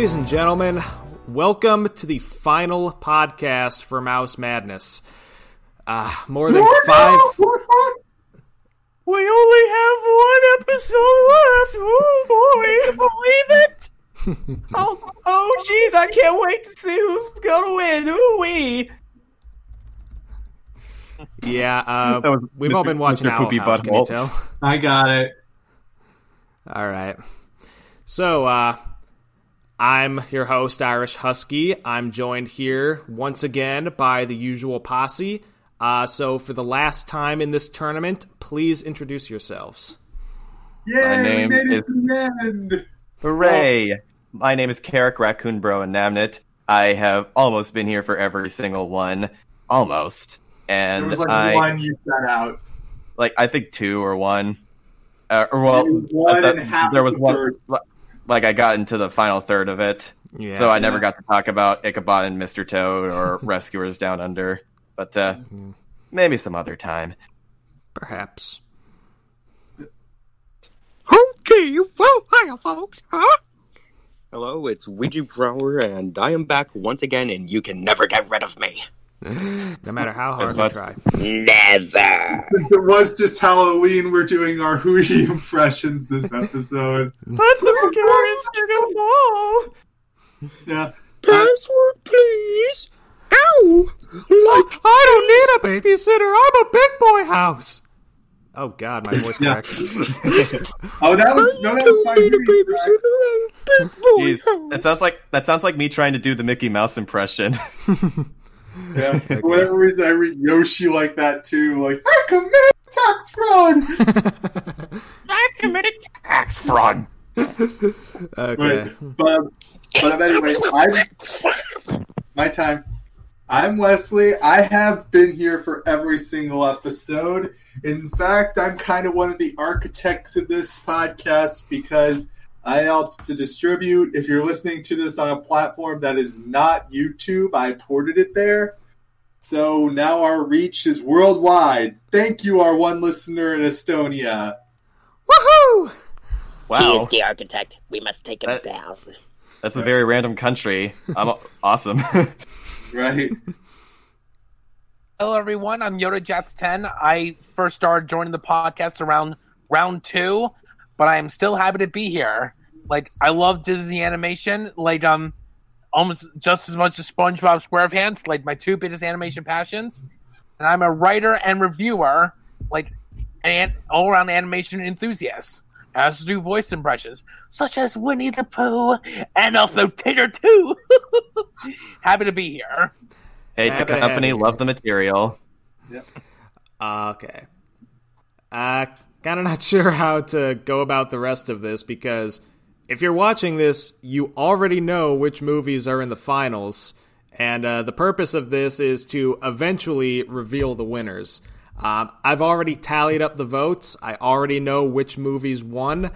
Ladies and gentlemen, welcome to the final podcast for Mouse Madness. Uh, more than five. We only have one episode left. Oh boy, Can you believe it? oh, oh, jeez, I can't wait to see who's gonna win. Who we? Yeah, uh, was we've Mr. all been watching Mr. Owl Poopy House, can you Butthole. tell? I got it. All right. So, uh, I'm your host, Irish Husky. I'm joined here once again by the usual posse. Uh, so, for the last time in this tournament, please introduce yourselves. Yay, My name made it is- the end. Hooray! My name is Carrick Raccoon Bro and Namnit. I have almost been here for every single one. Almost. And there was like I one you set out. like I think two or one. Uh, or well Maybe one I thought and half there was the one third. Like I got into the final third of it. Yeah. so I never Yeah. got to talk about Ichabod and Mr. Toad or Rescuers Down Under. But uh Mm-hmm. maybe some other time. Perhaps. Okay, well, hiya, folks. Huh? Hello, it's Ouija Brower, and I am back once again, and you can never get rid of me. No matter how hard you try. Never. Since it was just Halloween, we're doing our Hooty impressions this episode. That's the scariest thing of all. Yeah. Password, please. Ow! Like, I don't need a babysitter. I'm a big boy house. Oh God, my voice Yeah. cracked. Oh, that was no, that was don't my need a Hooty track. babysitter big boy Jeez, house. that sounds like that sounds like me trying to do the Mickey Mouse impression. Yeah. For whatever reason, I read Yoshi like that too. Like, I committed tax fraud. I committed Tax fraud. okay. But, but, but anyway, I'm my time. I'm Wesley. I have been here for every single episode. In fact, I'm kind of one of the architects of this podcast because I helped to distribute. If you're listening to this on a platform that is not YouTube, I ported it there. So now our reach is worldwide. Thank you, our one listener in Estonia. Woohoo! He Wow, is the architect. We must take him That- down. that's a very random country. I'm awesome. Right? Hello, everyone. I'm Yoda Jats 10. I first started joining the podcast around round two, but I am still happy to be here. Like, I love Disney animation, like, um, almost just as much as SpongeBob SquarePants, like, my two biggest animation passions. And I'm a writer and reviewer, like, and all around animation enthusiast. I also do voice impressions, such as Winnie the Pooh and also Tater too. happy to be here. hey, the company, love the material. Yep. Okay. Uh, kind of not sure how to go about the rest of this because if you're watching this, you already know which movies are in the finals, and uh, the purpose of this is to eventually reveal the winners. Um, I've already tallied up the votes. I already know which movies won.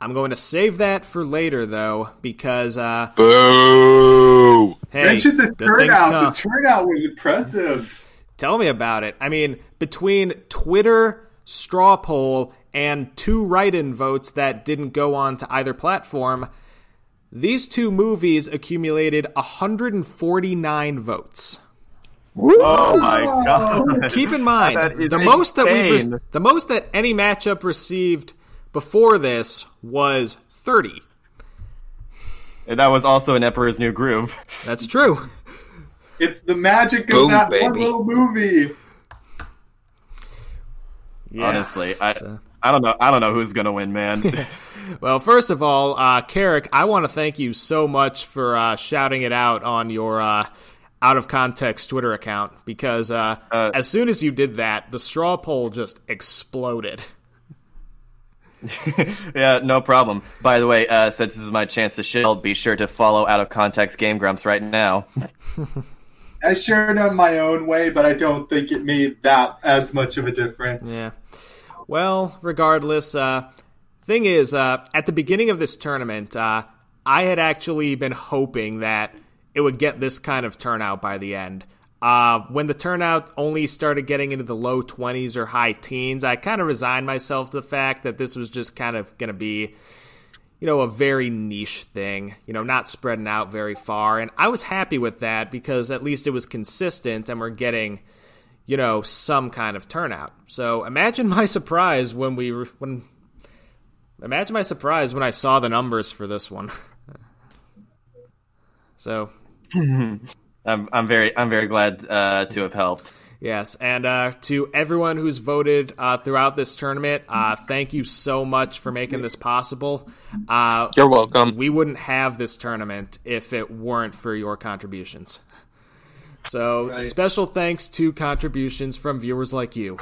I'm going to save that for later, though, because uh, Boo! hey, Mention the good turnout. come. The turnout was impressive. Tell me about it. I mean, between Twitter, straw poll, and two write in votes that didn't go on to either platform, these two movies accumulated 149 votes. Oh my god! Keep in mind, is the most that we've insane. the most that any matchup received before this was 30. And that was also an Emperor's New Groove. That's true. It's the magic of Boom, that one little movie. Yeah. Honestly, I I don't know. I don't know who's gonna win, man. Well, first of all, uh, Carrick, I want to thank you so much for uh, shouting it out on your uh, out of context Twitter account because uh, Uh, as soon as you did that, the straw poll just exploded. yeah, no problem. By the way, uh, since this is my chance to shill, be sure to follow Out of Context Game Grumps right now. I shared on my own way, but I don't think it made that as much of a difference. Yeah. Well, regardless, uh, thing is, uh, at the beginning of this tournament, uh, I had actually been hoping that it would get this kind of turnout by the end. Uh, when the turnout only started getting into the low 20s or high teens, I kind of resigned myself to the fact that this was just kind of going to be, you know, a very niche thing, you know, not spreading out very far. And I was happy with that because at least it was consistent and we're getting, you know, some kind of turnout. So imagine my surprise when we, when, imagine my surprise when I saw the numbers for this one. so I'm I'm very I'm very glad uh, to have helped. Yes, and uh, to everyone who's voted uh, throughout this tournament, uh, thank you so much for making this possible. Uh, You're welcome. we wouldn't have this tournament if it weren't for your contributions. So, Right. special thanks to contributions from viewers like you.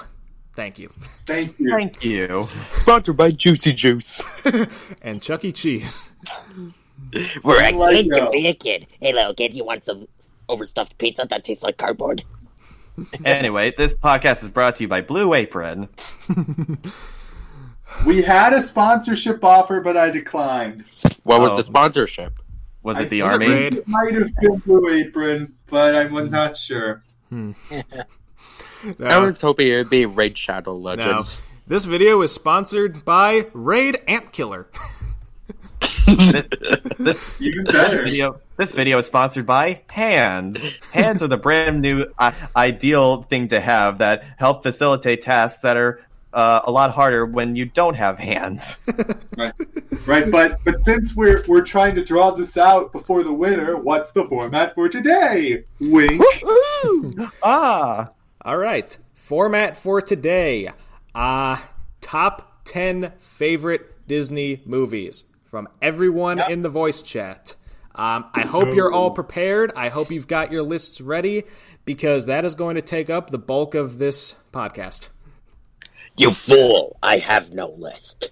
Thank you. Thank you. Thank you. Sponsored by Juicy Juice. And Chuck E. Cheese. We're a like kid that. to be a kid. Hey, little kid, you want some overstuffed pizza that tastes like cardboard? Anyway, this podcast is brought to you by Blue Apron. We had a sponsorship offer, but I declined. What was Oh. the sponsorship? Was it the think army? Raid. It might have been Blue Apron, but I'm not sure. I No, was hoping it would be Raid Shadow no. Legends. This video is sponsored by Raid Ant Killer. this, Even this video this video is sponsored by Hands. Hands are the brand new uh, ideal thing to have that help facilitate tasks that are uh, a lot harder when you don't have hands. Right. right, but but since we're we're trying to draw this out before the winner, what's the format for today? Wink. ah, All right. Format for today. Uh top 10 favorite Disney movies from everyone in the voice chat. Um, I hope you're all prepared. I hope you've got your lists ready because that is going to take up the bulk of this podcast. You fool! I have no list.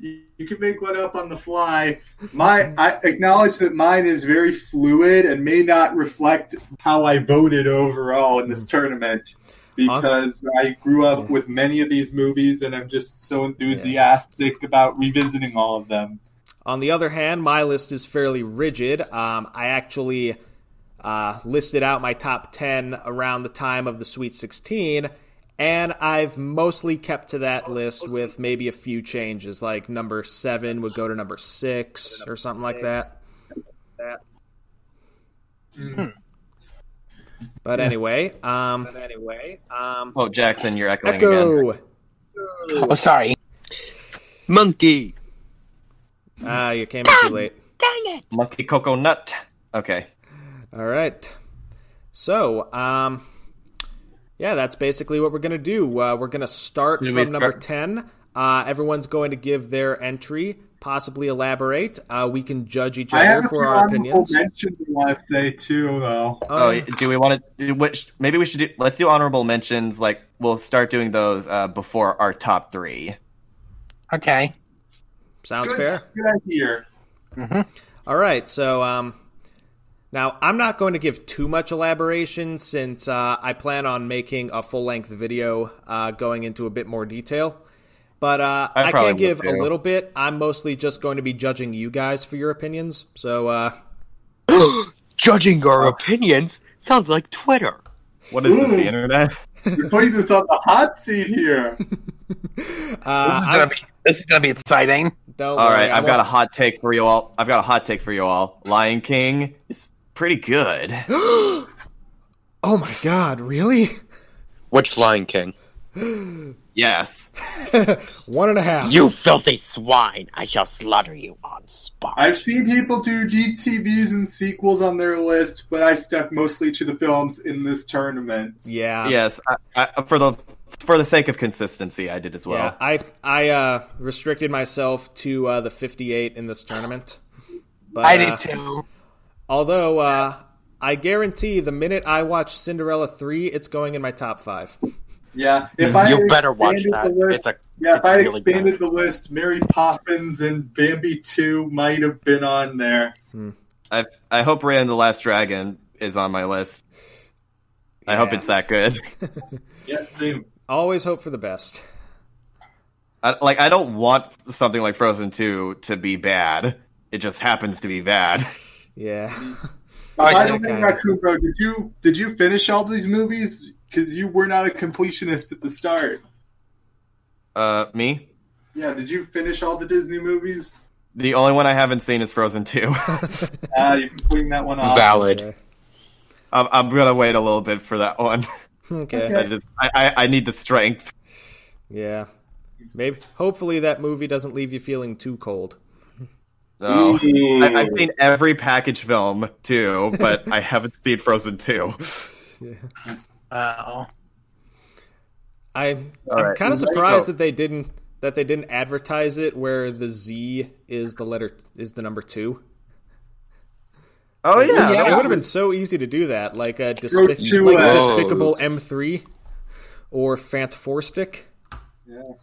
You you can make one up on the fly. My I acknowledge that mine is very fluid and may not reflect how I voted overall in this tournament because I grew up with many of these movies and I'm just so enthusiastic about revisiting all of them. On the other hand, my list is fairly rigid. Um, I actually uh, listed out my top 10 around the time of the Sweet 16, and I've mostly kept to that list with maybe a few changes, like number 7 would go to number 6 or something like that. But anyway, um, anyway, um, oh Jackson, you're echoing again. Oh, sorry. Monkey. Ah, you came in too late. Dang it, monkey Coco Nut. Okay. All right. So, um, yeah, that's basically what we're going to do. Uh, we're going to start Should we from number start- 10. Uh, everyone's going to give their entry, possibly elaborate. Uh, we can judge each I have other a for few our honorable opinions. mentions I want to say too, though. Oh, yeah. do we want to? Which maybe we should do. Let's do honorable mentions. Like we'll start doing those uh, before our top three. Okay. sounds Good, fair. Good idea. All right, so um, now I'm not going to give too much elaboration since uh, I plan on making a full length video uh, going into a bit more detail. But uh, I I, can give would, a little bit. I'm mostly just going to be judging you guys for your opinions. So uh, Judging our opinions sounds like Twitter. What is this? The internet? You're putting this on the hot seat here. uh, This is gonna be this is gonna be exciting. don't All worry, right, I I've got a hot take for you all. I've got a hot take for you all. Lion King is pretty good. Oh my god, really? Which Lion King? Yes. One and a half. You filthy swine! I shall slaughter you on spot. I've seen people do DTVs and sequels on their list, but I stuck mostly to the films in this tournament. yeah. yes. I, I, for the for the sake of consistency, I did as well. Yeah, I I uh, restricted myself to uh, the 58 in this tournament. But, I uh, did too. Although uh, I guarantee the minute I watch Cinderella 3, it's going in my top five. Yeah, if I You had better watch expanded that. the list- It's a yeah, if I had really expanded good. the list, Mary Poppins and Bambi Two might have been on there. I I hope Raya and the Last Dragon is on my list. I hope it's that good. Yeah, same. Always hope for the best. I, like I don't want something like Frozen 2 to be bad. It just happens to be bad. Yeah. By see, the way, kinda. Raccoon Bro, did you did you finish all these movies? Because you were not a completionist at the start. Uh, me? Yeah, did you finish all the Disney movies? The only one I haven't seen is Frozen 2. Ah, you can clean that one off. Valid. I'm, I'm gonna wait a little bit for that one. Okay. Okay. I just I, I, I need the strength. Yeah. Maybe. Hopefully that movie doesn't leave you feeling too cold. No. I, I've seen every package film too, but I haven't seen Frozen 2. Oh. I I'm right. kind of surprised that they didn't that they didn't advertise it where the Z is the letter is the number two. Oh yeah, Yeah. It would have been so easy to do that, like a Throw despic- like at- despicable M3 or Fant Four Stick.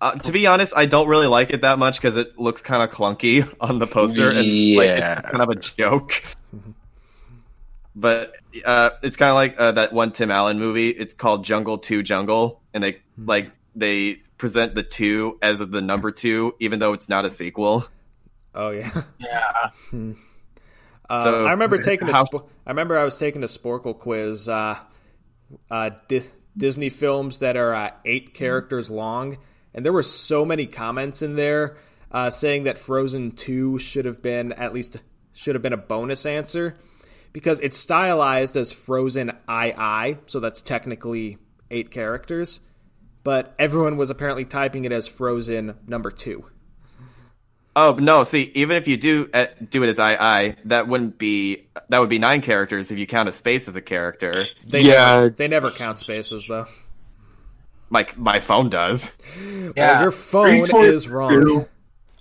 Uh, to be honest, I don't really like it that much because it looks kind of clunky on the poster and like Yeah. it's kind of a joke. but uh, it's kind of like uh, that one Tim Allen movie. It's called Jungle Two Jungle, and they like they present the two as the number two, even though it's not a sequel. Oh yeah. Yeah. Uh, So, I remember taking a how- sp- I remember I was taking a Sporcle quiz. Uh, uh, Di- Disney films that are uh, eight characters long, and there were so many comments in there uh, saying that Frozen Two should have been at least should have been a bonus answer because it's stylized as Frozen II, so that's technically eight characters. But everyone was apparently typing it as Frozen number two. Oh no! See, even if you do uh, do it as I I, that wouldn't be that would be nine characters if you count a space as a character. They Yeah. never, they never count spaces though. My my phone does. Well, Yeah. your phone Resource is wrong. two.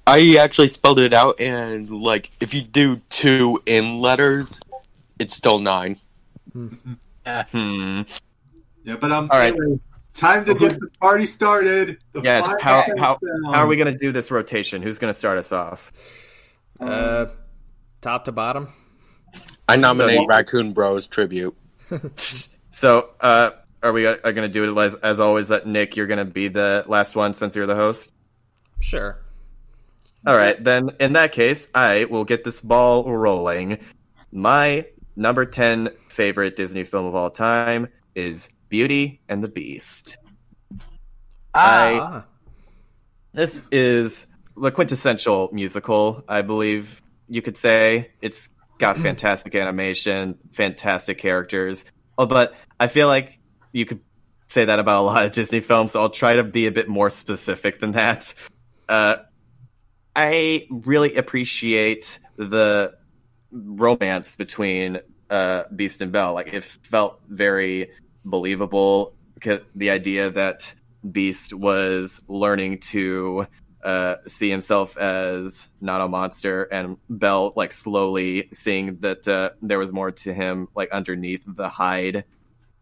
I actually spelled it out, and like if you do two in letters, it's still nine. Hmm. Yeah, but I'm All right. anyway, time to get this party started. The Yes. How how how are we gonna do this rotation? Who's gonna start us off? Uh, top to bottom. I nominate So- Raccoon Bros tribute. So, uh, are we are gonna do it as, as always? That Nick, you're gonna be the last one since you're the host. Sure. All right, then in that case, I will get this ball rolling. My number 10 favorite Disney film of all time is Beauty and the Beast. I Ah, this is the quintessential musical, I believe you could say. It's got fantastic animation, fantastic characters. Oh, but I feel like you could say that about a lot of Disney films, so I'll try to be a bit more specific than that. Uh, I really appreciate the romance between uh, Beast and Belle. Like, it felt very believable. The idea that Beast was learning to uh, see himself as not a monster, and Belle like slowly seeing that uh, there was more to him, like underneath the hide,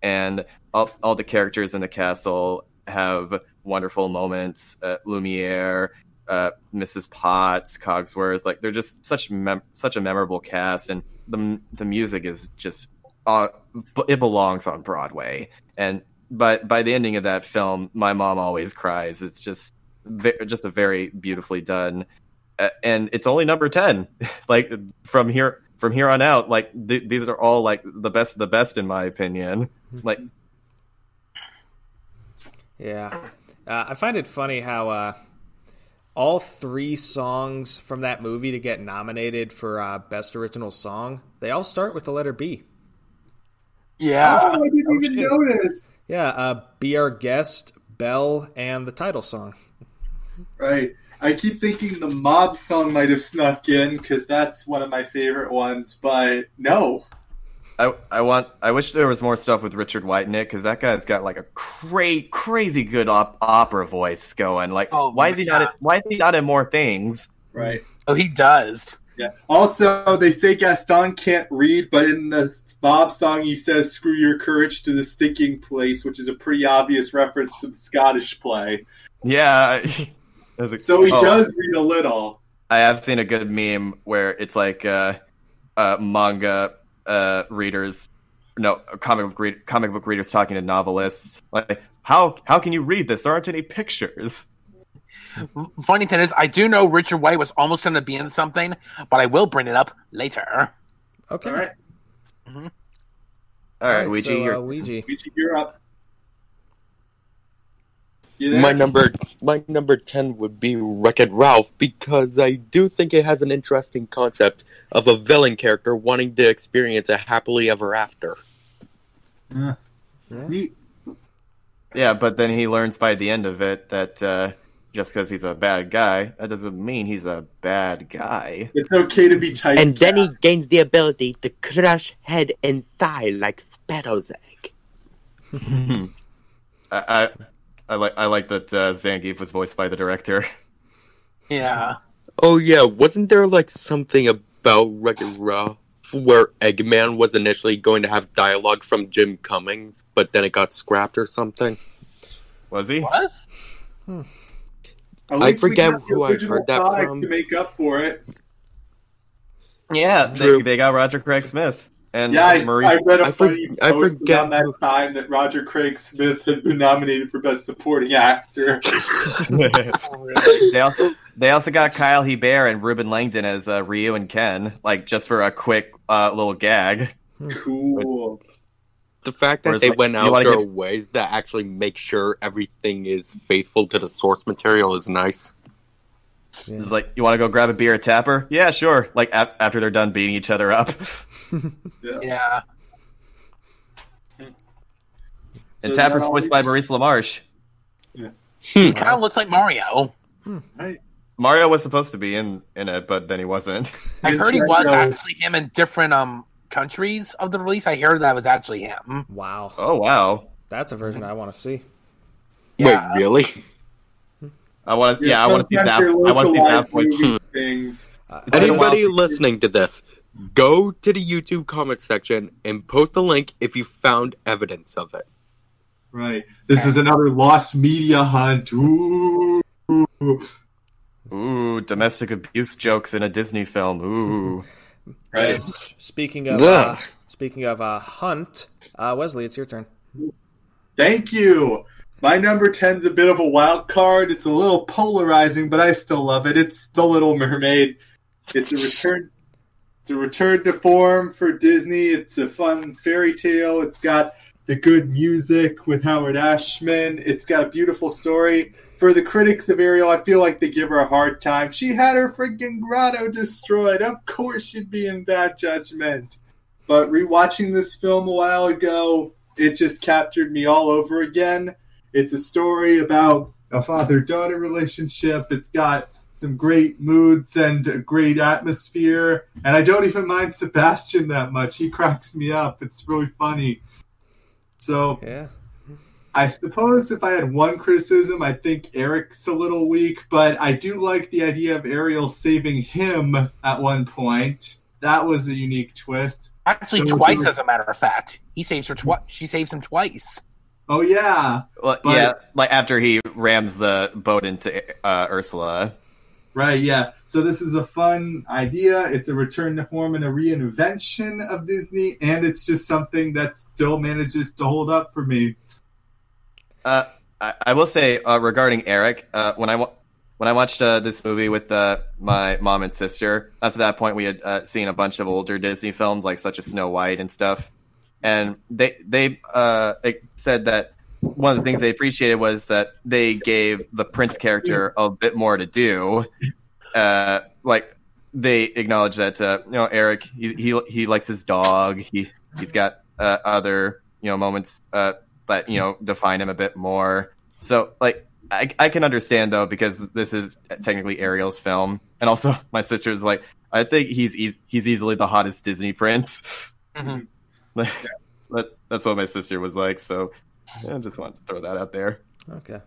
and all, all the characters in the castle have wonderful moments. Uh, Lumiere, uh, Mrs. Potts, Cogsworth, like they're just such mem- such a memorable cast, and the the music is just uh, it belongs on Broadway, and but by the ending of that film, my mom always cries. It's just just a very beautifully done, uh, and it's only number ten. like from here from here on out, like th- these are all like the best the best in my opinion. Like yeah. Uh, I find it funny how uh, all three songs from that movie to get nominated for uh, best original song, they all start with the letter B. Yeah. Oh, I didn't even shit. notice. Yeah, uh, Be Our Guest, "Belle," and the title song. Right. I keep thinking the mob song might have snuck in because that's one of my favorite ones, but no. I, I want I wish there was more stuff with Richard White in it because that guy's got like a cra- crazy good op- opera voice going. Like, Oh, why is he not? In, why is he not in more things? Right. Oh, he does. Yeah. Also, they say Gaston can't read, but in the mob song, he says "Screw your courage to the sticking place," which is a pretty obvious reference to the Scottish play. Yeah. There's a- So he oh, does read a little. I have seen a good meme where it's like uh, uh, manga uh, readers, no comic book read- comic book readers talking to novelists. Like, how how can you read this? There aren't any pictures. Funny thing is, I do know Richard White was almost going to be in something, but I will bring it up later. Okay. All right, All right, Ouija, so, you're uh, Ouija. Ouija, you're up. You there? My number my number ten would be Wreck It Ralph because I do think it has an interesting concept of a villain character wanting to experience a happily ever after. Neat. Yeah, but then he learns by the end of it that uh, just because he's a bad guy, that doesn't mean he's a bad guy. It's okay to be tight. And then he gains the ability to crush head and thigh like Sparrow's egg. I, I, I like I like that uh, Zangief was voiced by the director. Yeah. Oh yeah, wasn't there like something about Wreck It Ralph where Eggman was initially going to have dialogue from Jim Cummings, but then it got scrapped or something? Was he? What? At I forget who I heard that five from. to make up for it. Yeah, they, True. they got Roger Craig Smith and Yeah, I, Marie. I read a I for- funny I post forget around that time that Roger Craig Smith had been nominated for Best Supporting Actor. they, also, they also got Kyle Hebert and Ruben Langdon as uh, Ryu and Ken, like just for a quick uh, little gag. Cool. The fact that they like, went out wanna their get- ways to actually make sure everything is faithful to the source material is nice. It's like, you want to go grab a beer at Tapper? Yeah, sure. Like a- after they're done beating each other up. Yeah. So and Tapper's voiced we- by Maurice LaMarche. Yeah. Hmm. Kind of looks like Mario. Right. Mario was supposed to be in, in it, but then he wasn't. I heard he was actually him in different um countries of the release. I heard that was actually him. Wow, Oh wow! that's a version I want to see. Yeah. Wait, really? I want to. Yeah, I want to see that. your I want to see that. localized Voice. things. Uh, been a while Anybody listening to this, go to the YouTube comment section and post a link if you found evidence of it. Right. This is another lost media hunt. Ooh. Ooh, domestic abuse jokes in a Disney film. Ooh. Right. speaking of Ugh. uh, speaking of uh, Hunt, uh, Wesley, it's your turn. Thank you. My number 10's a bit of a wild card. It's a little polarizing, but I still love it. It's The Little Mermaid. It's a return it's a return to form for Disney. It's a fun fairy tale. It's got the good music with Howard Ashman. It's got a beautiful story. For the critics of Ariel, I feel like they give her a hard time. She had her freaking grotto destroyed. Of course she'd be in bad judgment. But rewatching this film a while ago, it just captured me all over again. It's a story about a father daughter relationship. It's got some great moods and a great atmosphere. And I don't even mind Sebastian that much. He cracks me up. It's really funny. So Yeah, I suppose if I had one criticism, I think Eric's a little weak, but I do like the idea of Ariel saving him at one point. That was a unique twist. Actually, So twice we're- as a matter of fact. He saves her twice. She saves him twice. Oh yeah, Well, But- yeah, like after he rams the boat into uh, Ursula. right, yeah. So this is a fun idea. It's a return to form and a reinvention of Disney, and it's just something that still manages to hold up for me. Uh, I, I will say uh, regarding Eric, uh, when I wa- when I watched uh, this movie with uh, my mom and sister, up to that point we had uh, seen a bunch of older Disney films like such as Snow White and stuff, and they they uh, said that one of the things they appreciated was that they gave the Prince character a bit more to do. Uh, like they acknowledge that uh, you know Eric he, he he likes his dog. He he's got uh, other you know moments uh, that you know define him a bit more. So like I, I can understand though because this is technically Ariel's film, and also my sister's like I think he's eas- he's easily the hottest Disney prince. Mhm. that, that's what my sister was like. So yeah, I just wanted to throw that out there. okay.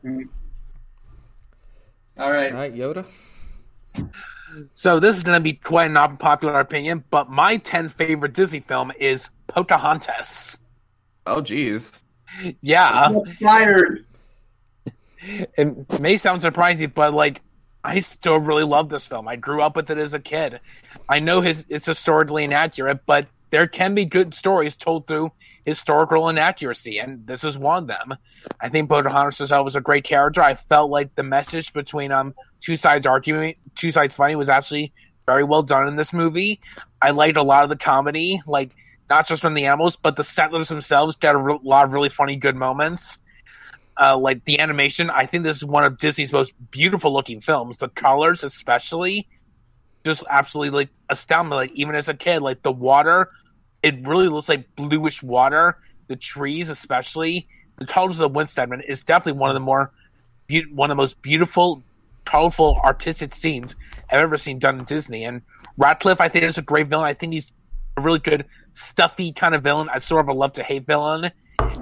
All right. All right, Yoda. So this is going to be quite an unpopular opinion, but my 10th favorite Disney film is Pocahontas. Oh geez. Yeah, Fired. it may sound surprising, but like I still really love this film. I grew up with it as a kid. I know his it's historically inaccurate, but there can be good stories told through historical inaccuracy, and this is one of them. I think Pocahontas herself was a great character. I felt like the message between um two sides arguing, two sides fighting was actually very well done in this movie. I liked a lot of the comedy, like not just from the animals, but the settlers themselves got a re- lot of really funny, good moments. uh, like the animation, I think this is one of Disney's most beautiful looking films. The colors, especially, just absolutely like astounding. Like even as a kid, like the water, it really looks like bluish water. The trees, especially the colors of the wind segment, is definitely one of the more be- one of the most beautiful, colorful, artistic scenes I've ever seen done in Disney. And Ratcliffe, I think, is a great villain. I think he's a really good, stuffy kind of villain. I sort of a love to hate villain.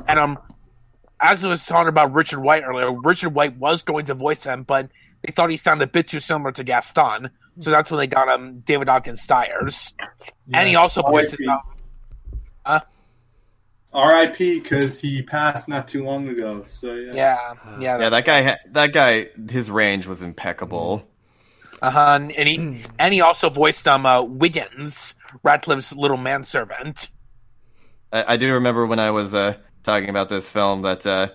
And um, as I was talking about Richard White earlier, Richard White was going to voice him, but they thought he sounded a bit too similar to Gaston, so that's when they got him David Ogden Stiers, and he also voices. R.I.P. Um, R.I.P. Because he passed not too long ago. So yeah. yeah, yeah, Yeah, that guy. That guy. His range was impeccable. uh-huh. and he and he also voiced um uh, Wiggins, Ratcliffe's little manservant. I, I do remember when I was uh, talking about this film that uh,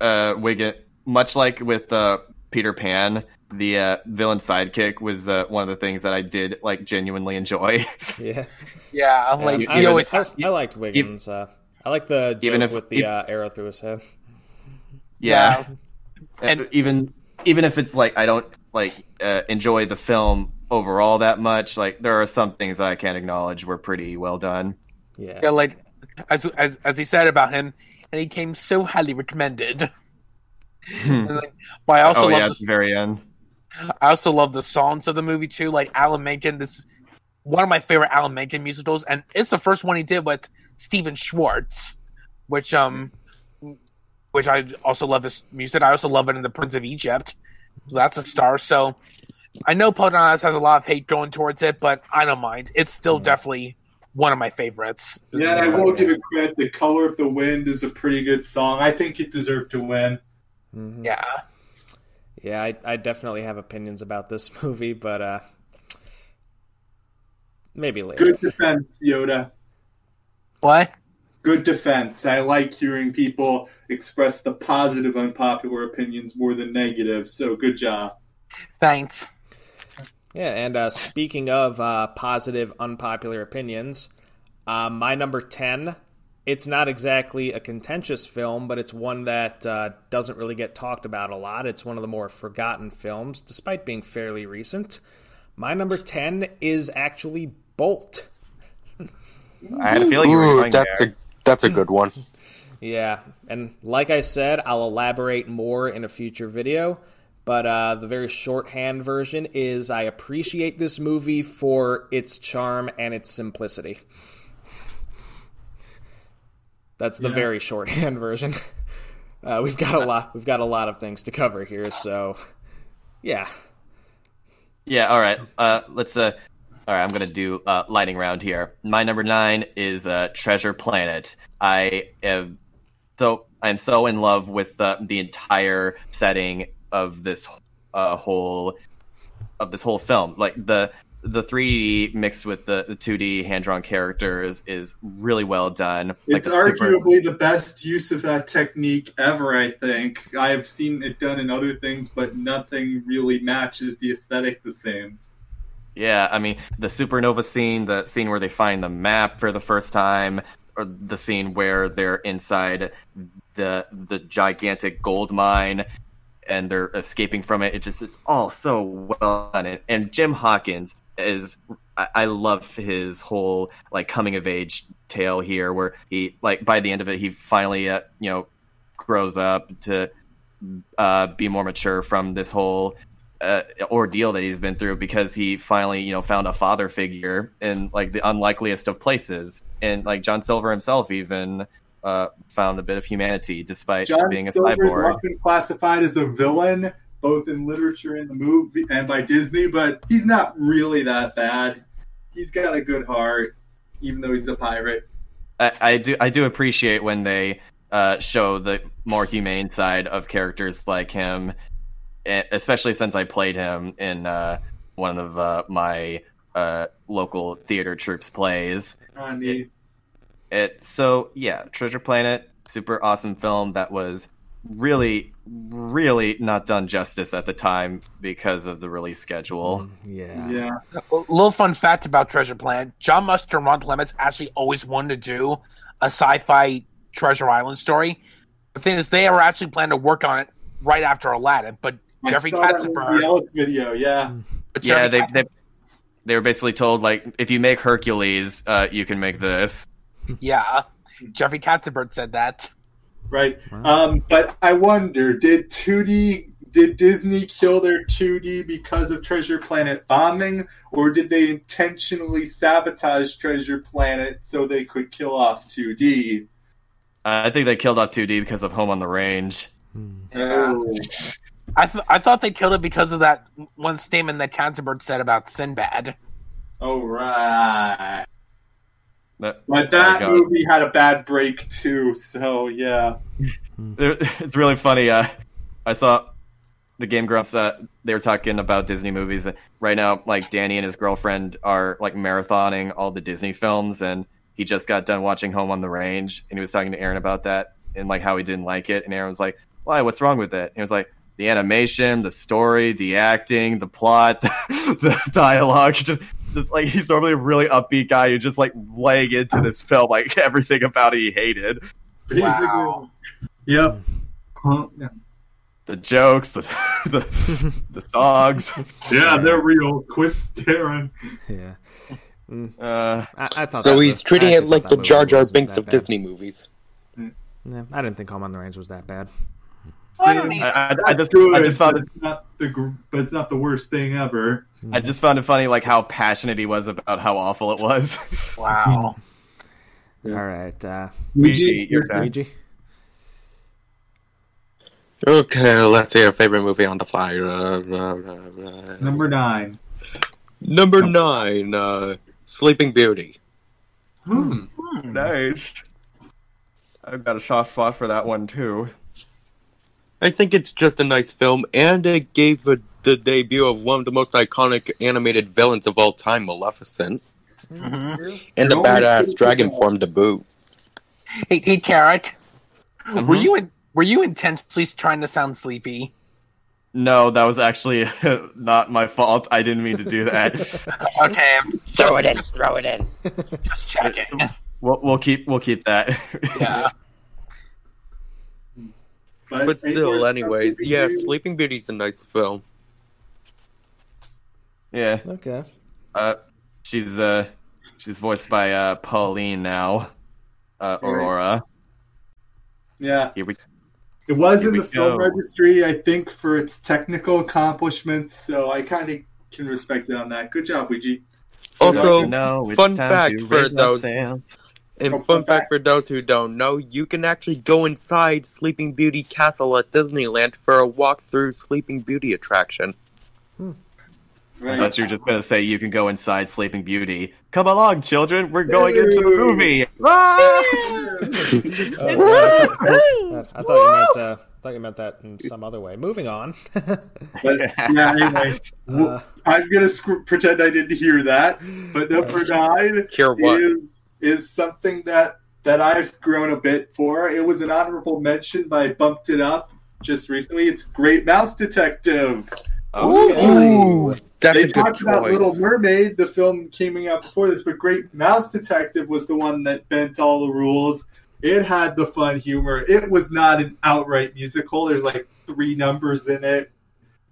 uh, Wiggin, much like with uh, Peter Pan, the uh, villain sidekick was uh, one of the things that I did like genuinely enjoy. Yeah, Yeah, like you- I, he always I, I liked Wiggins. Uh, I like the joke Even if- with the if- uh, arrow through his head. yeah, And- and even even if it's like I don't like uh, enjoy the film overall that much, like there are some things that I can't acknowledge were pretty well done. Yeah. yeah, like as as as he said about him, and he came so highly recommended. And, like, but I also oh love yeah, the at the very end. I also love the songs of the movie too, like Alan Menken. This is one of my favorite Alan Menken musicals, and it's the first one he did with Stephen Schwartz, which um, which I also love this music. I also love it in The Prince of Egypt, so that's a star. So I know Pocahontas has a lot of hate going towards it, but I don't mind. It's still definitely one of my favorites. Yeah, I will give it credit. The Color of the Wind is a pretty good song. I think it deserved to win. Mhm. Yeah, Yeah, I, I definitely have opinions about this movie, but uh, maybe later. Good defense, Yoda. what? Good defense. I like hearing people express the positive, unpopular opinions more than negative. So good job. Thanks. Yeah, and uh, speaking of uh, positive, unpopular opinions, uh, my number 10, it's not exactly a contentious film, but it's one that uh, doesn't really get talked about a lot. It's one of the more forgotten films, despite being fairly recent. My number 10 is actually Bolt. I had a feeling you were Ooh, going that's there. a that's a good one. Yeah, and like I said, I'll elaborate more in a future video. But uh, the very shorthand version is I appreciate this movie for its charm and its simplicity. That's the very shorthand version. Uh, we've got a lot. We've got a lot of things to cover here, so yeah. Yeah, all right. Uh, let's. Uh, all right, I'm gonna do uh, lightning round here. My number nine is uh, Treasure Planet. I am so I'm so in love with the the entire setting of this uh, whole of this whole film. Like the the 3D mixed with the, the 2D hand drawn characters is really well done. Like It's super- arguably the best use of that technique ever, I think. I've seen it done in other things, but nothing really matches the aesthetic the same. Yeah, I mean the supernova scene, the scene where they find the map for the first time, or the scene where they're inside the the gigantic gold mine and they're escaping from it. It just it's all so well done. And, and Jim Hawkins is I, love his whole like coming of age tale here, where he like by the end of it he finally uh, you know grows up to uh, be more mature from this whole uh, ordeal that he's been through because he finally, you know, found a father figure in like the unlikeliest of places, and like John Silver himself even uh, found a bit of humanity despite John being a Silver's cyborg. often classified as a villain, both in literature and the movie and by Disney, but he's not really that bad. He's got a good heart, even though he's a pirate. I, I do I do appreciate when they uh, show the more humane side of characters like him, especially since I played him in uh, one of uh, my uh, local theater troops plays. I mean, It so yeah, Treasure Planet, super awesome film that was really, really not done justice at the time because of the release schedule. Yeah. yeah. A little fun fact about Treasure Planet: John Musker and Ron Clements actually always wanted to do a sci-fi Treasure Island story, The thing is, they were actually planning to work on it right after Aladdin, but I Jeffrey saw that in the Katzenberg. Video. Yeah, But Yeah, Jeffrey they, Katzenberg- they they were basically told like if you make Hercules, uh, you can make this. yeah, Jeffrey Katzenberg said that. Right. Um, but I wonder, did 2D did Disney kill their 2D because of Treasure Planet bombing, or did they intentionally sabotage Treasure Planet so they could kill off 2D? Uh, think they killed off 2D because of Home on the Range. Oh. I th- I thought they killed it because of that one statement that Katzenberg said about Sinbad. Oh right. That- But that movie had a bad break too, so yeah. It's really funny. Uh, I saw the Game Grumps. Uh, they were talking about Disney movies right now. Like Danny and his girlfriend are like marathoning all the Disney films, and he just got done watching Home on the Range, and he was talking to Aaron about that and like how he didn't like it. And Aaron was like, "Why? What's wrong with it?" And he was like, "The animation, the story, the acting, the plot, the dialogue." Just, just like he's normally a really upbeat guy who just like laying into this film like everything about it he hated. Wow. Yep. Huh, yeah. the jokes, the the, the songs. Yeah, they're real. Quit staring. Yeah. Uh, I, I thought. So he's was- treating it like the Jar Jar Binks of bad. Disney movies. Yeah, I didn't think Home on the Range was that bad. I don't Same. I, I, I just I just found it it's not the but it's not the worst thing ever. I just found it funny like how passionate he was about how awful it was. Wow. All right, uh, Luigi, your turn. Luigi. Okay, let's see your favorite movie on the fly. Uh, uh, uh, uh, Number nine. Number nine, uh, Sleeping Beauty. Hmm. Nice. I've got a soft spot for that one too. I think it's just a nice film, and it gave a, the debut of one of the most iconic animated villains of all time, Maleficent, Mhm. and the badass dragon form to boot. Hey, hey, Carrick. Mm-hmm. Were you in, were you intentionally trying to sound sleepy? No, that was actually not my fault. I didn't mean to do that. Okay, Throw it in. Throw it in. just checking. we'll, we'll keep we'll keep that. Yeah. But still, anyways, yeah, Sleeping Beauty's a nice film. yeah. Okay. Uh, she's uh, she's voiced by uh Pauline now. Uh, Aurora. Yeah, Here we. it was Here in we the film go. registry, I think, for its technical accomplishments. So I kind of can respect it on that. Good job, Ouija. So Also, you know fun fact for those- sails? And Oh, fun fun fact fact. for those who don't know, you can actually go inside Sleeping Beauty Castle at Disneyland for a walk through Sleeping Beauty attraction. I right. thought you were just gonna say you can go inside Sleeping Beauty. Come along, children. We're going into the movie. Ah! Uh, I thought you meant. Uh, I thought you meant that in some other way. Moving on. But yeah, anyway, w- Uh, I'm gonna sc- pretend I didn't hear that. But number nine Hear what? is is something that that I've grown a bit for. It was an honorable mention, but I bumped it up just recently. It's Great Mouse Detective. Oh, Ooh, that's they a good talked about choice. Little Mermaid, the film came out before this, but Great Mouse Detective was the one that bent all the rules. It had the fun humor. It was not an outright musical. There's like three numbers in it,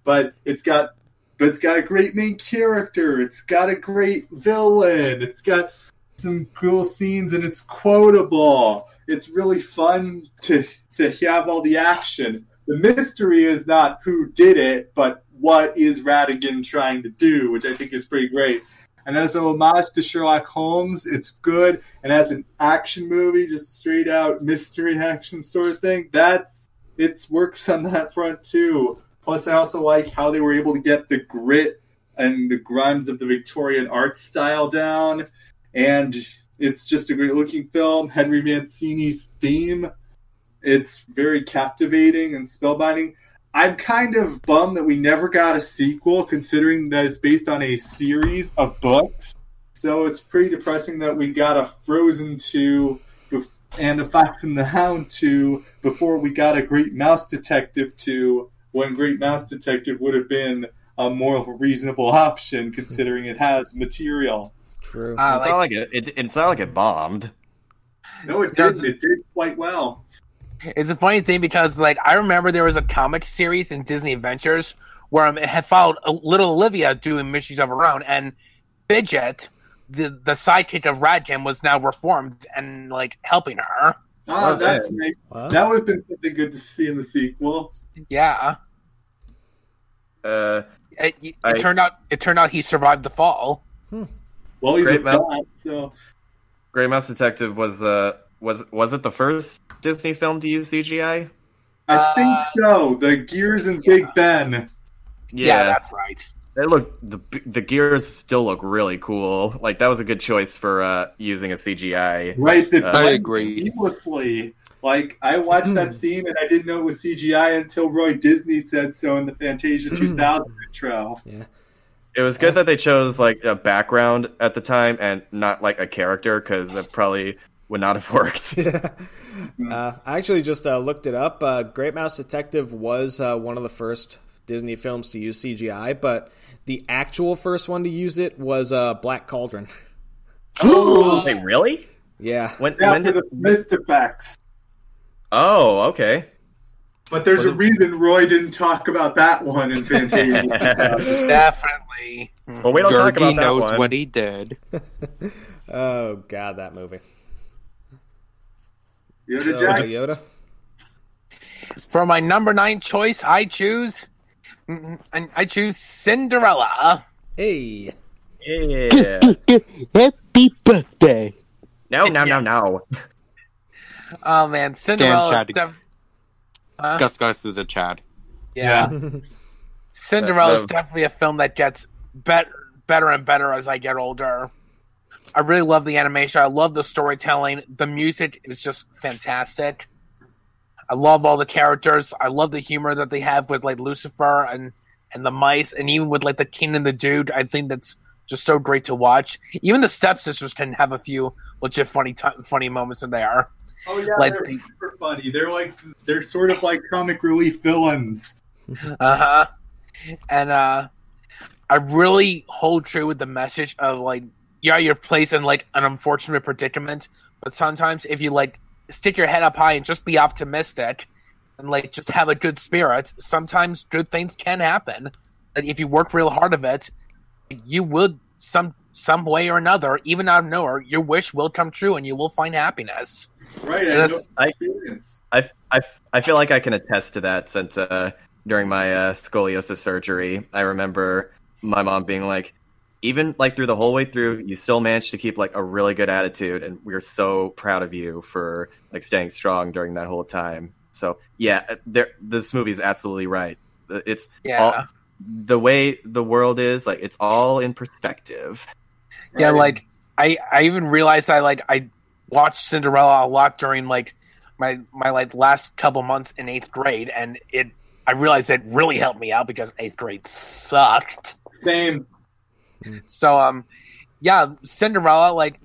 but it's got but it's got a great main character. It's got a great villain. It's got some cool scenes and it's quotable. It's really fun to to have all the action. The mystery is not who did it, but what is Ratigan trying to do, which I think is pretty great. And as a homage to Sherlock Holmes, it's good. And as an action movie, just straight out mystery action sort of thing, that's it works on that front too. Plus, I also like how they were able to get the grit and the grimes of the Victorian art style down. And it's just a great looking film. Henry Mancini's theme, it's very captivating and spellbinding. I'm kind of bummed that we never got a sequel, considering that it's based on a series of books. So it's pretty depressing that we got a Frozen 2 and a Fox and the Hound 2 before we got a Great Mouse Detective 2, when Great Mouse Detective would have been a more reasonable option, considering it has material. True. Uh, it's not like it, it. It's not like it bombed. No, it did. It did quite well. It's a funny thing because, like, I remember there was a comic series in Disney Adventures where um, it had followed a little Olivia doing missions of her own, and Fidget, the the sidekick of Ratigan, was now reformed and like helping her. Oh, Oh, that's nice. Wow. That would have been something good to see in the sequel. Yeah, Uh, it, it I- turned out it turned out he survived the fall. Well, he's Great a mouth. bot, so Great Mouse Detective was uh was was it the first Disney film to use CGI? I think Uh, so. The Gears and Big Ben. Yeah, that's right. They look the the gears still look really cool. Like that was a good choice for uh using a CGI. Right, the Uh, I agree. seamlessly. Like I watched that scene and I didn't know it was CGI until Roy Disney said so in the Fantasia 2000 intro. It was good that they chose like a background at the time and not like a character because it probably would not have worked. Uh, I actually just uh, looked it up. Uh, Great Mouse Detective was uh, one of the first Disney films to use CGI, but the actual first one to use it was uh, Black Cauldron. Wait, really? Yeah. When Yeah, when did? the mist effects. Oh, okay. But there's Was a it- reason Roy didn't talk about that one in Fantasia. Definitely. Well, we don't talk about that knows one. what he did. Oh God, that movie. Yoda So, Jack. Yoda. For my number nine choice, I choose. and I choose Cinderella. Hey. Yeah. Happy birthday. No, no, no, no. Oh man, Cinderella. Chad. Is def- Huh? Gus Gus is a Chad. yeah. Cinderella is definitely a film that gets better, better and better as I get older. I really love the animation. I love the storytelling. The music is just fantastic. I love all the characters. I love the humor that they have with like Lucifer and and the mice, and even with like the king and the dude. I think that's just so great to watch. Even the stepsisters can have a few legit funny ti funny moments in there. Oh yeah, Like they're super funny. They're like they're sort of like comic relief villains. Uh huh. And uh, I really hold true with the message of like, yeah, you're placed in like an unfortunate predicament, but sometimes if you like stick your head up high and just be optimistic and like just have a good spirit, sometimes good things can happen. And if you work real hard of it, you will some some way or another, even out of nowhere, your wish will come true and you will find happiness. Right, I know I- experience. I, I, I feel like I can attest to that since uh, during my uh, scoliosis surgery, I remember my mom being like, even like through the whole way through, you still managed to keep like a really good attitude, and we're so proud of you for like staying strong during that whole time. So yeah, uh, there, this movie is absolutely right. It's Yeah. all, the way the world is like it's all in perspective. Yeah, Right. like I I even realized I like I watched Cinderella a lot during like my my like last couple months in eighth grade, and it I realized it really helped me out because eighth grade sucked. Same. So um, yeah, Cinderella like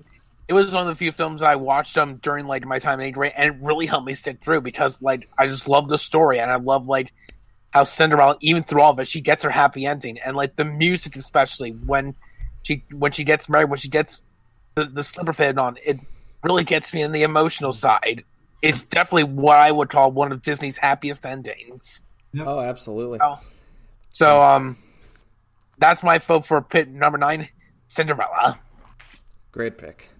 it was one of the few films I watched um during like my time in eighth grade, and it really helped me stick through because like I just love the story and I love like how Cinderella even through all of it she gets her happy ending and like the music especially when she when she gets married when she gets the the slipper fit on it really gets me in the emotional side. It's definitely what I would call one of Disney's happiest endings. Oh, absolutely. Oh. So um, that's my vote for pit number nine, Cinderella. Great pick.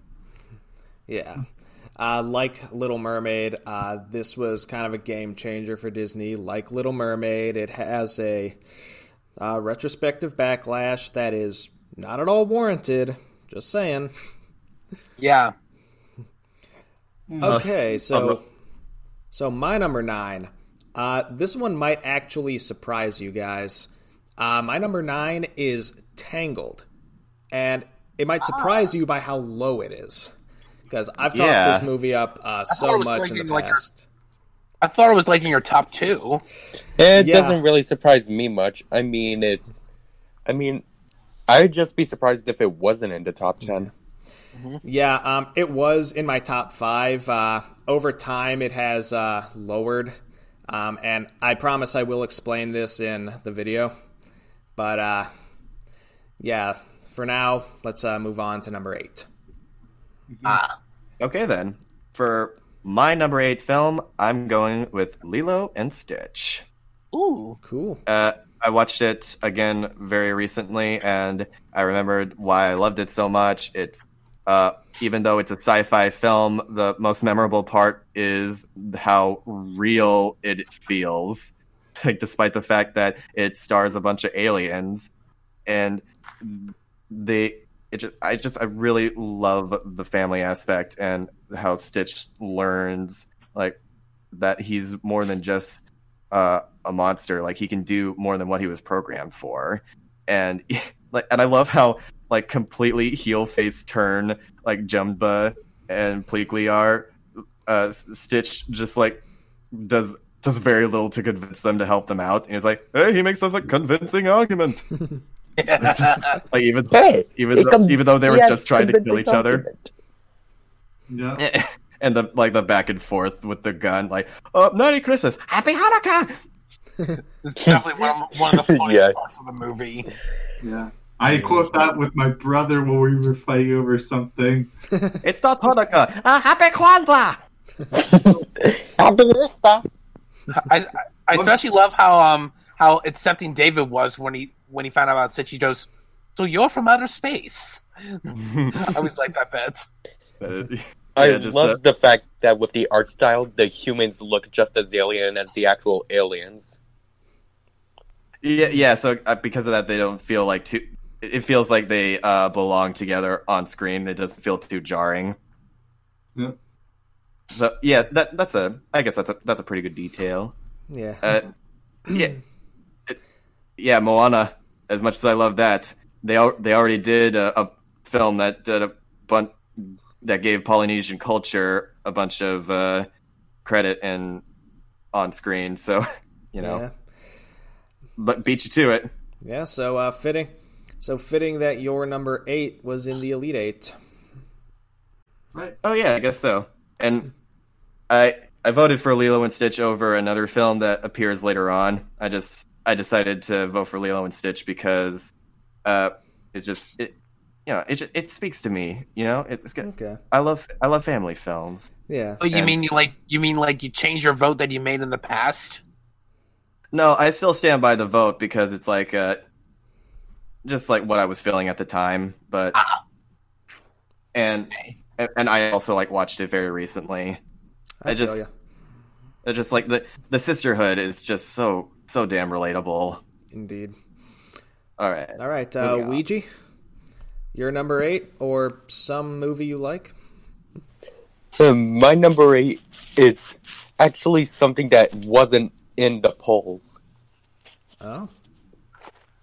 Yeah. Uh, like Little Mermaid, uh, this was kind of a game changer for Disney. Like Little Mermaid, it has a uh, retrospective backlash that is not at all warranted. Just saying. Yeah. Okay, so uh, so my number nine. Uh, this one might actually surprise you guys. Uh, my number nine is Tangled, and it might surprise you by how low it is. Because I've talked Yeah. this movie up uh, so much in in, the like, past. I thought it was like in your top two. It Yeah. doesn't really surprise me much. I mean, it's. I mean, I'd just be surprised if it wasn't in the top ten. Yeah, um, it was in my top five. Uh, over time, it has uh, lowered, um, and I promise I will explain this in the video. But uh, yeah, for now, let's uh, move on to number eight. Ah, Okay then. For my number eight film, I'm going with Lilo and Stitch. Ooh. Cool. Uh, I watched it again very recently, and I remembered why I loved it so much. It's uh, even though it's a sci-fi film, the most memorable part is how real it feels. Like, despite the fact that it stars a bunch of aliens, and they, it just, I just, I really love the family aspect and how Stitch learns like that he's more than just uh, a monster. Like he can do more than what he was programmed for, and like, and I love how like completely heel face turn like Jumba and Pleakley are. Uh, Stitch just like does does very little to convince them to help them out, and he's like, "Hey, he makes a like, convincing argument." like even Hey, even though, com- even though they were just trying to kill convincing each other. Yeah. and the like the back and forth with the gun, like, "Oh, Merry Christmas, Happy Hanukkah." It's definitely one of, one of the funniest Yes. parts of the movie. Yeah. I quote that with my brother when we were fighting over something. It's not Hanukkah. Uh, happy Kwanzaa. Happy Easter. I, I I especially love how um how accepting David was when he when he found out about Stitch. He goes, "So you're from outer space." I always like that bit. I yeah, just, love uh, the fact that with the art style, the humans look just as alien as the actual aliens. yeah, yeah. So uh, because of that, they don't feel like too. It feels like they uh, belong together on screen. It doesn't feel too jarring. Yeah. So yeah, that that's a. I guess that's a that's a pretty good detail. Yeah. Uh, yeah, it, yeah, Moana. As much as I love that, they al- they already did a, a film that did a bunch that gave Polynesian culture a bunch of uh, credit and on screen. So you know, Yeah. but beat you to it. Yeah. So uh, fitting. So fitting that your number eight was in the Elite Eight. Right. Oh yeah, I guess so. And I I voted for Lilo and Stitch over another film that appears later on. I just I decided to vote for Lilo and Stitch because uh it just it you know it ju- it speaks to me. You know it's, it's good. Okay. I love I love family films. Yeah. Oh, you And- mean you like you mean like you changed your vote that you made in the past? No, I still stand by the vote because it's like uh just like what I was feeling at the time, but Ah. and and I also like watched it very recently. I, I just- ya. It's just like the the sisterhood is just so so damn relatable. Indeed. All right. All right, uh, Moving on. Ouija, your number eight or some movie you like? Um, my number eight is actually something that wasn't in the polls. Oh,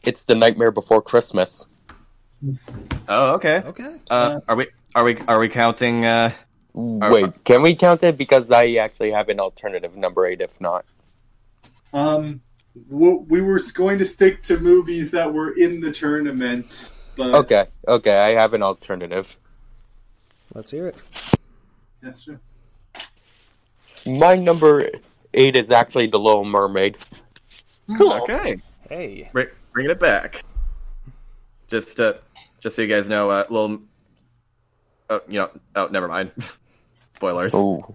It's The Nightmare Before Christmas. Oh, okay. okay. Uh, are we are we are we counting? Uh, Are- Wait, can we count it? Because I actually have an alternative number eight if not. Um, w- we were going to stick to movies that were in the tournament, but Okay, okay, I have an alternative. Let's hear it. Yeah, sure. My number eight is actually The Little Mermaid. Cool. okay, Hey. Bring, bringing it back. Just uh, just so you guys know, uh, little. Oh, you know. Oh, never mind. Spoilers. Oh.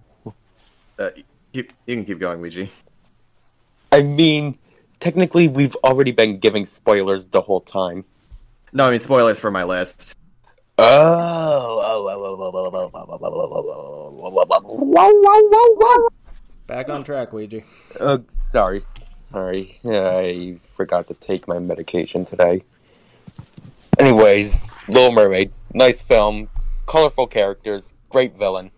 Uh, you, you can keep going, Ouija. I mean, technically, we've already been giving spoilers the whole time. No, I mean spoilers for my list. Oh, Back on track, Ouija. Oh, sorry, sorry. I forgot to take my medication today. Anyways, Little Mermaid, nice film, colorful characters, great villain.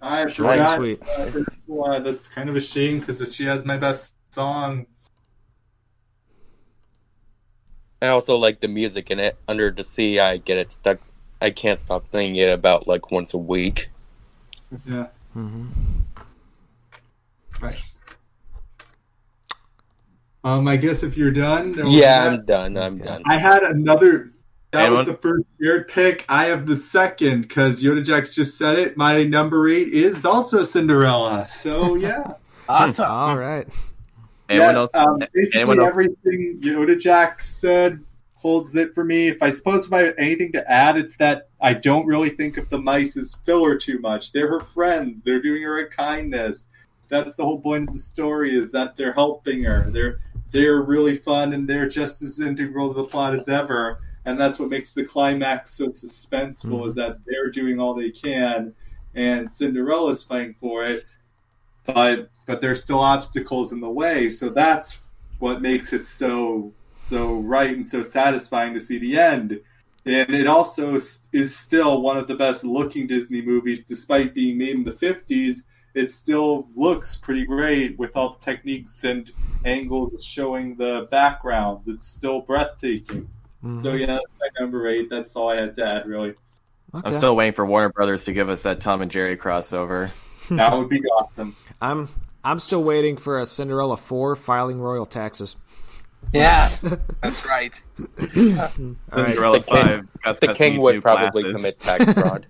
I forgot. Sweet. Uh, that's kind of a shame because she has my best song I also like the music in it. Under the Sea, I get it stuck. I can't stop singing it about like once a week. Yeah. Mm-hmm. Right. Um, I guess if you're done, then Yeah, I'm that. done. I'm Okay. done. I had another. That Anyone? was the first shared pick. I have the second because Yoda Jax just said it. My number eight is also Cinderella. So yeah, Awesome. All right. Anyone Yes, else? Um, basically, anyone else? everything Yoda Jax said holds it for me. If I suppose if I have anything to add, it's that I don't really think of the mice as filler too much. They're her friends. They're doing her a kindness. That's the whole point of the story is that they're helping her. They're they're really fun and they're just as integral to the plot as ever. And that's what makes the climax so suspenseful Mhm. is that they're doing all they can and Cinderella's fighting for it. But but there's still obstacles in the way. So that's what makes it so so right and so satisfying to see the end. And it also is still one of the best looking Disney movies, despite being made in the 50s. It still looks pretty great with all the techniques and angles showing the backgrounds. It's still breathtaking. Mhm. So, yeah, that's my number eight. That's all I had to add, really. Okay. I'm still waiting for Warner Brothers to give us that Tom and Jerry crossover. That would be awesome. I'm I'm still waiting for a Cinderella four filing royal taxes. Yeah, that's right. All right. Cinderella The king- Five. Gus The king would probably glasses. commit tax fraud.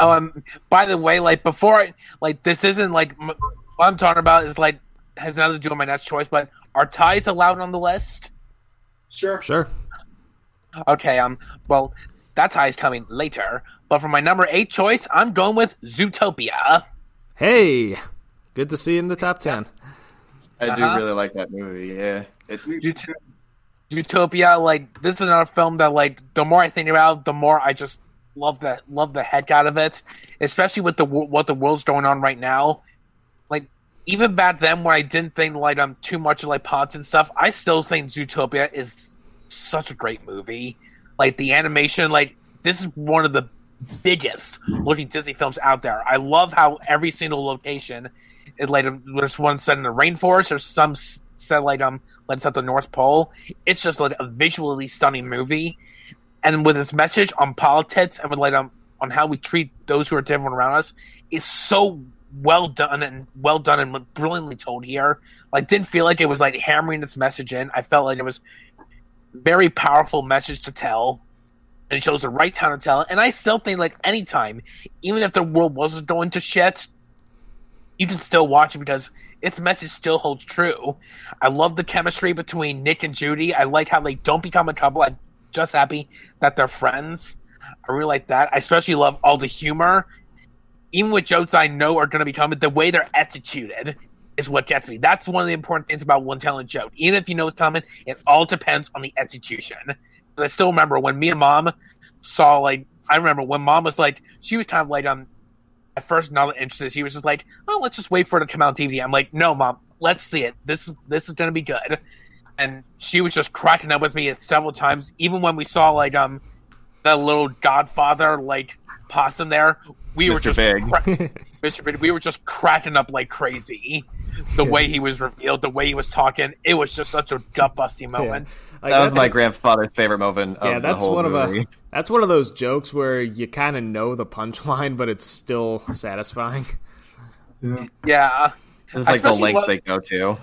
Um, by the way, like before, I, like this isn't like what I'm talking about is like has nothing to do with my next choice. But are ties allowed on the list? Sure. Sure. Okay, um, well, that tie's coming later. But for my number eight choice, I'm going with Zootopia. Hey, good to see you in the top ten. I do Uh-huh. really like that movie. Yeah, it's Zoot- Zootopia, like this is another film that, like, the more I think about, the more I just love the love the heck out of it. Especially with the what the world's going on right now. Like, even back then, when I didn't think like I'm too much of like pods and stuff, I still think Zootopia is such a great movie. Like the animation, like this is one of the biggest looking Disney films out there. I love how every single location is like there's one set in the rainforest, there's some set like um like it's at the North Pole. It's just like a visually stunning movie, and with its message on politics and with like um on how we treat those who are different around us, is so well done and well done and brilliantly told here. Like didn't feel like it was like hammering its message in. I felt like it was very powerful message to tell. And it shows the right time to tell it. And I still think like anytime, even if the world wasn't going to shit, you can still watch it because its message still holds true. I love the chemistry between Nick and Judy. I like how they don't become a couple. I'm just happy that they're friends. I really like that. I especially love all the humor. Even with jokes I know are going to become the way they're executed is what gets me. That's one of the important things about one talent joke. Even if you know it's coming, it all depends on the execution. But I still remember when me and mom saw like I remember when mom was like she was kind of like um at first not interested. She was just like, oh, let's just wait for it to come out on TV. I'm like, no, mom, let's see it. This this is gonna be good. And she was just cracking up with me at several times, even when we saw like um the little Godfather like possum there. We were Mr. just Big. cra- Mr. Big. We were just cracking up like crazy. The way he was revealed, the way he was talking, it was just such a gut busting moment. Like, that was my grandfather's favorite moment of yeah, the that's whole one movie. of a that's one of those jokes where you kind of know the punchline, but it's still satisfying. Yeah. Yeah. It's like the especially length what- they go to.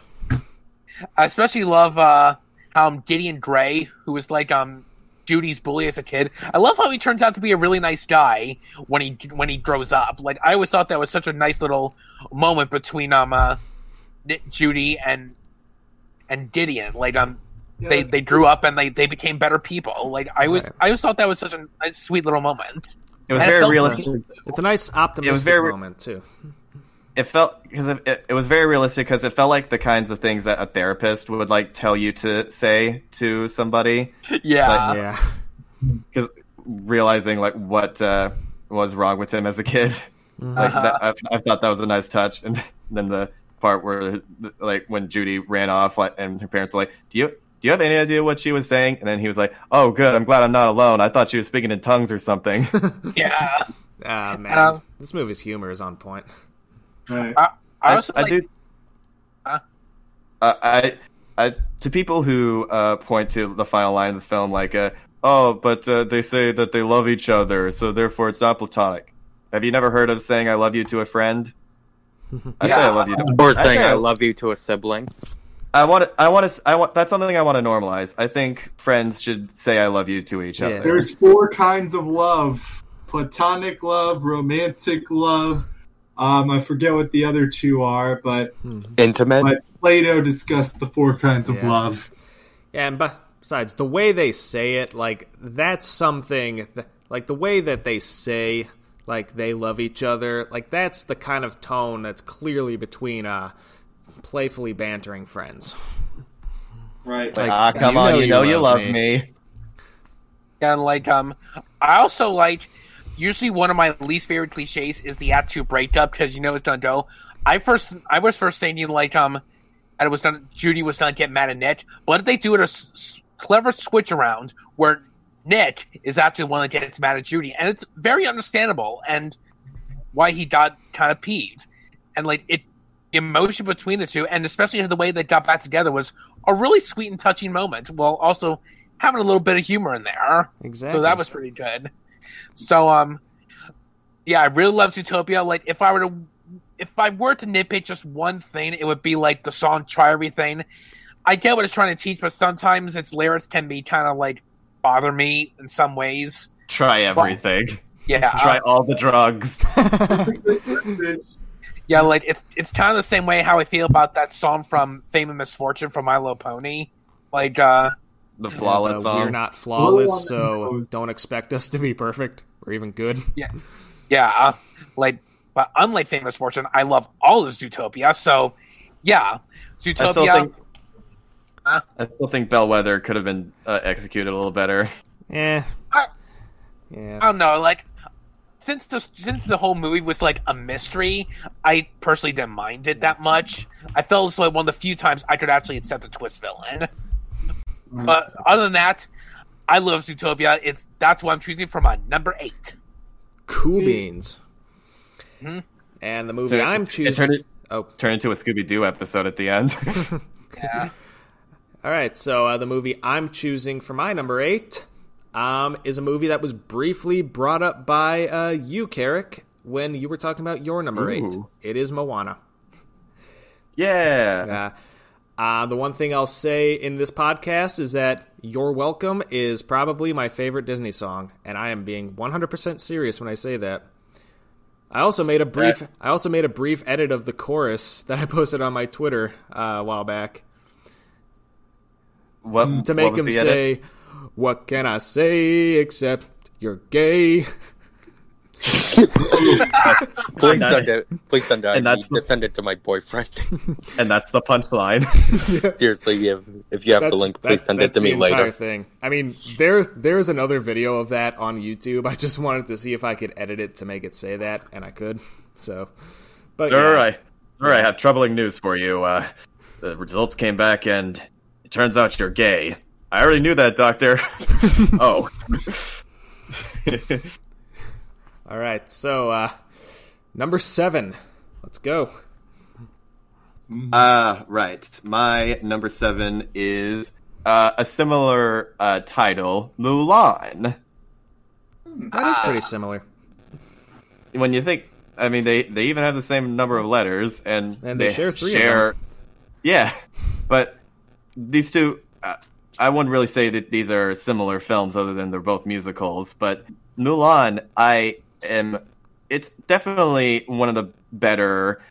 I especially love uh how um Gideon Gray, who was like um Judy's bully as a kid. I love how he turns out to be a really nice guy when he when he grows up. Like I always thought that was such a nice little moment between um uh Ni- Judy and and Gideon. Like um Yeah, they they grew up and they they became better people. Like I was Right. I always thought that was such a nice, sweet little moment. It was And very felt realistic. It's a nice optimistic very- moment too. It felt because it, it, it was very realistic because it felt like the kinds of things that a therapist would like tell you to say to somebody. Yeah. yeah, because realizing like what uh, was wrong with him as a kid, like Uh-huh. that, I, I thought that was a nice touch. And then the part where like when Judy ran off, like, and her parents were like, "Do you do you have any idea what she was saying?" And then he was like, "Oh, good. I'm glad I'm not alone. I thought she was speaking in tongues or something." Yeah. ah man, Um, this movie's humor is on point. Right. I I, also I like, do. Huh? Uh, I, I, to people who uh, point to the final line of the film, like, uh, "Oh, but uh, they say that they love each other, so therefore it's not platonic." Have you never heard of saying "I love you" to a friend? I say I love you. To, Or saying say I love you to a sibling. I want. to- I want to. I want. That's something I want to normalize. I think friends should say "I love you" to each Yeah. other. There's four kinds of love: platonic love, romantic love. Um, I forget what the other two are, but Intimate. but Plato discussed the four kinds of Yeah. love. Yeah, and besides the way they say it, like that's something. Th- like the way that they say like they love each other, like that's the kind of tone that's clearly between uh playfully bantering friends. Right. Like, ah, come you on, know you know you you love love me. me. And like um, I also like usually one of my least favorite cliches is the Act Two breakup because you know it's done go. I first I was first saying you like um, and it was done. Judy was done get mad at Nick. But if they do it a s- s- clever switch around where Nick is actually one that gets mad at Judy, and it's very understandable and why he got kind of peeved, and like it, the emotion between the two, and especially the way they got back together was a really sweet and touching moment, while also having a little bit of humor in there. Exactly. So that was pretty good. So um yeah, I really love Zootopia. Like if I were to if I were to nitpick just one thing, it would be like the song Try Everything. I get what it's trying to teach, but sometimes its lyrics can be kind of like bother me in some ways. Try everything. Yeah, Try uh, all the drugs. yeah, like it's it's kind of the same way how I feel about that song from Fame and Misfortune from My Little Pony. Like, uh, The And, flawless uh, song. We're not flawless, one so don't expect us to be perfect or even good. yeah, uh, like, but unlike Fame and Misfortune, I love all of Zootopia. So, yeah, I still Zootopia. Think. Huh? I still think Bellwether could have been uh, executed a little better. Eh. I- Yeah. I don't know, like since the since the whole movie was like a mystery, I personally didn't mind it that much. I felt it was like one of the few times I could actually accept a twist villain. But other than that, I love Zootopia. It's that's what I'm choosing for my number eight. Cool beans. Mhm. And the movie I'm It choosing. turned, it, Oh, turned into a Scooby Doo episode at the end. Yeah. All right. So uh, the movie I'm choosing for my number eight um, is a movie that was briefly brought up by uh, you, Carrick, when you were talking about your number eight. It is Moana. yeah. Uh, uh, the one thing I'll say in this podcast is that "You're Welcome" is probably my favorite Disney song, and I am being 100% serious when I say that. I also made a brief. I also made a brief edit of the chorus that I posted on my Twitter uh, a while back What, to make was him the edit? say, "What can I say except you're gay?" Please And that- send it. Please send it. And that's the- to send it to my boyfriend. and that's the punchline. Seriously, if, if you have the link, please that- send it to me later. Thing. I mean, there there's another video of that on YouTube. I just wanted to see if I could edit it to make it say that, and I could. So, but All yeah. right, all right. I have troubling news for you. Uh, the results came back, and it turns out you're gay. I already knew that, Doctor. oh. All right, so uh, number seven. Let's go. Uh, right. My number seven is uh, a similar uh, title, Mulan. That is pretty similar. When you think, I mean, they they even have the same number of letters, and, And they share three of share- Yeah, but these two, uh, I wouldn't really say that these are similar films, other than they're both musicals. But Mulan, I am. It's definitely one of the better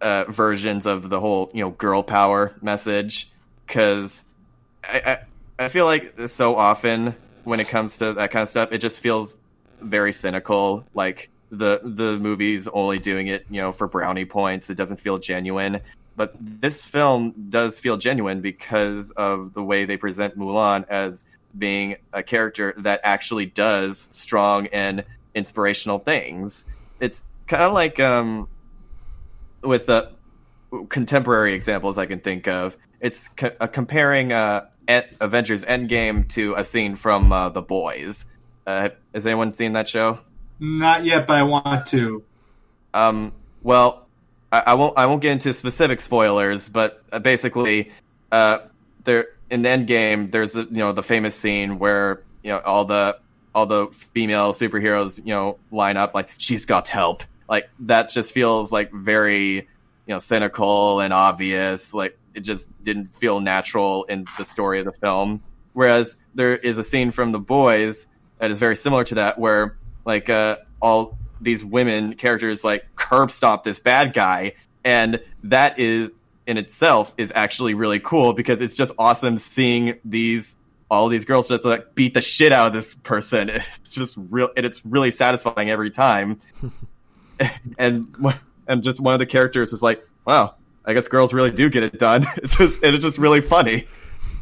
uh, versions of the whole, you know, girl power message. Because I, I, I feel like so often when it comes to that kind of stuff, it just feels very cynical. Like the the movie's only doing it, you know, for brownie points. It doesn't feel genuine. But this film does feel genuine because of the way they present Mulan as being a character that actually does strong and inspirational things. It's kind of like um, with the contemporary examples I can think of. It's co- uh, comparing uh, Avengers Endgame to a scene from uh, The Boys. Uh, has anyone seen that show? Not yet, but I want to. Um, well, I, won't. I won't get into specific spoilers, but uh, basically, uh, there in the end game, there's you know the famous scene where you know all the all the female superheroes you know line up like she's got help. Like that just feels like very you know cynical and obvious. Like it just didn't feel natural in the story of the film. Whereas there is a scene from The Boys that is very similar to that, where like uh, all these women characters like curb stop this bad guy, and that is in itself is actually really cool because it's just awesome seeing these all these girls just like beat the shit out of this person. It's just real, and it's really satisfying every time. and and just one of the characters was like, "Wow, I guess girls really do get it done." It's just and it's just really funny.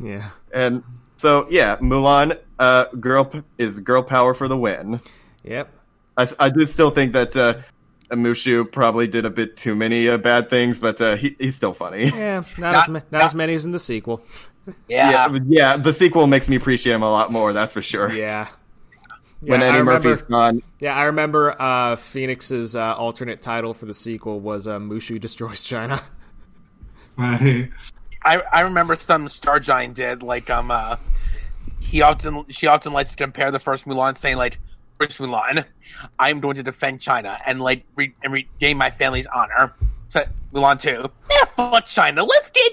Yeah. And so yeah, Mulan, uh, girl is girl power for the win. Yep. I, I do still think that uh, Mushu probably did a bit too many uh, bad things, but uh, he, he's still funny. Yeah. Not, Not- as ma- not, not- as many as in the sequel. Yeah. yeah, yeah. The sequel makes me appreciate him a lot more. That's for sure. Yeah. when Yeah, I Eddie remember- Murphy's gone, Yeah, I remember uh, Phoenix's uh, alternate title for the sequel was uh, Mushu Destroys China. Right. I I remember some Star Giant did like um uh he often she often likes to compare the first Mulan saying like first Mulan I am going to defend China and like re- and regain my family's honor. So Mulan two yeah fuck China let's get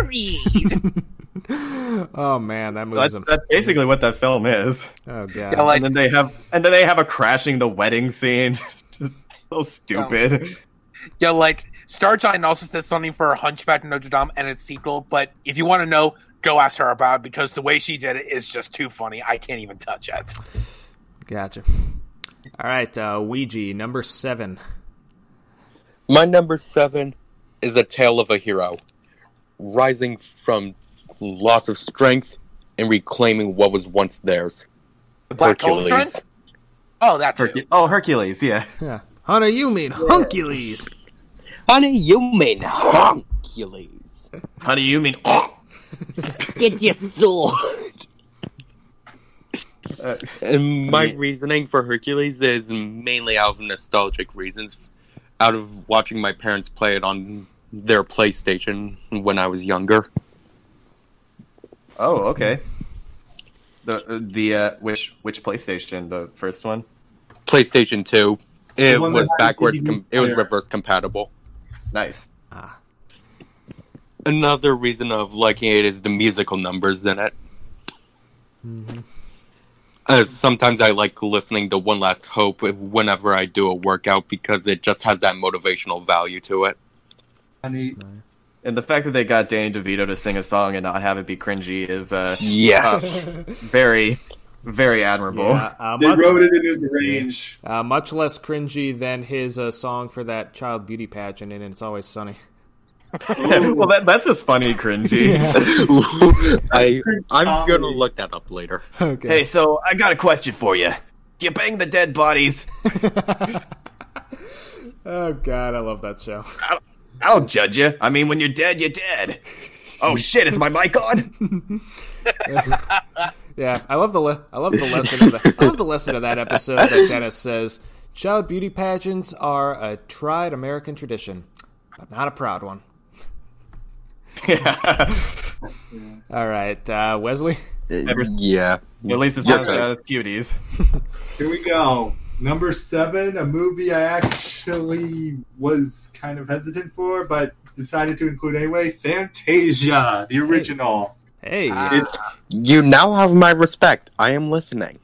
married. oh man, that that's, moves that's basically what that film is. Oh god. Yeah, like- and then they have, and then they have a crashing the wedding scene. just so stupid. yeah, like Star Giant also said something for Hunchback of Notre Dame and its sequel, but if you want to know, go ask her about it because the way she did it is just too funny. I can't even touch it. Gotcha. All right, uh, Ouija number seven. My number seven is A Tale of a Hero. Rising from loss of strength and reclaiming what was once theirs. The Black Cauldron? Hercules. Oh, that too. Hercu- oh, Hercules, yeah. Yeah. Hunter, you mean Huncules? Honey, you mean Hercules. Honey, you mean? Get your sword. Uh, And my Yeah. reasoning for Hercules is mainly out of nostalgic reasons, out of watching my parents play it on their PlayStation when I was younger. oh, okay. The the uh, which which PlayStation? The first one. PlayStation 2. It was backwards. Com- it was reverse compatible. Nice. Ah. Another reason of liking it is the musical numbers in it. Uh, sometimes I like listening to One Last Hope whenever I do a workout because it just has that motivational value to it. Honey, And the fact that they got Danny DeVito to sing a song and not have it be cringy is uh, Yes. very, very admirable. Yeah, uh, they much, wrote it in his range. uh, much less cringy than his uh, song for that child beauty pageant and It's Always Sunny. Well, that, that's just funny, cringy. I I'm Comedy. gonna look that up later. Okay. Hey, so I got a question for you. Do you bang the dead bodies? oh god, I love that show. I don't judge you. I mean, when you're dead, you're dead. Oh shit! Is my mic on? Yeah, I love the le- I love the lesson of the I love the lesson of that episode that Dennis says child beauty pageants are a tried American tradition, but not a proud one. All right, uh, Wesley. yeah. At least it's Yeah, not okay. as cuties. Here we go. Number seven, a movie I actually was kind of hesitant for, but decided to include anyway. Fantasia, the original. Hey, Ah. You now have my respect. I am listening.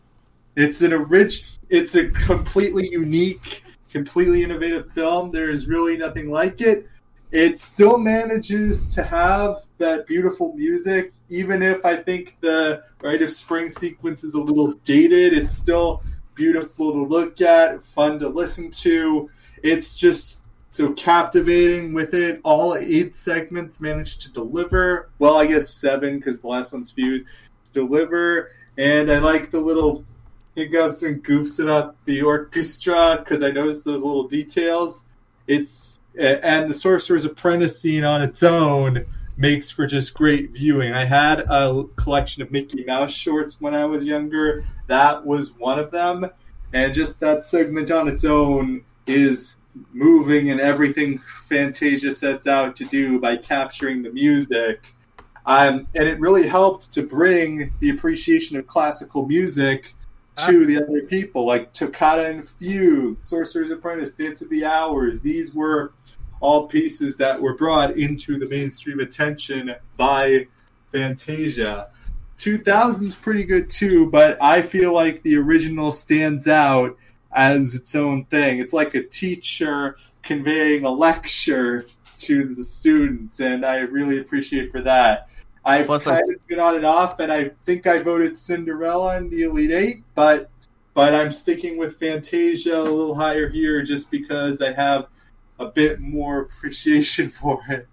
It's an orig- It's a completely unique, completely innovative film. There is really nothing like it. It still manages to have that beautiful music, even if I think the Rite of Spring sequence is a little dated. It's still beautiful to look at, fun to listen to. It's just so captivating with it. All eight segments managed to deliver. Well, I guess seven because the last one's fused. Deliver, and I like the little hiccups and goofs about the orchestra because I noticed those little details. It's and the Sorcerer's Apprentice scene on its own makes for just great viewing. I had a collection of Mickey Mouse shorts when I was younger. That was one of them, and just that segment on its own is moving in everything Fantasia sets out to do by capturing the music. Um, and it really helped to bring the appreciation of classical music to the other people, like Toccata and Fugue, Sorcerer's Apprentice, Dance of the Hours. These were all pieces that were brought into the mainstream attention by Fantasia. 2000's pretty good too, but I feel like the original stands out as its own thing. It's like a teacher conveying a lecture to the students, and I really appreciate for that. I've Plus, kind I'm- of been on and off, and I think I voted Cinderella in the Elite Eight, but but I'm sticking with Fantasia a little higher here just because I have a bit more appreciation for it.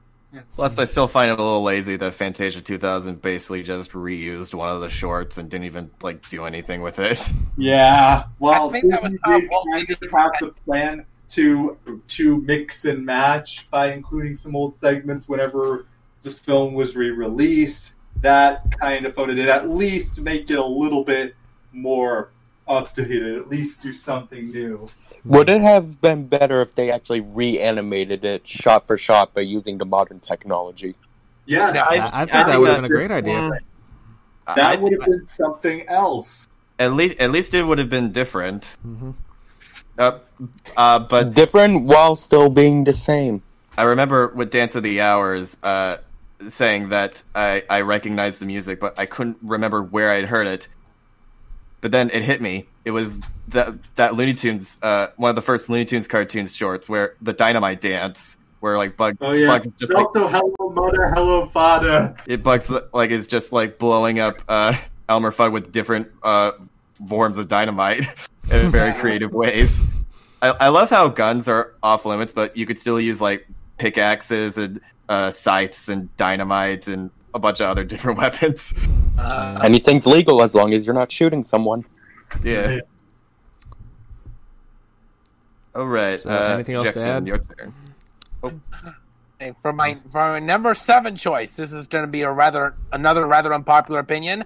Plus, I still find it a little lazy that Fantasia 2000 basically just reused one of the shorts and didn't even like do anything with it. Yeah, well, I think that was Disney did Walt kind Disney of have the plan to to mix and match by including some old segments whenever the film was re-released. That kind of voted it at least make it a little bit more updated. At least do something new. Would it have been better if they actually reanimated it shot for shot by using the modern technology? Yeah, Yeah, I, I think that would have been a great idea. That would have been something else. at least at least it would have been different. Mhm. Uh, uh, but Different while still being the same. I remember with Dance of the Hours uh, saying that I, I recognized the music, but I couldn't remember where I'd heard it. But then it hit me. It was that that Looney Tunes, uh, one of the first Looney Tunes cartoons shorts, where the Dynamite dance, where like Bug, Oh yeah. Bugs is just like also, hello mother, hello father. it Bugs like is just like blowing up uh, Elmer Fudd with different uh, forms of dynamite in very creative ways. I, I love how guns are off limits, but you could still use like pickaxes and uh, scythes and dynamite and a bunch of other different weapons. Uh, Anything's legal as long as you're not shooting someone. Yeah. All right. So, uh, anything else to add? Your turn. And for my for my number seven choice, this is going to be a rather another rather unpopular opinion,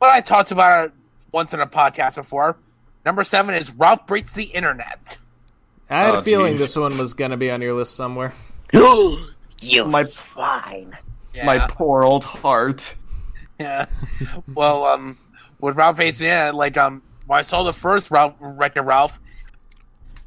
but I talked about it once in a podcast before. Number seven is Ralph breaks the internet. I had Oh, a feeling jeez. this one was going to be on your list somewhere. You My- swine. Yeah, My poor old heart. yeah. well, um, with Ralph the internet, like um, when I saw the first Ralph Wreck-It Ralph,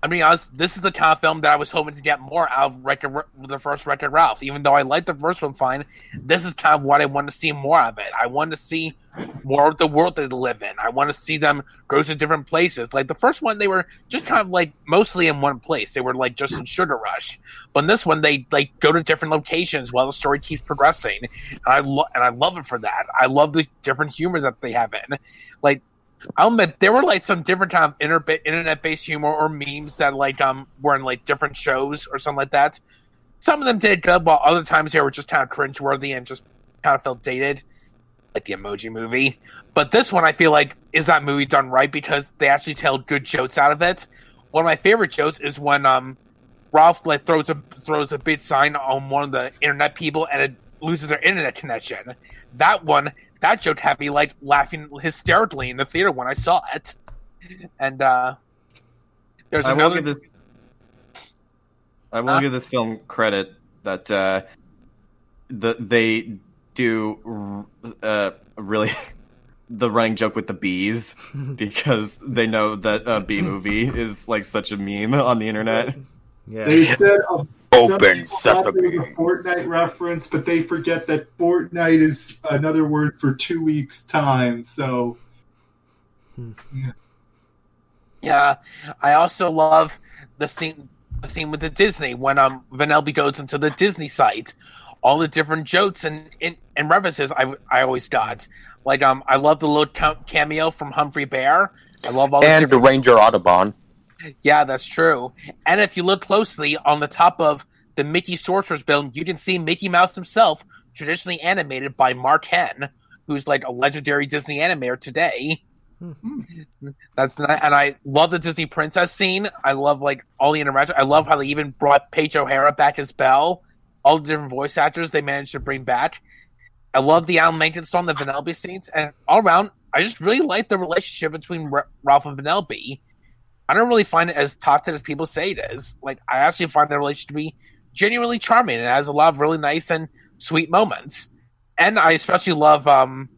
I mean, I was, this is the kind of film that I was hoping to get more out of Wreck-It, the first Wreck-It Ralph. Even though I liked the first one fine, this is kind of what I want to see more of it. I want to see more of the world they live in. I want to see them go to different places. Like the first one, they were just kind of like mostly in one place. They were like just in Sugar Rush. But in this one, they like go to different locations while the story keeps progressing. And I lo- and I love it for that. I love the different humor that they have in. Like I'll admit there were like some different kind of inter- internet-based humor or memes that like um were in like different shows or something like that. Some of them did good, while other times they were just kind of cringeworthy and just kind of felt dated, like the Emoji Movie. But this one, I feel like is that movie done right because they actually tell good jokes out of it. One of my favorite jokes is when um Ralph like throws a throws a big sign on one of the internet people and it loses their internet connection. That one, that joke had me like laughing hysterically in the theater when I saw it. And uh there's I will another give this. I will Huh? give this film credit that uh, the they do uh, really the running joke with the bees because they know that a bee movie is like such a meme on the internet. Yeah. They said some Open people thought there was sesame. a Fortnite reference, but they forget that Fortnite is another word for two weeks' time. So Yeah, I also love the scene the scene with the Disney when um Vanellope goes into the Disney site. All the different jokes and and, and references I I always got. Like um I love the little cameo from Humphrey Bear. I love all the And the different Ranger Audubon. Yeah, that's true. And if you look closely on the top of the Mickey Sorcerer's building, you can see Mickey Mouse himself, traditionally animated by Mark Henn, who's like a legendary Disney animator today. Hmm. That's not, and I love the Disney princess scene. I love like all the interaction. I love how they even brought Paige O'Hara back as Belle. All the different voice actors they managed to bring back. I love the Alan Menken song, the Vanellope scenes, and all around, I just really like the relationship between R- Ralph and Vanellope. I don't really find it as toxic as people say it is. Like, I actually find the relationship to be genuinely charming and it has a lot of really nice and sweet moments. And I especially love um,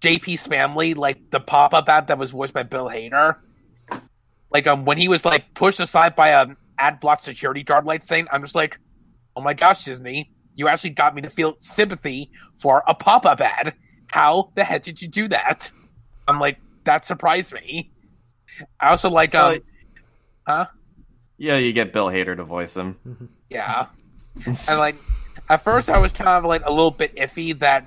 JP Spamley, like the pop up ad that was voiced by Bill Hader. Like, um, when he was like pushed aside by an ad block security guard light thing, I'm just like, oh my gosh, Disney, you actually got me to feel sympathy for a pop up ad. How the heck did you do that? I'm like, that surprised me. I also like um, Well, Yeah, you get Bill Hader to voice him. Yeah. And like at first I was kind of like a little bit iffy that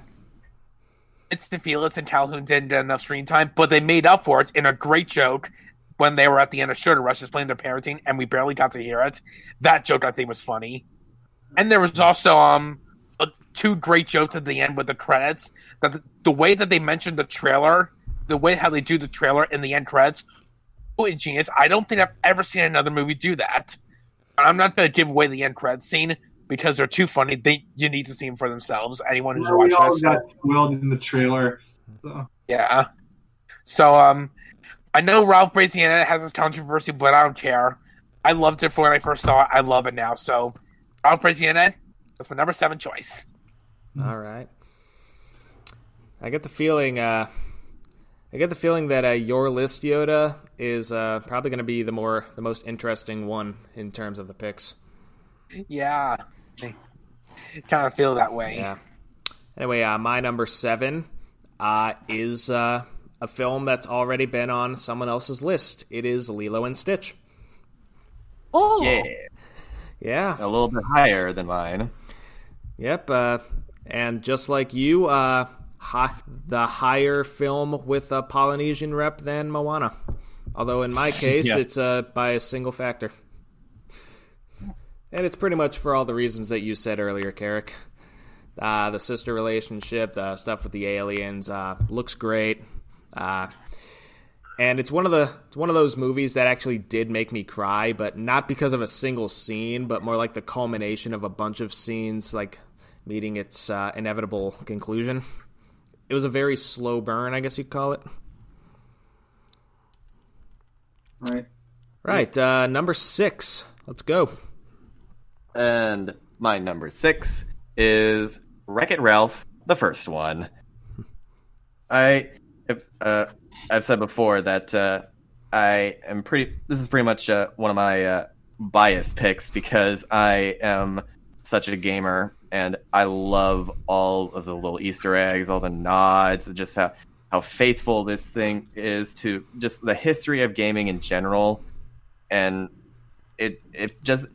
it's to Felix and Calhoun didn't get enough screen time, but they made up for it in a great joke when they were at the end of Sugar Rush explaining their parenting, and we barely got to hear it. That joke I think was funny. And there was also um a, two great jokes at the end with the credits. That the, the way that they mentioned the trailer, the way how they do the trailer in the end credits, ingenious. I don't think I've ever seen another movie do that. I'm not going to give away the end credits scene because they're too funny. They you need to see them for themselves. Anyone who's we watched all this, got spoiled in the trailer. So. yeah. So um, I know Ralph Braziana has this controversy, but I don't care. I loved it for when I first saw it. I love it now. So Ralph Braziana, that's my number seven choice. All right. I get the feeling. Uh, I get the feeling that uh, your list, Yoda, is uh, probably going to be the more the most interesting one in terms of the picks. Yeah, I kind of feel that way. Yeah. Anyway, uh, my number seven uh, is uh, a film that's already been on someone else's list. It is Lilo and Stitch. Oh, Yeah, Yeah. a little bit higher than mine. Yep. Uh, and just like you, uh, hi- the higher film with a Polynesian rep than Moana. Although in my case, Yeah. it's uh, by a single factor. And it's pretty much for all the reasons that you said earlier, Carrick. Uh, the sister relationship, the stuff with the aliens, uh, looks great. Uh, and it's one of the it's one of those movies that actually did make me cry, but not because of a single scene, but more like the culmination of a bunch of scenes, like meeting its uh, inevitable conclusion. It was a very slow burn, I guess you'd call it. Right. Right, uh, number six. Let's go. And my number six is Wreck It Ralph, the first one. I have, uh, I've said before that uh, I am pretty. This is pretty much uh, one of my uh, bias picks because I am such a gamer and I love all of the little Easter eggs, all the nods, just how how faithful this thing is to just the history of gaming in general. And it it just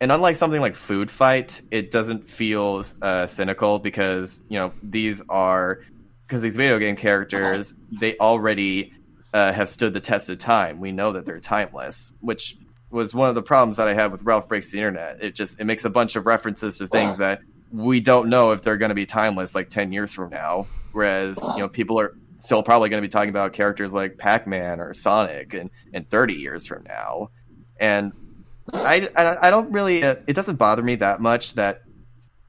and unlike something like Food Fight, it doesn't feel uh, cynical because you know these are because these video game characters they already uh, have stood the test of time. We know that they're timeless, which was one of the problems that I had with Ralph Breaks the Internet. It just it makes a bunch of references to things that we don't know if they're going to be timeless like ten years from now. Whereas you know people are still probably going to be talking about characters like Pac Man or Sonic in, in thirty years from now, and I, I, I don't really. Uh, it doesn't bother me that much that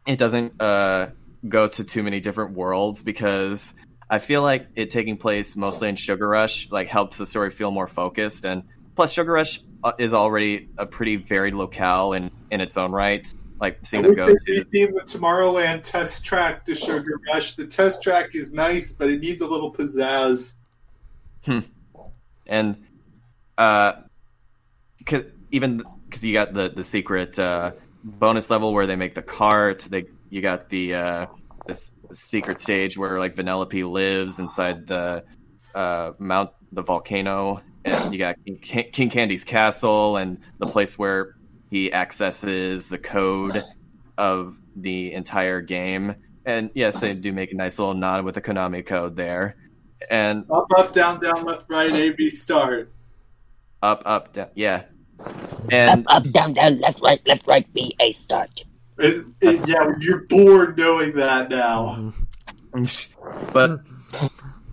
it doesn't uh, go to too many different worlds because I feel like it taking place mostly in Sugar Rush like helps the story feel more focused. And plus, Sugar Rush uh, is already a pretty varied locale in in its own right. Like I seeing them go to. the Tomorrowland test track to Sugar Rush. The test track is nice, but it needs a little pizzazz. and uh, cause even because you got the the secret uh, bonus level where they make the cart, they you got the uh, this secret stage where like Vanellope lives inside the uh, Mount the volcano, and you got King, King Candy's castle and the place where he accesses the code of the entire game. And yes, they do make a nice little nod with the Konami code there. And Up, up, down, down, left, right, A, B, start. up, up, down, yeah. up, And up, down, down, left, right, left, right, B, A, start. It, it, yeah, you're bored knowing that now. but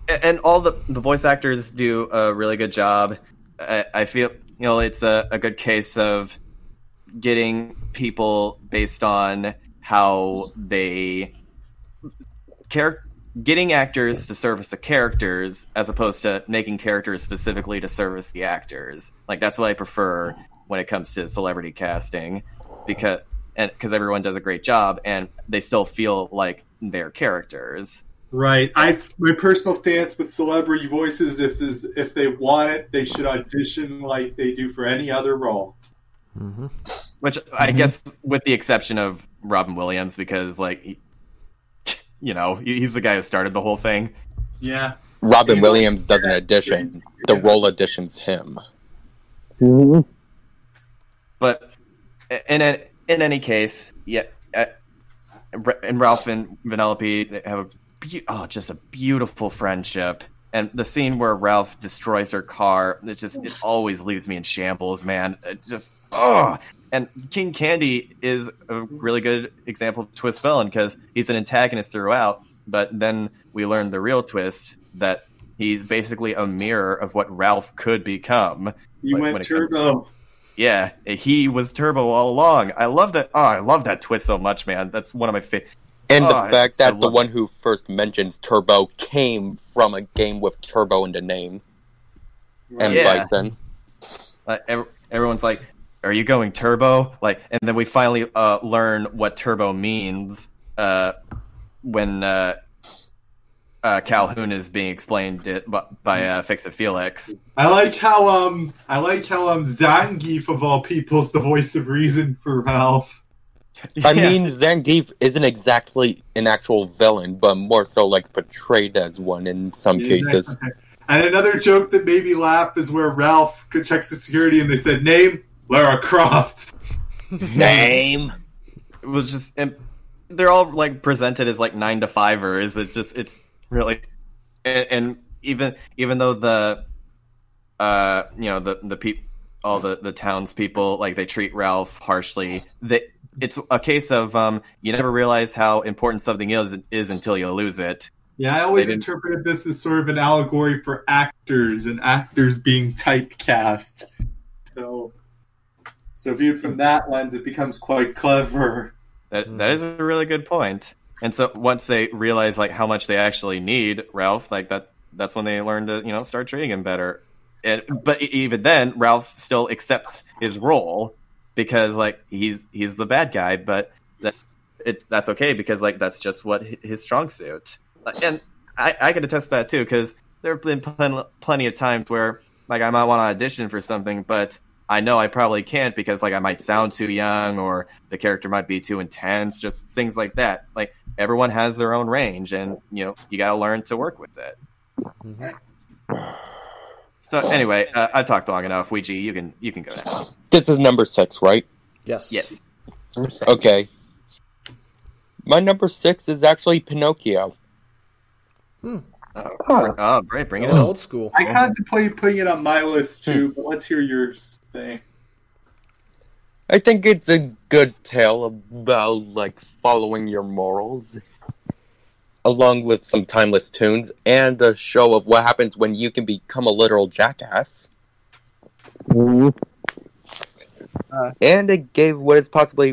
and all the the voice actors do a really good job. I, I feel you know it's a, a good case of getting people based on how they char- getting actors to service the characters as opposed to making characters specifically to service the actors. Like that's what I prefer when it comes to celebrity casting because and because everyone does a great job and they still feel like they're characters. Right. I my personal stance with celebrity voices if is if they want it, they should audition like they do for any other role. Mm-hmm. Which I mm-hmm. guess, with the exception of Robin Williams, because like, he, you know, he's the guy who started the whole thing. Yeah. Robin He's Williams does an audition. The role auditions him. Mm-hmm. But in a, in any case, yeah, uh, and Ralph and Vanellope they have a be- oh, just a beautiful friendship. And the scene where Ralph destroys her car, it just it always leaves me in shambles, man. It just oh. And King Candy is a really good example of twist villain because he's an antagonist throughout, but then we learn the real twist that he's basically a mirror of what Ralph could become. You Like, went when it turbo. Yeah, he was Turbo all along. I love that. Oh, I love that twist so much, man. That's one of my favorite. And Oh, the fact that the love one who first mentions Turbo came from a game with Turbo in the name and Yeah. Bison. Uh, ev- everyone's like, "Are you going Turbo?" Like, and then we finally uh, learn what Turbo means uh, when uh, uh, Calhoun is being explained it by, by uh, Fix It Felix. I like how um I like how um Zangief of all people's the voice of reason for Ralph. I mean, Zangief isn't exactly an actual villain, but more so like portrayed as one in some cases. And another joke that made me laugh is where Ralph checks the security and they said name Lara Croft. Name. it was just and they're all like presented as like nine to fivers it's just it's really and, and even even though the uh you know the the peop all the the townspeople like they treat ralph harshly that it's a case of um you never realize how important something is is until you lose it Yeah, I always interpreted this as sort of an allegory for actors and actors being typecast. So, so viewed from hmm. that lens, it becomes quite clever. That that hmm. is a really good point. And so once they realize like how much they actually need Ralph, like that that's when they learn to, you know, start treating him better. And but even then Ralph still accepts his role because like he's he's the bad guy, but that's it that's okay because like that's just what his strong suit. And I I can attest to that too cuz there have been plen- plenty of times where like I might want to audition for something, but I know I probably can't because like I might sound too young or the character might be too intense, just things like that. Like everyone has their own range and you know, you got to learn to work with it. Mm-hmm. So anyway, uh, I talked long enough. Ouija, you can you can go now. This is number six, right? Yes. Yes. Okay. My number six is actually Pinocchio. Hmm. Oh, oh great, bring it Oh, in. old school. I contemplate putting it on my list too, hmm. but let's hear yours thing. I think it's a good tale about like following your morals, along with some timeless tunes and a show of what happens when you can become a literal jackass. Mm-hmm. Uh. and it gave what is possibly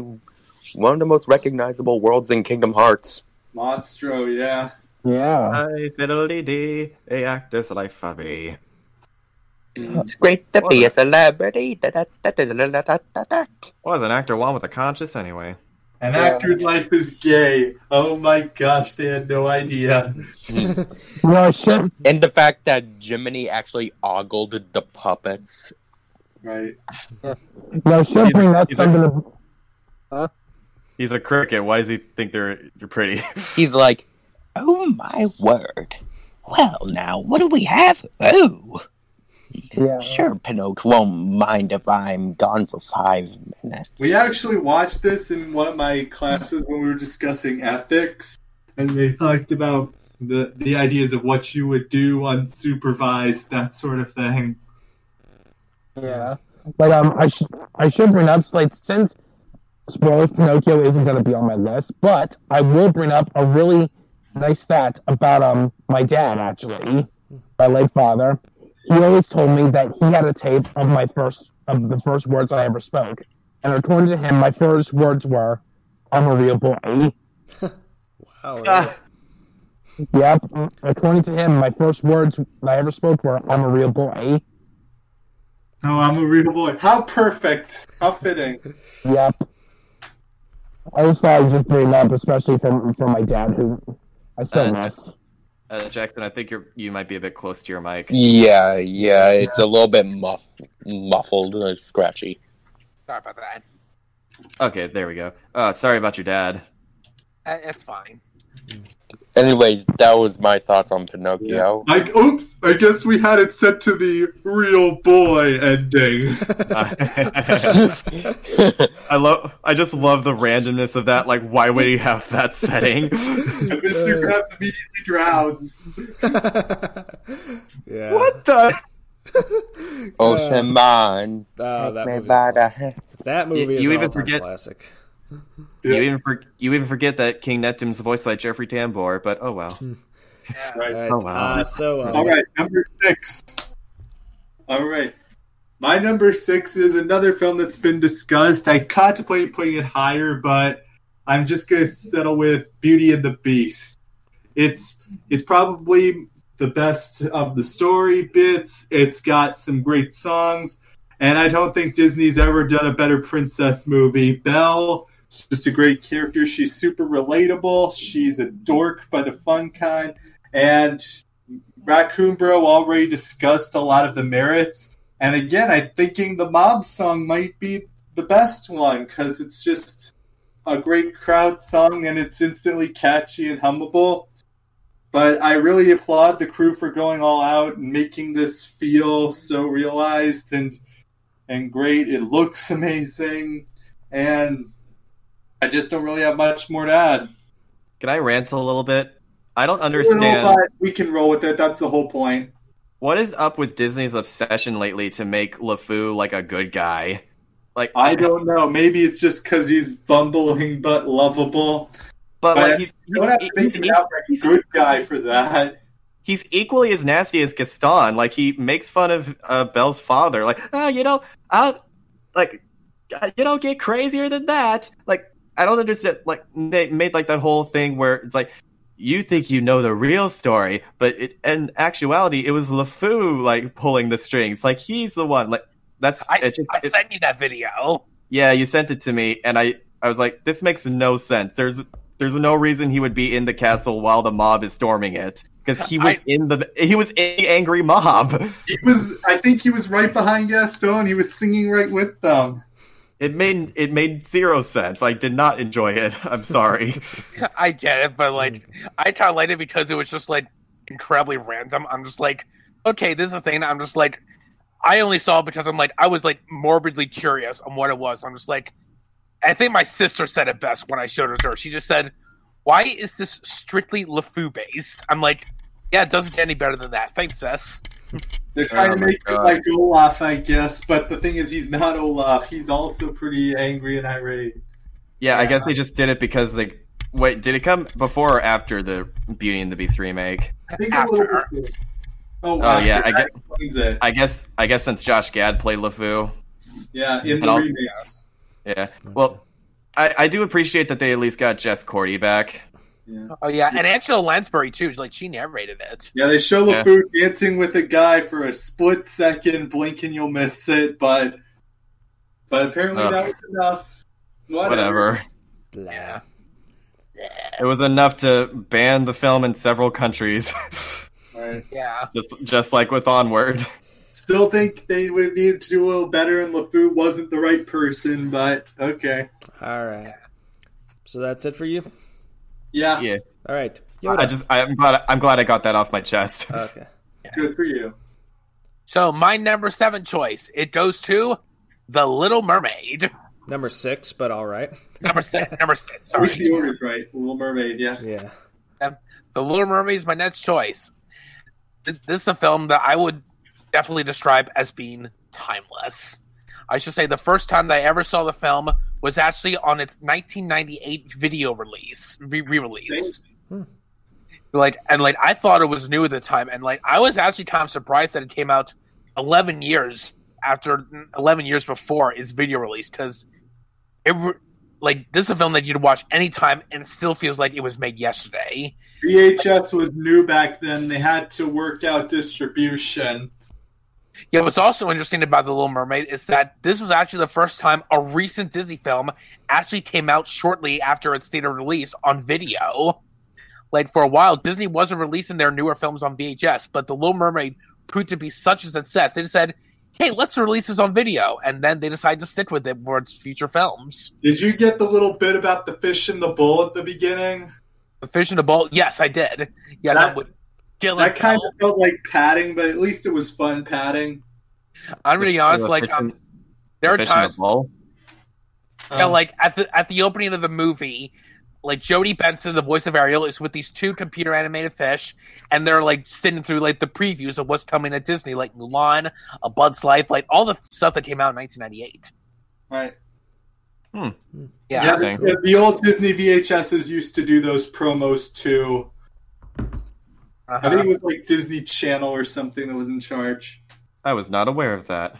one of the most recognizable worlds in Kingdom Hearts. Monstro, yeah. Yeah. I fiddly dee, a actor's life for me. It's great to be a celebrity. Was an actor one with a conscience anyway? An actor's life is gay. Oh my gosh, they had no idea. and the fact that Jiminy actually ogled the puppets. Right. No, he's, He's a cricket. Why does he think they're they're pretty? he's like, oh my word. Well, now what do we have? Oh yeah. sure, Pinocchio won't mind if I'm gone for five minutes. We actually watched this in one of my classes when we were discussing ethics, and they talked about the the ideas of what you would do unsupervised, that sort of thing. Yeah. But um, I should I should bring up like since spoilers Pinocchio isn't going to be on my list, but I will bring up a really nice fact about um my dad actually, my late father. He always told me that he had a tape of my first of the first words I ever spoke, and according to him, my first words were, "I'm a real boy." Wow. Ah, Yep. According to him, my first words I ever spoke were, "I'm a real boy." Oh, I'm a real boy. How perfect. How fitting. Yep. I just thought I'd just bring it up, especially from from my dad, who I still Uh, miss. Uh, Jackson, I think you're you might be a bit close to your mic. yeah, yeah, it's a little bit muff- muffled, uh, scratchy. Sorry about that. Okay, there we go. Uh, sorry about your dad. Uh, It's fine. Anyways, that was my thoughts on Pinocchio. I, oops, I guess we had it set to the real boy ending. I love. I just love the randomness of that. Like, why would you have that setting? Mr. Krabs immediately drowns. yeah. what the? Ocean uh, Man, Oh, uh, take that me movie. by the. That movie You- is you an even forget- classic. You even for, you even forget that King Neptune's voiced by Jeffrey Tambor, but oh well. Right. All right. Oh, wow. Uh, so, um, All right, number six. All right. My number six is another film that's been discussed. I contemplate putting it higher, but I'm just gonna settle with Beauty and the Beast. It's it's probably the best of the story bits. It's got some great songs, and I don't think Disney's ever done a better princess movie. Belle is just a great character. She's super relatable. She's a dork, but a fun kind. And Raccoon Bro already discussed a lot of the merits. And again, I'm thinking the mob song might be the best one because it's just a great crowd song and it's instantly catchy and hummable. But I really applaud the crew for going all out and making this feel so realized and and great. It looks amazing, and I just don't really have much more to add. Can I rant a little bit? I don't No, understand but we can roll with it. That's the whole point. what is up with Disney's obsession lately to make LeFou like a good guy. Like I don't know. Maybe it's just because he's bumbling but lovable. but But like he's You don't have to he's, make he's, an outright good guy for that. he's equally as nasty as Gaston. Like he makes fun of uh, Belle's father. Like ah, you know, I like you don't get crazier than that. Like I don't understand. Like they made like that whole thing where it's like you think you know the real story, but it, in actuality, it was LeFou like pulling the strings. Like he's the one. Like that's I, it's just, I it- sent you that video. Yeah, you sent it to me, and I I was like, this makes no sense. There's there's no reason he would be in the castle while the mob is storming it because he was I- in the he was in the angry mob. He was. I think he was right behind Gaston. He was singing right with them. It made it made zero sense. I did not enjoy it. I'm sorry. I get it, but like I it because it was just like incredibly random. I'm just like, okay, this is a thing. I'm just like, I only saw it because I'm like, I was like morbidly curious on what it was. I'm just like, I think my sister said it best when I showed it to her. She just said, "Why is this strictly LeFou based?" I'm like, yeah, it doesn't get any better than that. Thanks, sis. They're oh trying Oh to make it like Olaf, I guess. But the thing is, he's not Olaf. He's also pretty angry and irate. Yeah, I guess they just did it because they wait. Did it come before or after the Beauty and the Beast remake? I think After. a little bit. Oh, Oh, yeah, I That get- explains it. I guess I guess since Josh Gad played LeFou. Yeah, in the I'll- remake. Yeah. Well, I, I do appreciate that they at least got Jesse Corti back. Yeah. Oh yeah, and Angela Lansbury too. Like she narrated it. Yeah, they show Yeah. LeFou dancing with a guy for a split second, blink and you'll miss it, but but apparently Ugh. that was enough. Whatever. Whatever. Blah. It was enough to ban the film in several countries, Right. Yeah. just just like with Onward. Still think they would need to do a little better, and LeFou wasn't the right person, but okay. All right. So that's it for you. Yeah, Yeah, All right. Yoda. I just I'm glad I'm glad I got that off my chest. okay. good for you. So my number seven choice it goes to the Little Mermaid. Number six, but all right. Number six. number six. I wish the Sorry. order's right. Little Mermaid, yeah. Yeah. The Little Mermaid is my next choice. This is a film that I would definitely describe as being timeless. I should say the first time that I ever saw the film was actually on its 1998 video release, re release. Hmm. Like and like I thought it was new at the time, and like I was actually kind of surprised that it came out 11 years after 11 years before its video release because it like this is a film that you'd watch anytime and it still feels like it was made yesterday. VHS was new back then. They had to work out distribution. Yeah, what's also interesting about The Little Mermaid is that this was actually the first time a recent Disney film actually came out shortly after its theater release on video. Like for a while, Disney wasn't releasing their newer films on VHS, but The Little Mermaid proved to be such a success. They just said, "Hey, let's release this on video," and then they decided to stick with it for its future films. Did you get the little bit about the fish and the bull at the beginning? The Fish in the Bowl. Yes, I did. Yes, That- I'm with Gillen. That kind Fell. of felt like padding, but at least it was fun padding. I'm gonna be honest. The Like, um, there are Fish in the times. Yeah, Um, like at the at the opening of the movie, like Jodi Benson, the voice of Ariel, is with these two computer animated fish, and they're like sitting through like the previews of what's coming at Disney, like Mulan, A Bug's Life, like all the stuff that came out in 1998. right. Yeah, Yeah, the, the old Disney VHSs used to do those promos too. I uh-huh. think it was like Disney Channel or something that was in charge. I was not aware of that.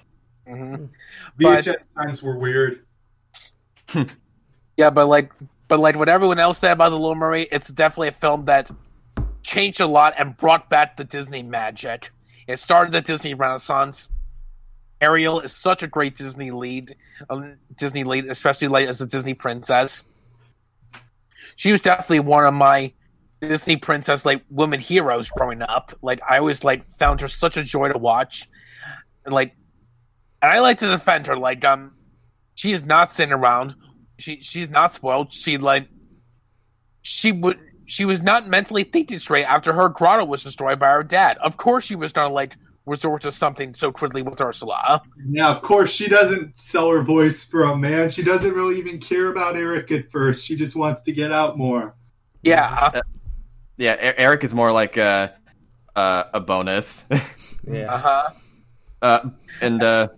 Mhm. But- times were weird. yeah, but like, but like what everyone else said about the Little Mermaid, it's definitely a film that changed a lot and brought back the Disney magic. It started the Disney Renaissance. Ariel is such a great Disney lead, um, Disney lead, especially like as a Disney princess. She was definitely one of my Disney princess like women heroes growing up. Like I always like found her such a joy to watch, and like, and I like to defend her. Like um, she is not sitting around. She she's not spoiled. She like, she would she was not mentally thinking straight after her grotto was destroyed by her dad. Of course, she was gonna like resort to something so quickly with Ursula. Yeah, of course, she doesn't sell her voice for a man. She doesn't really even care about Eric at first. She just wants to get out more. Yeah, Yeah, E- Eric is more like a a, a bonus. Yeah. uh huh. Uh, and uh,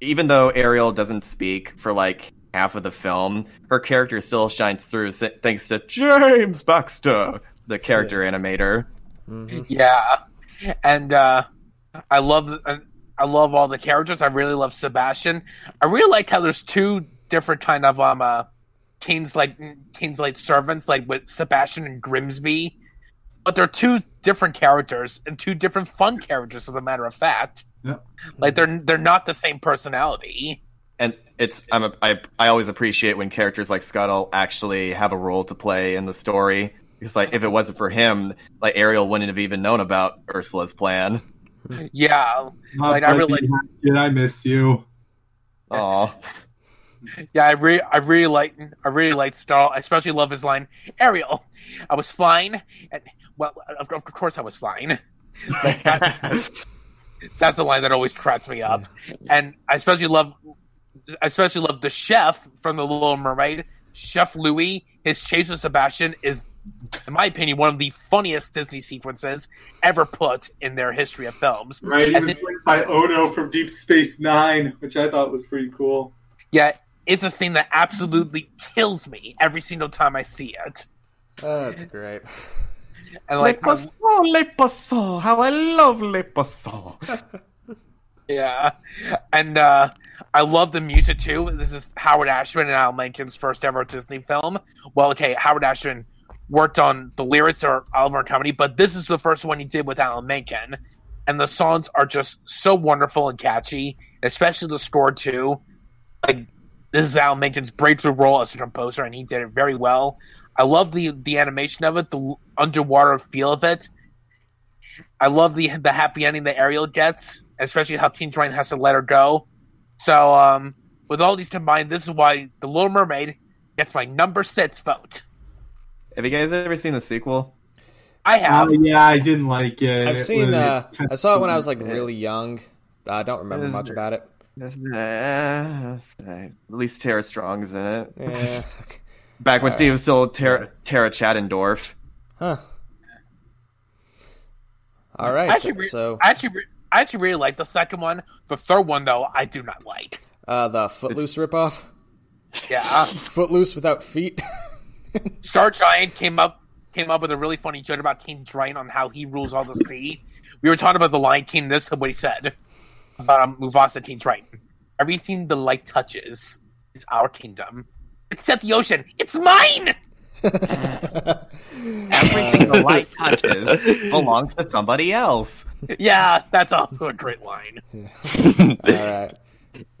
even though Ariel doesn't speak for like half of the film, her character still shines through thanks to James Baxter, the character animator. Mhm. Yeah, and uh, I love uh, I love all the characters. I really love Sebastian. I really like how there's two different kind of um King's like King's like servants, like with Sebastian and Grimsby. But they're two different characters and two different fun characters, as a matter of fact. Yep. Like they're they're not the same personality. And it's I'm a, I I always appreciate when characters like Scuttle actually have a role to play in the story. Because like if it wasn't for him, like Ariel wouldn't have even known about Ursula's plan. Yeah, Like, I Buddy really- Hackett, I miss you. Aw. Yeah, I really, I really like, I really like Star. I especially love his line, "Ariel, I was flying." And, well, of, of course, I was flying. Like, that- that's a line that always cracks me up, and I especially love, I especially love the chef from the Little Mermaid, Chef Louis. His chase with Sebastian is, in my opinion, one of the funniest Disney sequences ever put in their history of films. Right, he As was in- played by Odo from Deep Space Nine, which I thought was pretty cool. Yeah, it's a scene that absolutely kills me every single time I see it, Oh, that's great. and like. le poisson, le poisson, how I love le poisson. Yeah, and uh, I love the music too. This is Howard Ashman and Alan Menken's first ever Disney film. Well, okay, Howard Ashman worked on the lyrics or Oliver and Company, but this is the first one he did with Alan Menken, and the songs are just so wonderful and catchy, especially the score too. Like this is Alan Menken's breakthrough role as a composer, and he did it very well. I love the the animation of it, the underwater feel of it. I love the the happy ending that Ariel gets, especially how King Triton has to let her go. So, um, with all these combined, this is why The Little Mermaid gets my number six vote. Have you guys ever seen the sequel? I have. Oh yeah, I didn't like it. I've It seen. was- Uh, I saw it when I was like really young. I don't remember much about it. At least Tara Strong's in it. Yeah. Back when Alright. she was still Tara, Tara Charendoff. Huh. All right. I actually, re- so I actually, re- I actually really like the second one. The third one, though, I do not like. uh, the Footloose ripoff. Yeah, Footloose without feet. Star Giant came up came up with a really funny joke about King Triton on how he rules all the sea. We were talking about the Lion King. This is what he said about um, Mufasa King Triton. Everything the light touches is our kingdom, except the ocean. It's mine. Everything the light touches belongs to somebody else. Yeah, that's also a great line. All right.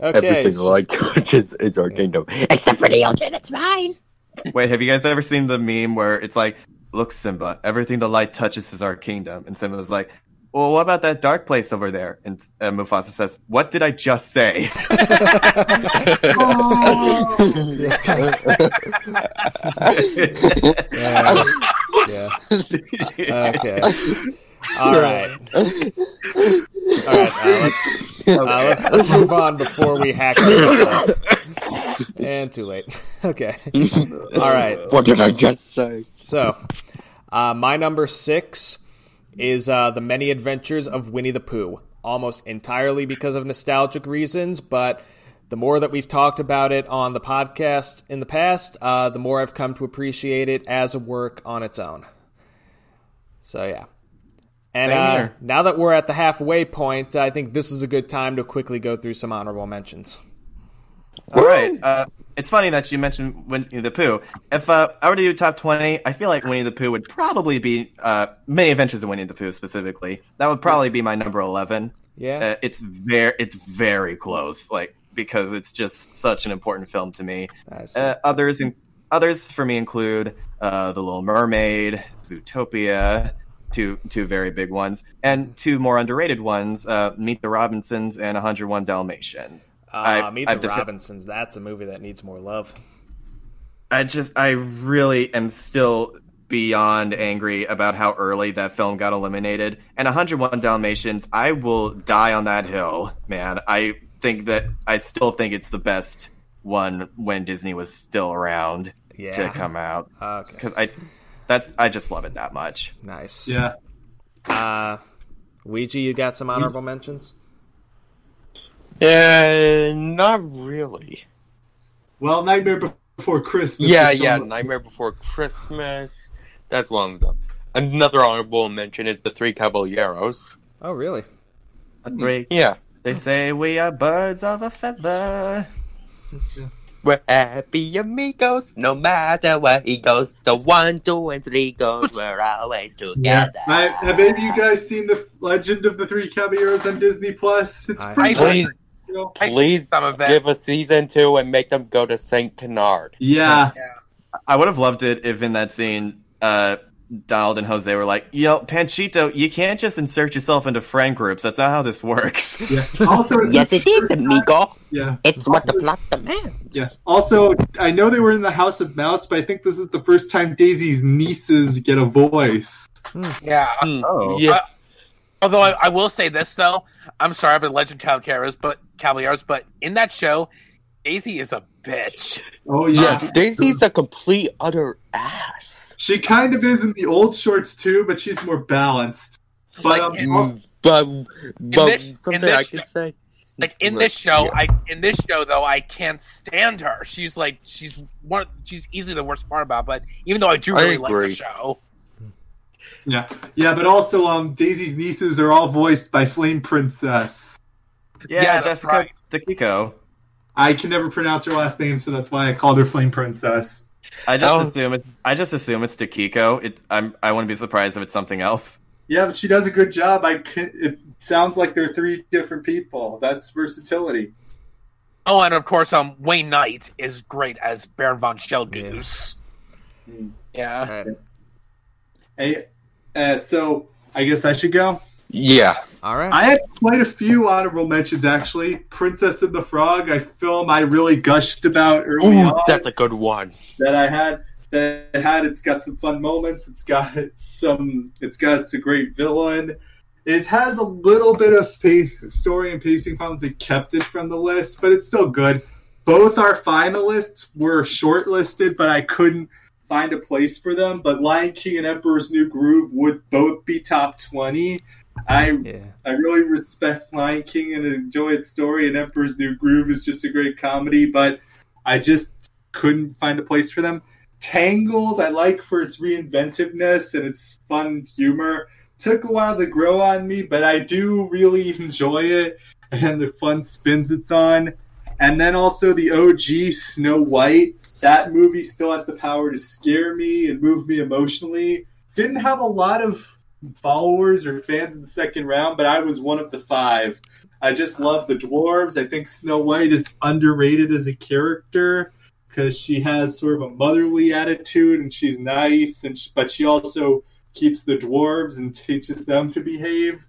Okay. Everything so- light touches is our kingdom. Except for the ocean, it's mine. Wait, have you guys ever seen the meme where it's like, "Look, Simba, everything the light touches is our kingdom," and Simba was like, "Well, what about that dark place over there?" And uh, Mufasa says, "What did I just say?" Uh, yeah. Okay. All right. All right. Uh, let's uh, let, let's move on before we hack. And too late. Okay. All right. What did I just say? So, uh, my number six is uh, The Many Adventures of Winnie the Pooh, almost entirely because of nostalgic reasons, but the more that we've talked about it on the podcast in the past, uh, the more I've come to appreciate it as a work on its own. So, yeah. And uh, now that we're at the halfway point, I think this is a good time to quickly go through some honorable mentions. All right. Uh, it's funny that you mentioned Winnie the Pooh. If uh, I were to do top twenty, I feel like Winnie the Pooh would probably be uh, Many Adventures of Winnie the Pooh specifically. That would probably be my number eleven. Yeah. Uh, it's very, it's very close, like because it's just such an important film to me. Uh, others, in, others for me include uh, The Little Mermaid, Zootopia, two two very big ones, and two more underrated ones: uh, Meet the Robinsons and 101 Dalmatian. Uh, I- Meet I've the defi- Robinsons. That's a movie that needs more love. I just, I really am still beyond angry about how early that film got eliminated. And 101 Dalmatians, I will die on that hill, man. I think that, I still think it's the best one when Disney was still around Yeah. to come out. Okay. Because I, that's, I just love it that much. Nice. Yeah. Uh, Ouija, you got some honorable mentions? Uh, not really. Well, Nightmare Before Christmas. Yeah, yeah, I'm- Nightmare Before Christmas. That's one of them. Another honorable mention is the Three Caballeros. Oh, really? three. Yeah. They say we are birds of a feather. We're happy amigos, no matter where he goes. The one, two, and three goes, we're always together. I, have any of you guys seen the Legend of the Three Caballeros on Disney Plus? It's I- pretty Please, good, you know? I please some of that. give a season two and make them go to Saint Canard. Yeah. I would have loved it if in that scene, uh, Donald and Jose were like, "Yo, Panchito, you can't just insert yourself into friend groups. That's not how this works." Yeah. Also, Yes, it is, first amigo. Yeah. It's what the plot demands. Yeah. Also, I know they were in the House of Mouse, but I think this is the first time Daisy's nieces get a voice. Yeah. Hmm. Oh. Yeah. Although I, I will say this though, I'm sorry about Legend Caballeros, but Caballeros, but in that show, Daisy is a bitch. Oh Yeah, yeah. Daisy's a complete utter ass. She kind of is in the old shorts too, but she's more balanced. But Like, um, in- Mm, But but this- something this I show- could say. Like in this show, yeah. I in this show though, I can't stand her. She's like she's one. She's easily the worst part about. But even though I do I really like the show, yeah, yeah, but also um, Daisy's nieces are all voiced by Flame Princess. Yeah, Yeah, Jessica right. Takiko. I can never pronounce her last name, so that's why I called her Flame Princess. I just Oh. assume it. I just assume it's Takiko. It, I'm. I wouldn't be surprised if it's something else. Yeah, but she does a good job. I can, it sounds like they're three different people. That's versatility. oh, and of course, um, Wayne Knight is great as Baron von Sheldgoose. Yeah. All right. Hey, uh, so I guess I should go. Yeah. All right. I had quite a few honorable mentions actually. Princess and the Frog, a film I really gushed about early Ooh, on. that's a good one. that I had that I had. It's got some fun moments. It's got some. It's got it's a great villain. It has a little bit of pa- story and pacing problems They kept it from the list, but it's still good. Both our finalists were shortlisted, but I couldn't find a place for them. But Lion King and Emperor's New Groove would both be top twenty. I yeah. I really respect Lion King and enjoy its story, and Emperor's New Groove is just a great comedy, but I just couldn't find a place for them. Tangled, I like for its reinventiveness and its fun humor. Took a while to grow on me, but I do really enjoy it and the fun spins it's on. And then also the OG Snow White. That movie still has the power to scare me and move me emotionally. Didn't have a lot of followers or fans in the second round, but I was one of the five. I just love the dwarves. I think Snow White is underrated as a character because she has sort of a motherly attitude and she's nice, and sh but she also keeps the dwarves and teaches them to behave.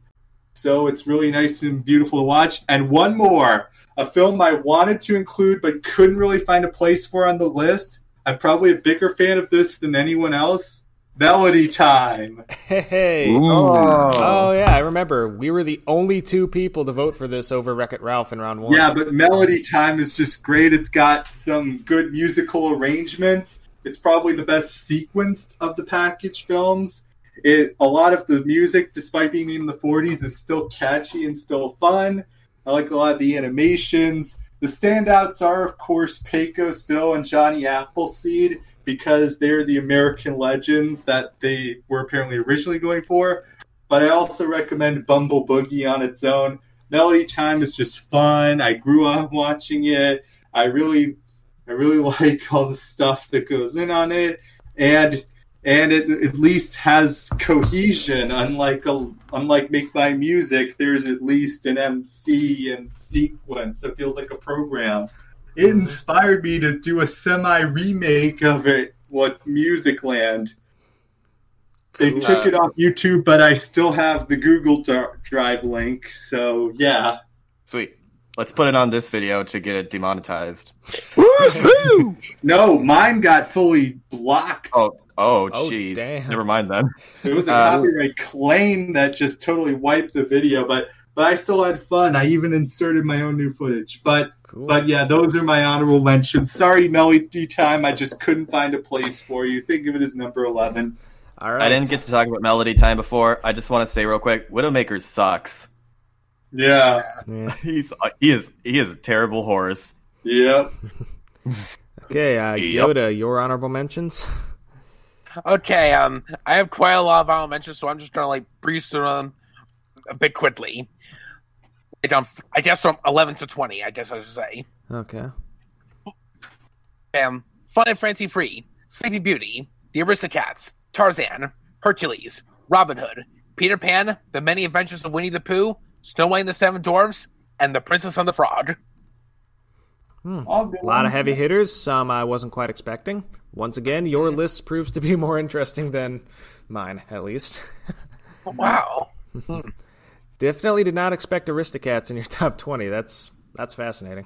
So it's really nice and beautiful to watch. And one more, a film I wanted to include but couldn't really find a place for on the list. I'm probably a bigger fan of this than anyone else. Melody Time. Hey. Oh. Oh yeah, I remember. We were the only two people to vote for this over Wreck It Ralph in round one. Yeah, but Melody Time is just great. It's got some good musical arrangements. It's probably the best sequenced of the package films. It a lot of the music, despite being in the 40s, is still catchy and still fun. I like a lot of the animations. The standouts are, of course, Pecos Bill and Johnny Appleseed because they're the American legends that they were apparently originally going for. But I also recommend Bumble Boogie on its own. Melody Time is just fun. I grew up watching it. I really, I really like all the stuff that goes in on it, and and it at least has cohesion. Unlike a, unlike Make Mine Music, there's at least an MC and sequence. It feels like a program. It inspired me to do a semi remake of it. What Musicland? They Cool. took it off YouTube, but I still have the Google Drive link. So yeah, Sweet. Let's put it on this video to get it demonetized. no, mine got fully blocked. Oh, oh, Oh, jeez. damn. Never mind then. It was a Uh, copyright claim that just totally wiped the video, but but I still had fun. I even inserted my own new footage. But Cool. but yeah, those are my honorable mentions. Sorry, Melody Time, I just couldn't find a place for you. Think of it as number eleven. All right. I didn't get to talk about Melody Time before. I just want to say real quick, Widowmaker sucks. Yeah. Yeah. He's uh, he is he is a terrible horse. Yep. Okay, uh, Yep. Yoda, your honorable mentions. Okay, um, I have quite a lot of honorable mentions, so I'm just gonna like breeze through them a bit quickly. Like, um, I guess from 11 to 20, I guess I should say. Okay. Um, Fun and Fancy Free, Sleepy Beauty, The Aristocats, Tarzan, Hercules, Robin Hood, Peter Pan, The Many Adventures of Winnie the Pooh, Snow White and the Seven Dwarfs, and The Princess and the Frog. All good A lot of heavy hitters, some I wasn't quite expecting. Once again, your list proves to be more interesting than mine, at least. Wow. Definitely did not expect Aristocats in your top 20. That's that's fascinating.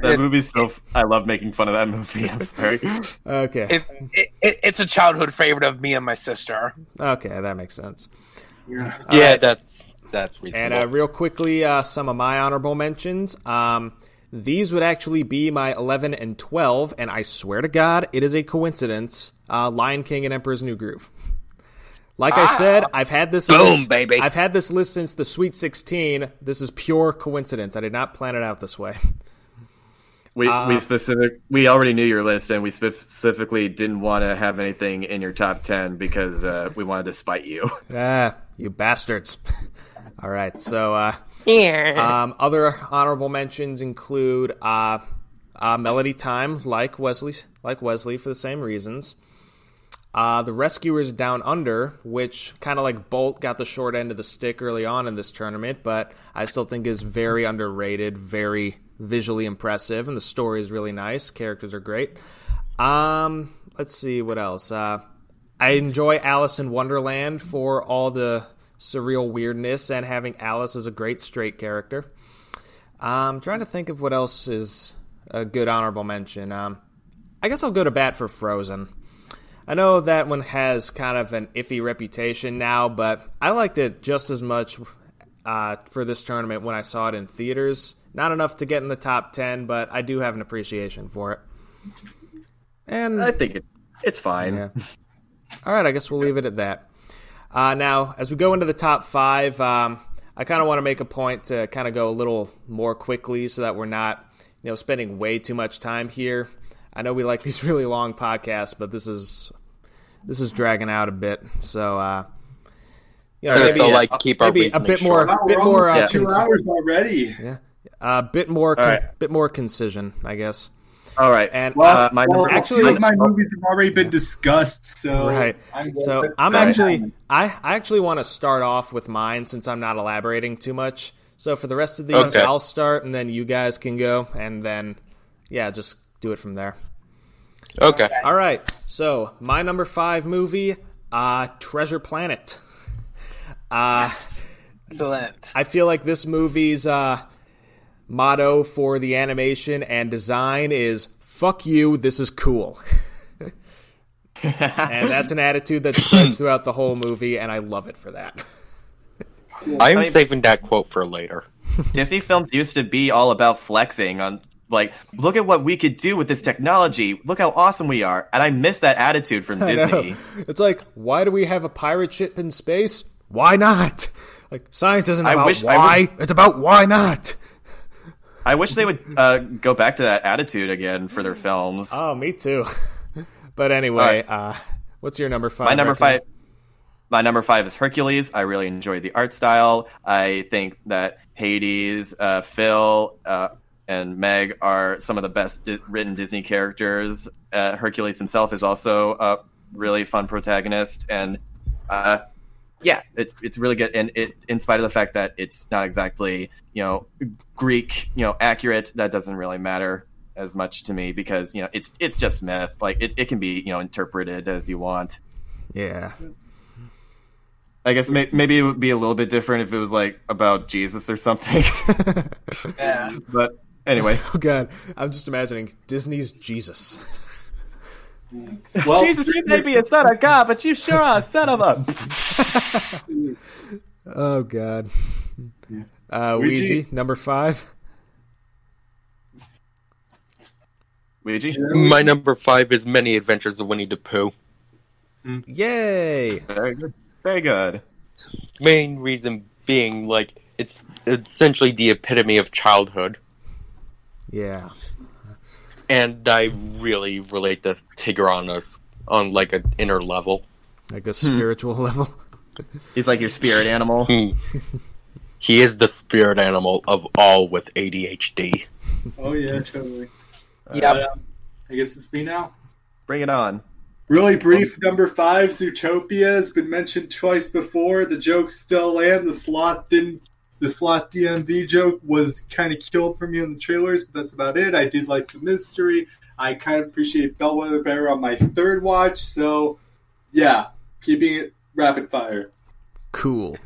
That movie's so. f- I love making fun of that movie. I'm sorry. Okay. It, it, it, it's a childhood favorite of me and my sister. Okay, that makes sense. Yeah. yeah, that's that's reasonable. And uh, real quickly, uh, some of my honorable mentions. Um, these would actually be my 11 and 12, and I swear to God, it is a coincidence. Uh, Lion King and Emperor's New Groove. Like I said, I've had this Boom, list, baby. I've had this list since the Sweet 16. This is pure coincidence. I did not plan it out this way. We Uh, we specific. We already knew your list, and we specifically didn't want to have anything in your top ten because uh, we wanted to spite you. ah, you bastards. All right, so uh, Yeah. Um, other honorable mentions include uh, uh, Melody Time, like Wesley, like Wesley for the same reasons. Uh, the Rescuers Down Under, which kind of like Bolt got the short end of the stick early on in this tournament, but I still think is very underrated, very visually impressive, and the story is really nice. Characters are great. Um, let's see what else. Uh, I enjoy Alice in Wonderland for all the surreal weirdness and having Alice as a great straight character. I'm trying to think of what else is a good honorable mention. Um, I guess I'll go to bat for Frozen. I know that one has kind of an iffy reputation now, but I liked it just as much uh, for this tournament when I saw it in theaters. Not enough to get in the top 10, but I do have an appreciation for it. And I think it, it's fine. yeah. All right, I guess we'll leave it at that. Uh, now, as we go into the top five, um, I kind of want to make a point to kind of go a little more quickly so that we're not, you know, spending way too much time here. I know we like these really long podcasts, but this is this is dragging out a bit. So, uh, you know, Uh, maybe, so like keep our maybe a bit more, short. Wow, bit more, uh, almost two hours already. yeah, a bit more, All right. bit more concision, I guess. All right. And Well, Uh, my well, actually- actually, my movies have already been discussed, so Right. I'm So I'm that. actually I, I actually want to start off with mine since I'm not elaborating too much. So for the rest of these, Okay. I'll start and then you guys can go and then yeah, just do it from there. Okay. All right. So my number five movie, uh, Treasure Planet. Uh, Excellent. I feel like this movie's uh, motto for the animation and design is "Fuck you, this is cool." and that's an attitude that spreads throughout the whole movie, and I love it for that. I'm saving that quote for later. Disney films used to be all about flexing on like look at what we could do with this technology. Look how awesome we are. And I miss that attitude from. Disney. It's like, why do we have a pirate ship in space? Why not? Like, science isn't about wish- I why, it's about why not. I wish they would uh, go back to that attitude again for their films. Oh, me too. but anyway, uh, what's your number five? my number five my number five is hercules i really enjoy the art style i think that hades uh, phil uh, and meg are some of the best di- written disney characters uh, hercules himself is also a really fun protagonist and uh, yeah it's it's really good and it in spite of the fact that it's not exactly you know greek you know accurate that doesn't really matter as much to me because you know it's it's just myth like it, it can be you know interpreted as you want Yeah. I guess may- maybe it would be a little bit different if it was like about Jesus or something. Yeah. but anyway, Oh god, I'm just imagining Disney's Jesus. Well, Jesus, you may be a son of God, but you sure are a son of a. Oh god. Uh, Ouija. Ouija, number five. Ouija. My number five is Many Adventures of Winnie the Pooh. Yay! Very good. Very good. Main reason being, like, it's essentially the epitome of childhood. Yeah. And I really relate to Tigger on us on like an inner level. Like a spiritual level. He's like your spirit animal. Hmm. he is the spirit animal of all with ADHD. Oh yeah, totally. Yeah. Uh, I guess it's me now. Bring it on. Really brief. Number five, Zootopia has been mentioned twice before. The jokes still land. The slot didn't. The slot DMV joke was kind of killed for me in the trailers, but that's about it. I did like the mystery. I kind of appreciate Bellwether better on my third watch. So, yeah, keeping it rapid fire. Cool.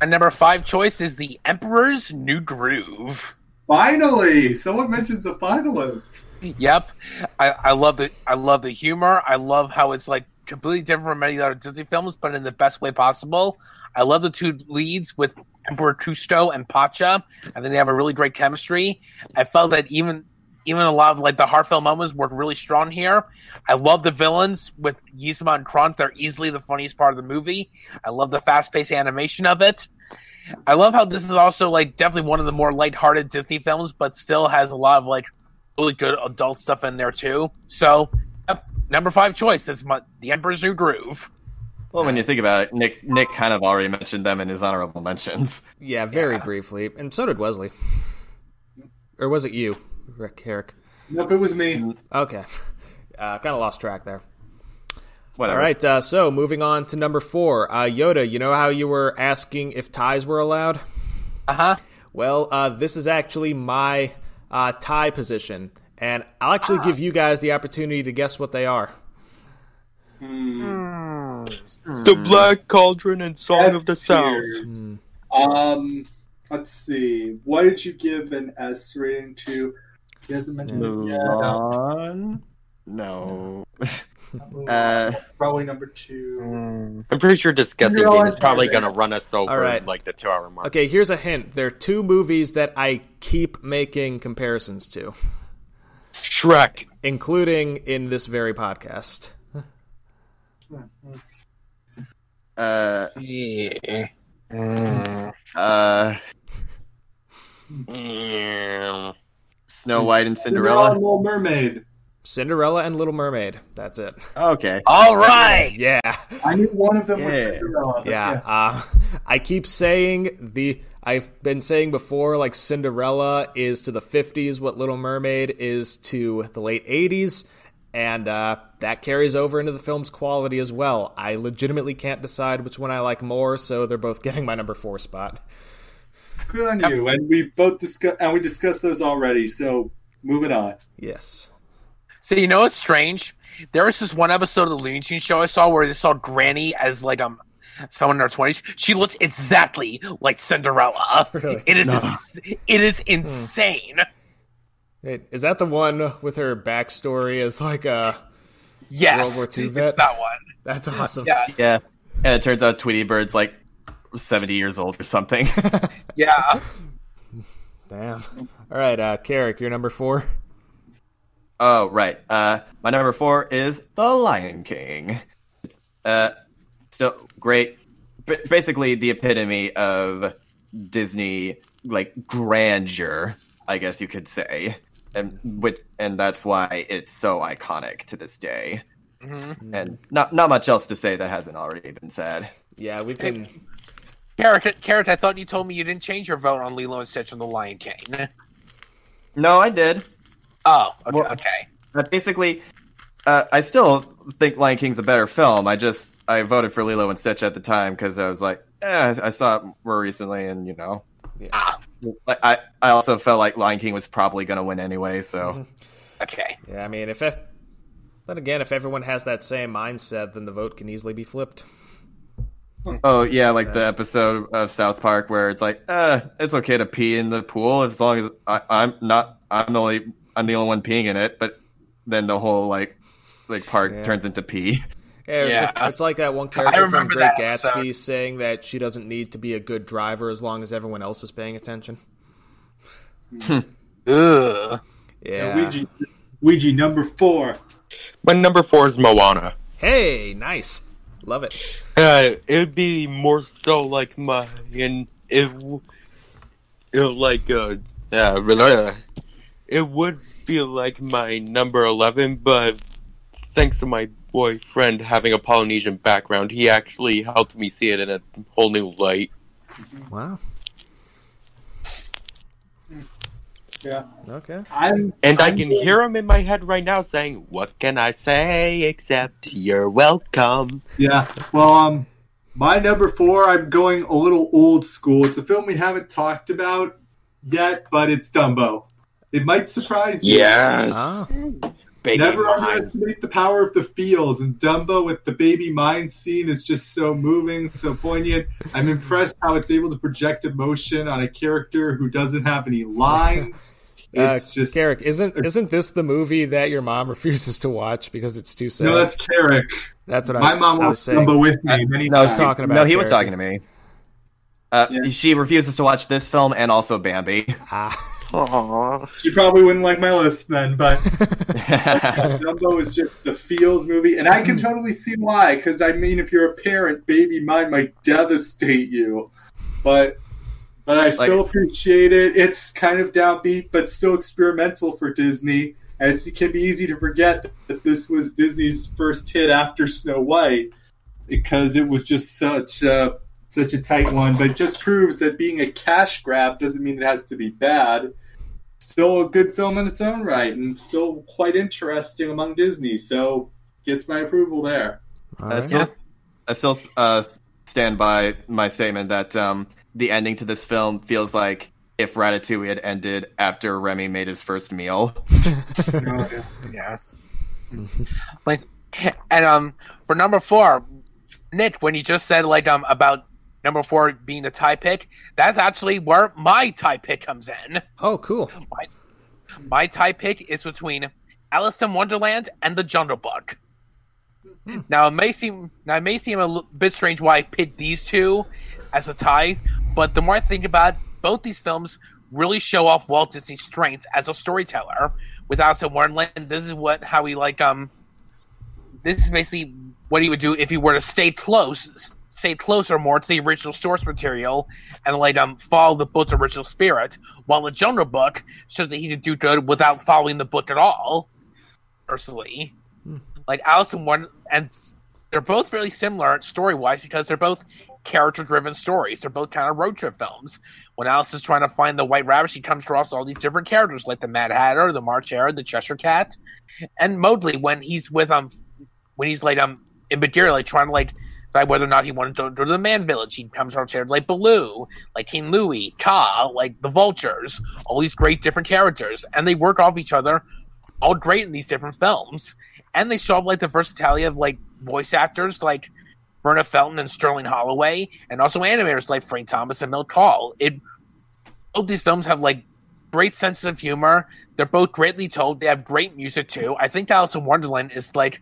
And number five choice is the Emperor's New Groove. Finally, someone mentions a finalist. Yep, I, I love the I love the humor. I love how it's like completely different from many other Disney films, but in the best way possible. I love the two leads with Emperor Kuzco and Pacha. I think they have a really great chemistry. I felt that even even a lot of like the heartfelt moments work really strong here. I love the villains with Yzma and Kronk. They're easily the funniest part of the movie. I love the fast paced animation of it. I love how this is also like definitely one of the more lighthearted Disney films, but still has a lot of like really good adult stuff in there too. So, yep, number five choice is my, the Emperor's New Groove. Well, when you think about it, Nick Nick kind of already mentioned them in his honorable mentions. Yeah, very briefly. And so did Wesley. Or was it you, Rick Herrick? Nope, it was me. Okay. Uh, kind of lost track there. Whatever. All right, uh, so moving on to number four. Uh, Yoda, you know how you were asking if ties were allowed? Uh huh. Well, uh, this is actually my uh, tie position, and I'll actually give you guys the opportunity to guess what they are. Hmm. The Black Cauldron and Song S of the South. tiers. Um, let's see. What did you give an S rating to? He hasn't mentioned it yet. Mulan? No. Uh, uh, Probably number two. Hmm. I'm pretty sure discussing You're game on is probably going to run us over All right. like the two hour mark. Okay, here's a hint. There are two movies that I keep making comparisons to, Shrek. including in this very podcast. Uh, Yeah. uh, Mm. Snow White and Cinderella Cinderella. Little Mermaid. Cinderella and Little Mermaid. That's it. Okay. All right. Yeah. I knew one of them was Cinderella. but Yeah, uh, I keep saying the. I've been saying before, like Cinderella is to the '50s what Little Mermaid is to the late '80s, and uh, that carries over into the film's quality as well. I legitimately can't decide which one I like more, so they're both getting my number four spot. Good on you. And we both discuss and we discussed those already. So moving on. Yes. So you know what's strange? There was this one episode of the Looney Tunes show I saw where they saw Granny as like um someone in her twenties. She looks exactly like Cinderella. Really? It is No. it is insane. Wait, is that the one with her backstory as like a? Yes, World War II it's vet? that one. That's awesome. Yeah, Yeah, and it turns out Tweety Bird's like seventy years old or something. yeah. Damn. All right, uh, Carrick, you're number four. oh right, uh, my number four is The Lion King. It's uh, still great. B- basically, the epitome of Disney like grandeur, I guess you could say, and with and that's why it's so iconic to this day. Mhm. And not not much else to say that hasn't already been said. Yeah, we've been. Carrot, Carrot, I thought you told me you didn't change your vote on Lilo and Stitch and the Lion King. No, I did. Oh, okay. Well- okay. But basically, uh, I still think Lion King's a better film. I just I voted for Lilo and Stitch at the time because I was like, eh, I saw it more recently, and you know, Ah, I I, I also felt like Lion King was probably going to win anyway. So okay. Yeah, I mean, if it. But again, if everyone has that same mindset, then the vote can easily be flipped. oh yeah, like the episode of South Park where it's like, eh, it's okay to pee in the pool as long as I, I'm not I'm the only I'm the only one peeing in it, but then the whole like like park Yeah. turns into pee. Yeah, it's, Yeah. it's like that one character from Great that episode. Gatsby saying that she doesn't need to be a good driver as long as everyone else is paying attention. Ugh. Yeah. Ouija, Ouija number four. My number four is Moana. Hey, nice. Love it. Uh, it would be more so like my and it, w- it like uh yeah uh, it would be like my number eleven, but thanks to my boyfriend having a Polynesian background, he actually helped me see it in a whole new light. Wow. Yeah. Okay. I'm And I I'm can going- hear him in my head right now saying, "What can I say except you're welcome." Yeah. Well, um, my number four, I'm going a little old school. It's a film we haven't talked about yet, but it's Dumbo. It might surprise you. Yes, Ah. Baby Never mine. underestimate the power of the feels, and Dumbo with the baby mine scene is just so moving, so poignant. I'm impressed how it's able to project emotion on a character who doesn't have any lines. Uh, It's just Carrick, isn't isn't this the movie that your mom refuses to watch because it's too sad? no, that's Carrick. That's what I My was, mom I was watched saying. Dumbo with me many No, I was talking about no, he was talking to me. Uh, Yeah. She refuses to watch this film and also Bambi. Ah. Aww. She probably wouldn't like my list then, but Dumbo is just the feels movie, and I can hmm. totally see why. Because I mean, if you're a parent, baby mine might devastate you, but but I still appreciate it. It's kind of downbeat, but still experimental for Disney, and it's, it can be easy to forget that this was Disney's first hit after Snow White because it was just such a, such a tight one. But it just proves that being a cash grab doesn't mean it has to be bad still a good film in its own right and still quite interesting among Disney. So gets my approval there. All I right. still, I still uh, stand by my statement that um, the ending to this film feels like if Ratatouille had ended after Remy made his first meal. Yes. like, and um, for number four, Nick, when you just said like um about number four being a tie pick, that's actually where my tie pick comes in. Oh, cool. My tie pick is between Alice in Wonderland and The Jungle Book. Now it may seem now it may seem a bit strange why I picked these two as a tie, but the more I think about it, both these films really show off Walt Disney's strengths as a storyteller. With Alice in Wonderland, this is what how he like um this is basically what he would do if he were to stay close stay closer more to the original source material and let um follow the book's original spirit, while the Jungle Book shows that he could do good without following the book at all. Personally, like Alice in One, and they're both really similar story wise because they're both character driven stories. They're both kind of road trip films. When Alice is trying to find the White Rabbit, she comes across all these different characters like the Mad Hatter, the March Hare, the Cheshire Cat, and Mowgli when he's with um when he's like um in Bagheera, like trying to like decide whether or not he wanted to go to the Man Village. He comes across characters like Baloo, like King Louie, Kaa, like the Vultures, all these great different characters, and they work off each other all great in these different films. And they show up like the versatility of like voice actors. Like, Verna Felton and Sterling Holloway, and also animators like Frank Thomas and Milt Kahl. It both these films have like great senses of humor. They're both greatly told. They have great music too. I think Alice in Wonderland is like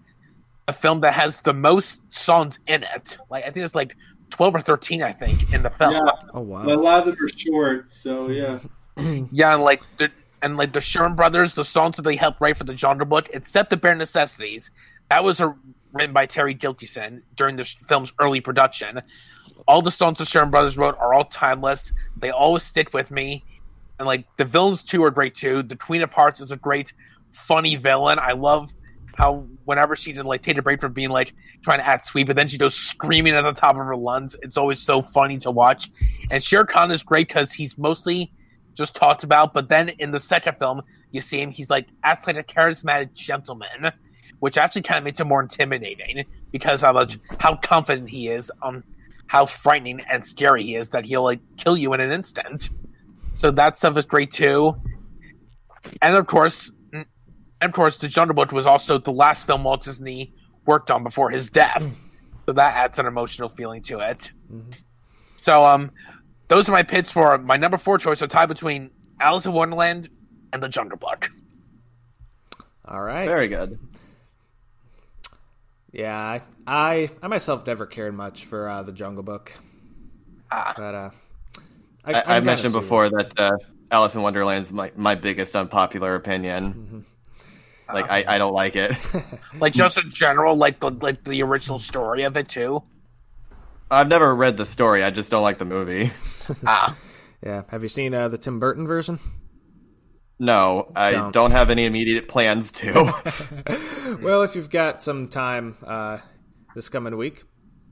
a film that has the most songs in it. Like I think it's like twelve or thirteen. I think in the film. Yeah, Oh wow. a lot of them are short, so yeah. Yeah, and like the and like the Sherman Brothers, the songs that they helped write for the Jungle Book, except the bare necessities, that was a, written by Terry Gilkyson during the sh- film's early production. All the songs the Sherman Brothers wrote are all timeless. They always stick with me, and like the villains too are great too. The Queen of Hearts is a great, funny villain. I love how whenever she did like take a break from being like trying to act sweet, but then she goes screaming at the top of her lungs. It's always so funny to watch. And Shere Khan is great because he's mostly just talked about, but then in the second film, you see him, he's like acts like a charismatic gentleman, which actually kind of makes him more intimidating because of like, how confident he is on how frightening and scary he is that he'll like kill you in an instant. So that stuff is great too. And of course, and of course, The Jungle Book was also the last film Walt Disney worked on before his death, so that adds an emotional feeling to it. So, um, those are my picks for my number four choice. A tie between Alice in Wonderland and The Jungle Book. All right. Very good. Yeah, I, I I myself never cared much for uh, the Jungle Book, Ah. but uh, I, I, I'm I kinda mentioned see before that uh, Alice in Wonderland is my, my biggest unpopular opinion. Like I, I don't like it. Like just in general, like the like the original story of it too. I've never read the story. I just don't like the movie. Ah. Yeah. Have you seen uh, the Tim Burton version? No, I Don't. don't, have any immediate plans to. Well, if you've got some time uh, this coming week,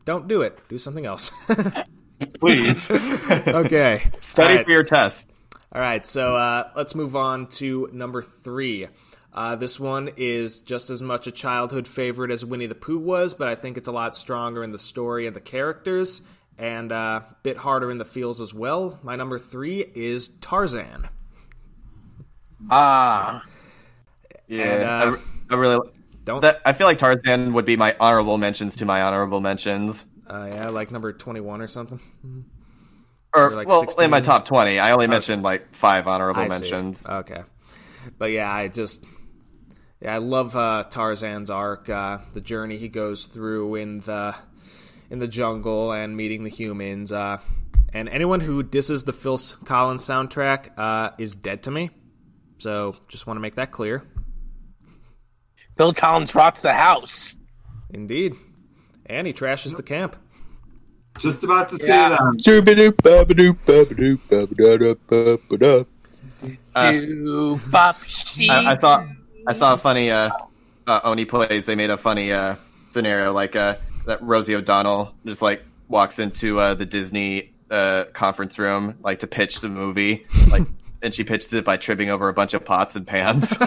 don't do it. Do something else. Please okay. study All right. for your test. All right, so uh, let's move on to number three. Uh, this one is just as much a childhood favorite as Winnie the Pooh was, but I think it's a lot stronger in the story and the characters, and a uh, bit harder in the feels as well. My number three is Tarzan. ah, Yeah, And, uh, I, I really. Don't, That, I feel like Tarzan would be my honorable mentions to my honorable mentions. uh, yeah, like number twenty-one or something. Or, like well, 16? in my top 20. I only mentioned like five honorable I see. mentions. Okay, but yeah, I just yeah, I love uh, Tarzan's arc, uh, the journey he goes through in the in the jungle and meeting the humans. Uh, and anyone who disses the Phil Collins soundtrack uh, is dead to me. So just want to make that clear. Phil Collins rots the house. Indeed, and he trashes the camp. Just about to say Yeah. that. Uh, Do bop. I, I saw I saw a funny uh, uh, Oney Plays. They made a funny uh, scenario like uh, that Rosie O'Donnell just like walks into uh, the Disney uh, conference room like to pitch the movie, like, and she pitches it by tripping over a bunch of pots and pans.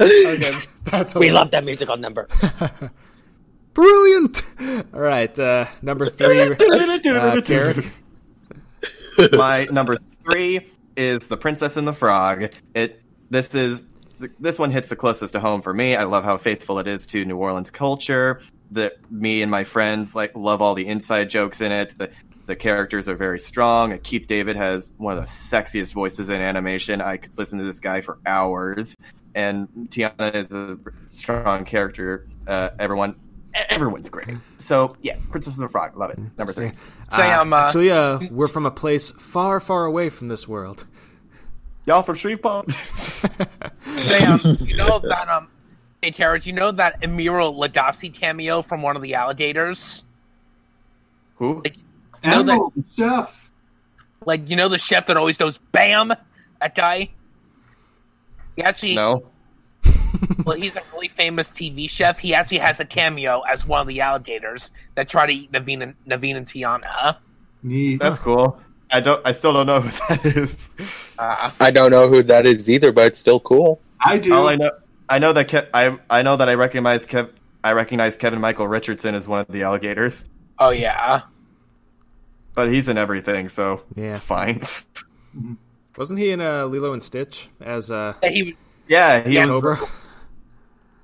Okay, that's We love that musical number. brilliant. All right, uh, number three, uh, Garrett. My number three is The Princess and the Frog. It this is this one hits the closest to home for me. I love how faithful it is to New Orleans culture. That me and my friends like love all the inside jokes in it. The the characters are very strong. Keith David has one of the sexiest voices in animation. I could listen to this guy for hours. And Tiana is a strong character. Uh, everyone, everyone's great. So yeah, Princess and the Frog, love it. Number three. Sam, uh, Actually, uh, we're from a place far, far away from this world. Y'all from Shreveport? Sam, you know that um, hey Tara, do you know that Emeril Lagasse cameo from one of the alligators? Who? know that- Chef. Like you know the chef that always goes bam, that guy. He actually, No. Well, he's a really famous TV chef. He actually has a cameo as one of the alligators that try to eat Naveen and Naveen and Tiana. Neat. That's cool. I don't. I still don't know who that is. Uh, I don't know who that is either, but it's still cool. I do. All I know, I know that Ke- I I know that I recognize Kev. I recognize Kevin Michael Richardson as one of the alligators, oh yeah, but he's in everything, so Yeah. it's fine. Wasn't he in uh, Lilo and Stitch as uh, Yeah, he yeah, he Yeah, was. Cobra?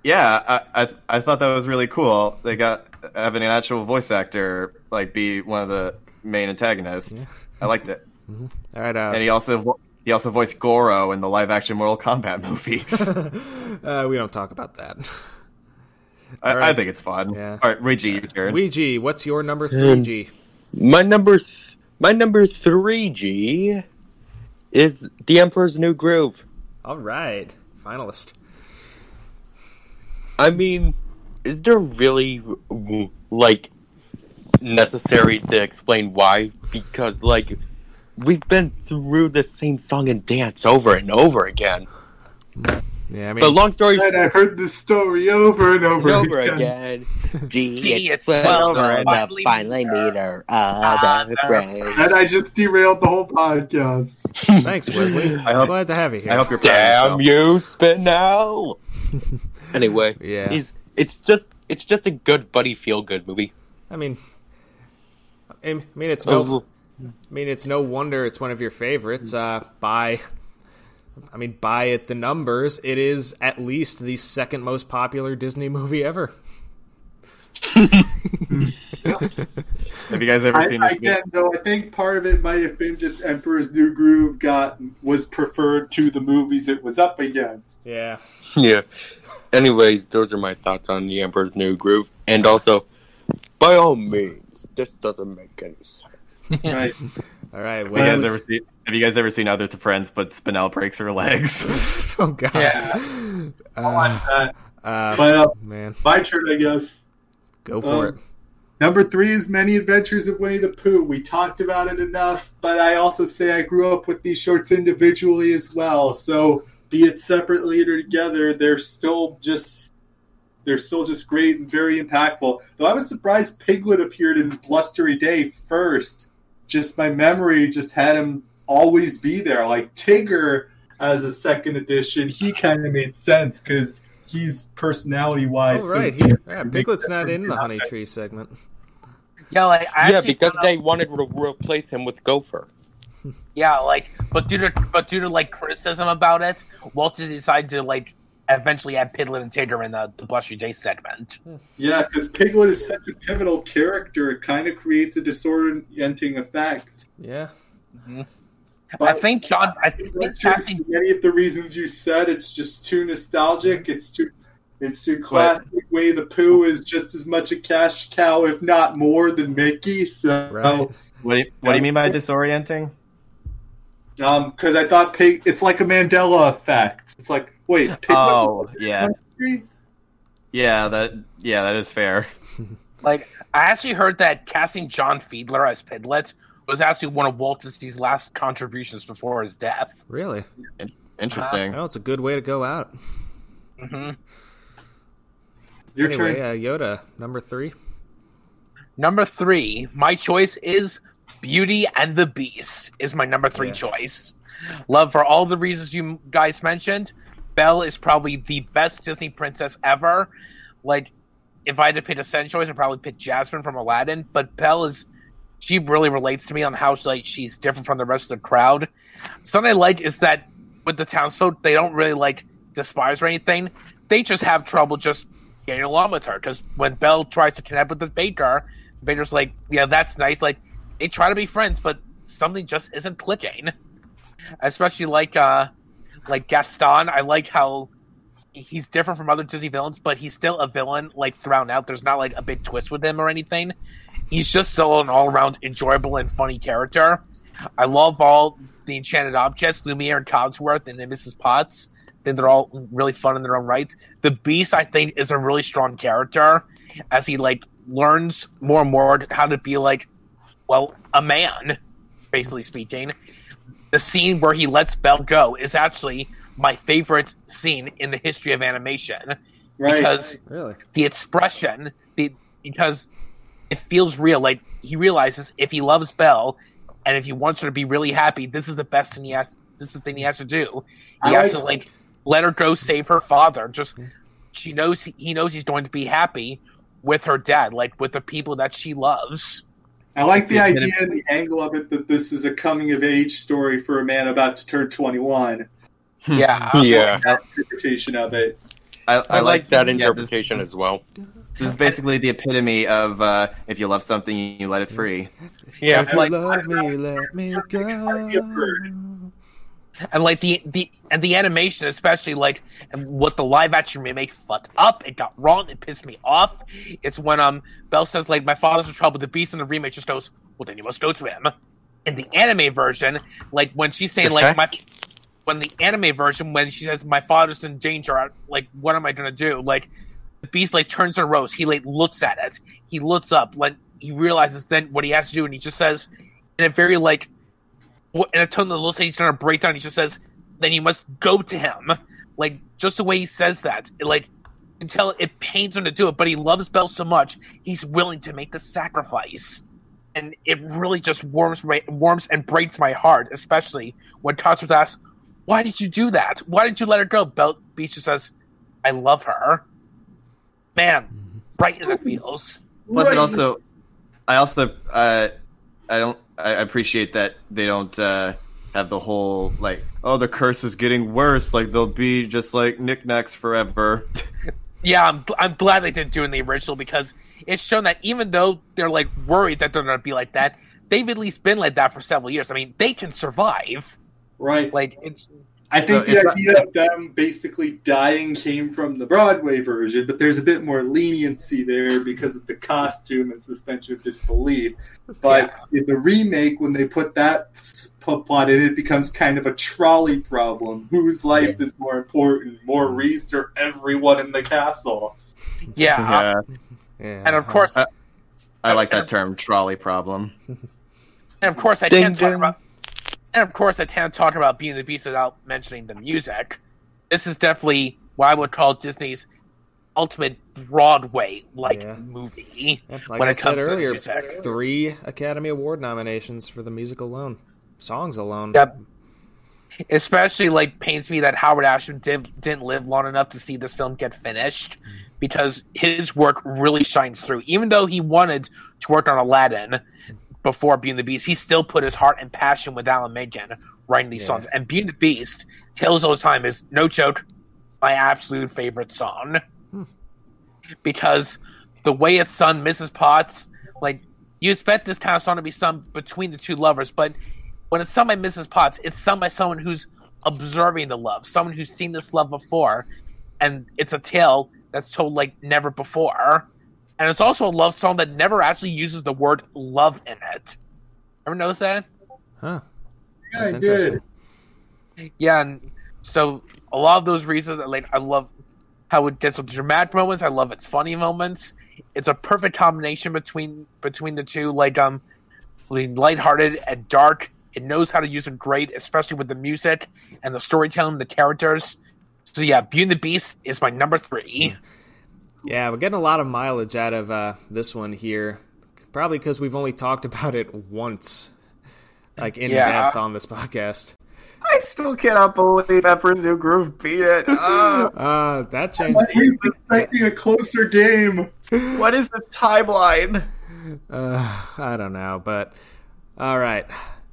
yeah, I, I I thought that was really cool. They got having an actual voice actor like be one of the main antagonists. I liked it, All right, uh, and he also he also voiced Goro in the live action Mortal Kombat movie. uh, we don't talk about that. I, All right. I think it's fun. Yeah. All right, Reggie, your turn. Ouija, what's your number three? G. My number, th- my number three G, is The Emperor's New Groove. All right, finalist. I mean, is there really like necessary to explain why? Because like we've been through the same song and dance over and over again. Yeah, I mean, But long story And I've heard this story over and over, over again. again. Gee, Gee, it's it's twelve twelve, and finally finally meet her. meet her other friend. Ah, ah, and I just derailed the whole podcast. thanks, Wesley. I hope- Glad to have you here. I hope you're proud Damn of yourself. you, Spinel. anyway, Yeah. he's it's just it's just a good buddy feel good movie. I mean, I mean, it's no, Oh, I mean, it's no wonder it's one of your favorites. Uh, by, I mean, by it the numbers, it is at least the second most popular Disney movie ever. Have you guys ever I, seen this? again, though, I think part of it might have been just Emperor's New Groove got was preferred to the movies it was up against. Yeah. yeah. Anyways, those are my thoughts on the Emperor's New Groove, and also, by all means, this doesn't make any sense. Right. All right. Have you guys ever seen? Have you guys ever seen Other to Friends? But Spinel breaks her legs. oh god. Yeah. I want that. Uh, But uh, man, my turn, I guess. go for Um, it. Number three is Many Adventures of Winnie the Pooh. We talked about it enough, but I also say I grew up with these shorts individually as well. So be it separately or together, they're still just they're still just great and very impactful. Though I was surprised Piglet appeared in Blustery Day first. Just my memory just had him always be there. Like Tigger as a second edition, he kind of made sense because he's personality wise. Oh, right. He, yeah, Piglet's not in the Honey Tree segment. Yeah, like I yeah, because they wanted to replace him with Gopher. Yeah, like, but due to but due to like criticism about it, Walt decided to like eventually add Piglet and Tigger in the, the Blustery Day segment. Yeah, because Piglet is such a pivotal character, it kind of creates a disorienting effect. Yeah. Mm-hmm. I think John, I think Adventures, casting, many of the reasons you said, it's just too nostalgic. Mm-hmm. It's too, it's too classic. Winnie the Pooh is just as much a cash cow, if not more, than Mickey. So, Right. what do you, What do you mean by disorienting? Um, because I thought Pig, it's like a Mandela effect. It's like, wait, Piglet Oh, yeah, country? yeah. That yeah, that is fair. like, I actually heard that casting John Fiedler as Piglet was actually one of Walt Disney's last contributions before his death. Really? Interesting. Well, it's a good way to go out. hmm Your anyway, turn. uh, Yoda, number three. Number three, my choice is Beauty and the Beast. Is my number three Yeah. choice. Love for all the reasons you guys mentioned. Belle is probably the best Disney princess ever. Like, if I had to pick a second choice, I'd probably pick Jasmine from Aladdin. But Belle is, she really relates to me on how like she's different from the rest of the crowd. Something I like is that with the townsfolk, they don't really like despise or anything. They just have trouble just getting along with her. Because when Belle tries to connect with the baker, the baker's like, "Yeah, that's nice." Like they try to be friends, but something just isn't clicking. Especially like uh like Gaston. I like how he's different from other Disney villains, but he's still a villain like thrown out. There's not like a big twist with him or anything. He's just still an all around enjoyable and funny character. I love all the enchanted objects, Lumiere and Cogsworth and Mrs. Potts. I think they're all really fun in their own right. The Beast, I think, is a really strong character as he like learns more and more how to be like, well, a man, basically speaking. The scene where he lets Belle go is actually my favorite scene in the history of animation right. because Really? the expression, the because it feels real. Like he realizes if he loves Belle and if he wants her to be really happy, this is the best thing he has. This is the thing he has to do. I He has like- to like let her go save her father. Just she knows he, he knows he's going to be happy with her dad, like with the people that she loves. I like the idea and the angle of it that this is a coming of age story for a man about to turn 21. Yeah, Yeah. That interpretation of it. I, I like that yeah, this- interpretation as well. This is basically the epitome of uh, if you love something, you let it free. Yeah, If you like- love me, let me go. And like the the and the animation especially like what the live action remake fucked up it got wrong it pissed me off. It's when um belle says like my father's in trouble. The beast in the remake just goes well then you must go to him. In the anime version like when she's saying like my when the anime version when she says my father's in danger like what am i gonna do? Like the beast like turns a rose. He like looks at it. He looks up. Like he realizes then what he has to do and he just says in a very like in a tone that looks like he's gonna break down. He just says, "Then you must go to him." Like just the way he says that, it, like until it pains him to do it, but he loves Belle so much, he's willing to make the sacrifice, and it really just warms my warms and breaks my heart, especially when Tatsu's asks, "Why did you do that? Why did you let her go?" Belle Beast just says, "I love her." Man, right in the feels. Plus, Right. it also, I also, uh, I don't, I appreciate that they don't uh, have the whole like, oh, the curse is getting worse. Like they'll be just like knickknacks forever. Yeah, I'm, I'm glad they didn't do it in the original because it's shown that even though they're like worried that they're going to be like that, they've at least been like that for several years. I mean, they can survive. Right. Like it's I think So the it's not- idea of them basically dying came from the Broadway version, but there's a bit more leniency there because of the costume and suspension of disbelief. But in the remake, when they put that s- p- plot in, it becomes kind of a trolley problem. Whose life is more important? Maurice mm-hmm. or everyone in the castle? yeah, yeah, uh, Yeah. and of course, Uh, I like uh, that term, trolley problem. and of course, I Ding, can't talk about, and of course, I can't talk about Being the Beast without mentioning the music. This is definitely what I would call Disney's ultimate Broadway like Yeah. movie. Yep, like when I it said comes earlier, three Academy Award nominations for the music alone, songs alone. Yep. especially like pains me that Howard Ashman did, didn't live long enough to see this film get finished because his work really shines through. Even though he wanted to work on Aladdin before Being the Beast, he still put his heart and passion with Alan Menken writing these Yeah. songs. And Being the Beast, Tales of Time is no joke, my absolute favorite song hmm. because the way it's sung, Mrs. Potts, like you expect this kind of song to be sung between the two lovers, but when it's sung by Mrs. Potts, it's sung by someone who's observing the love, someone who's seen this love before, and it's a tale that's told like never before. And it's also a love song that never actually uses the word love in it. Ever notice that? Huh. Yeah, That's I did. Yeah, and so a lot of those reasons, like I love how it gets some dramatic moments. I love its funny moments. It's a perfect combination between between the two, like um, being lighthearted and dark. It knows how to use it great, especially with the music and the storytelling, the characters. So yeah, Beauty and the Beast is my number three. Yeah, we're getting a lot of mileage out of uh, this one here. Probably because we've only talked about it once, like in Yeah. depth on this podcast. I still cannot believe Emperor's New Groove beat it. Uh, Uh, that changed. Was expecting a closer game. what is this timeline? Uh, I don't know, but all right.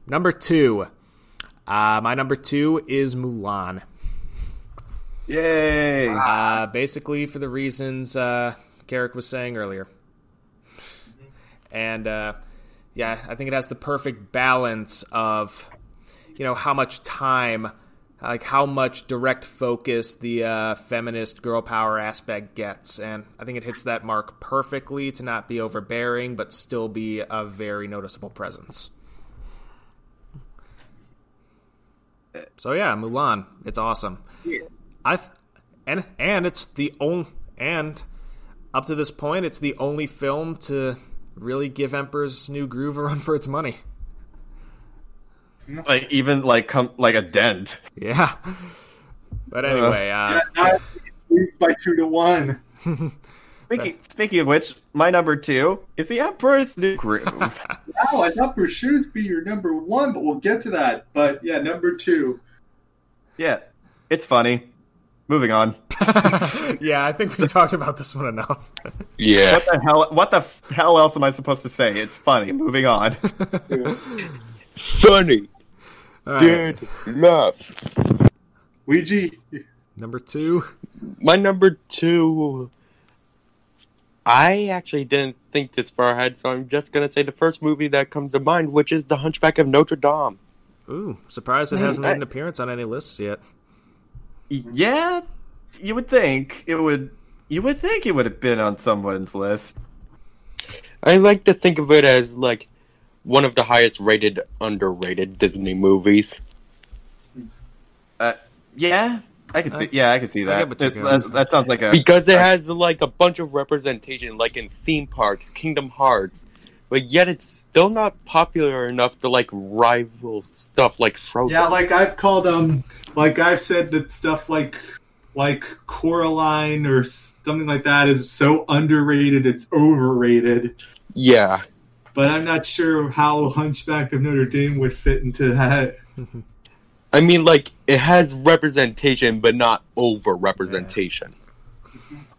Number two. Uh, my number two is Mulan. Yay! Uh, basically, for the reasons uh, Carrick was saying earlier. And uh, yeah, I think it has the perfect balance of, you know, how much time, like how much direct focus the uh, feminist girl power aspect gets. And I think it hits that mark perfectly to not be overbearing, but still be a very noticeable presence. So yeah, Mulan, it's awesome. I th- and and it's the only and up to this point, it's the only film to really give Emperor's New Groove a run for its money. Like even like come like a dent. Yeah. But anyway, uh, Now leads by two to one. Speaking, speaking of which, my number two is the Emperor's New Groove. Wow, I thought for shoes be your number one, but we'll get to that. But yeah, number two. yeah, it's funny. Moving on. yeah, I think we talked about this one enough. Yeah. What the hell? What the f- hell else am I supposed to say? It's funny. Moving on. Funny. All right. Dude, laugh. Ouija, Number two. My number two. I actually didn't think this far ahead, so I'm just gonna say the first movie that comes to mind, which is The Hunchback of Notre Dame. Ooh, surprised it hasn't made mm. an appearance on any lists yet. Yeah, you would think it would. You would think it would have been on someone's list. I like to think of it as like one of the highest rated, underrated Disney movies. Uh, yeah, I could see. Yeah, I could see that. get what you're It- that, that sounds like a because it has like a bunch of representation, like in theme parks, Kingdom Hearts, but yet it's still not popular enough to like rival stuff like Frozen. Yeah, like I've called um, like I've said that stuff like like Coraline or something like that is so underrated it's overrated. yeah. But I'm not sure how Hunchback of Notre Dame would fit into that. I mean, like it has representation, but not over representation.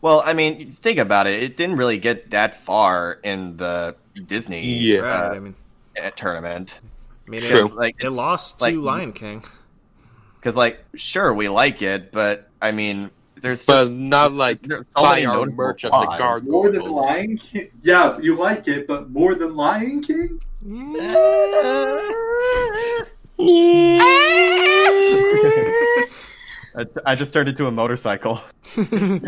Well, I mean, think about it. It didn't really get that far in the Disney Yeah. Right. uh, I mean, uh, tournament. I mean, True. it, Like, it lost like- to Lion King. because, like, sure, we like it, but I mean, there's But just, not like there's so buy many merch of the flaws. gargoyles. More than Lion King? Yeah, you like it, but more than Lion King? I, I just turned into a motorcycle.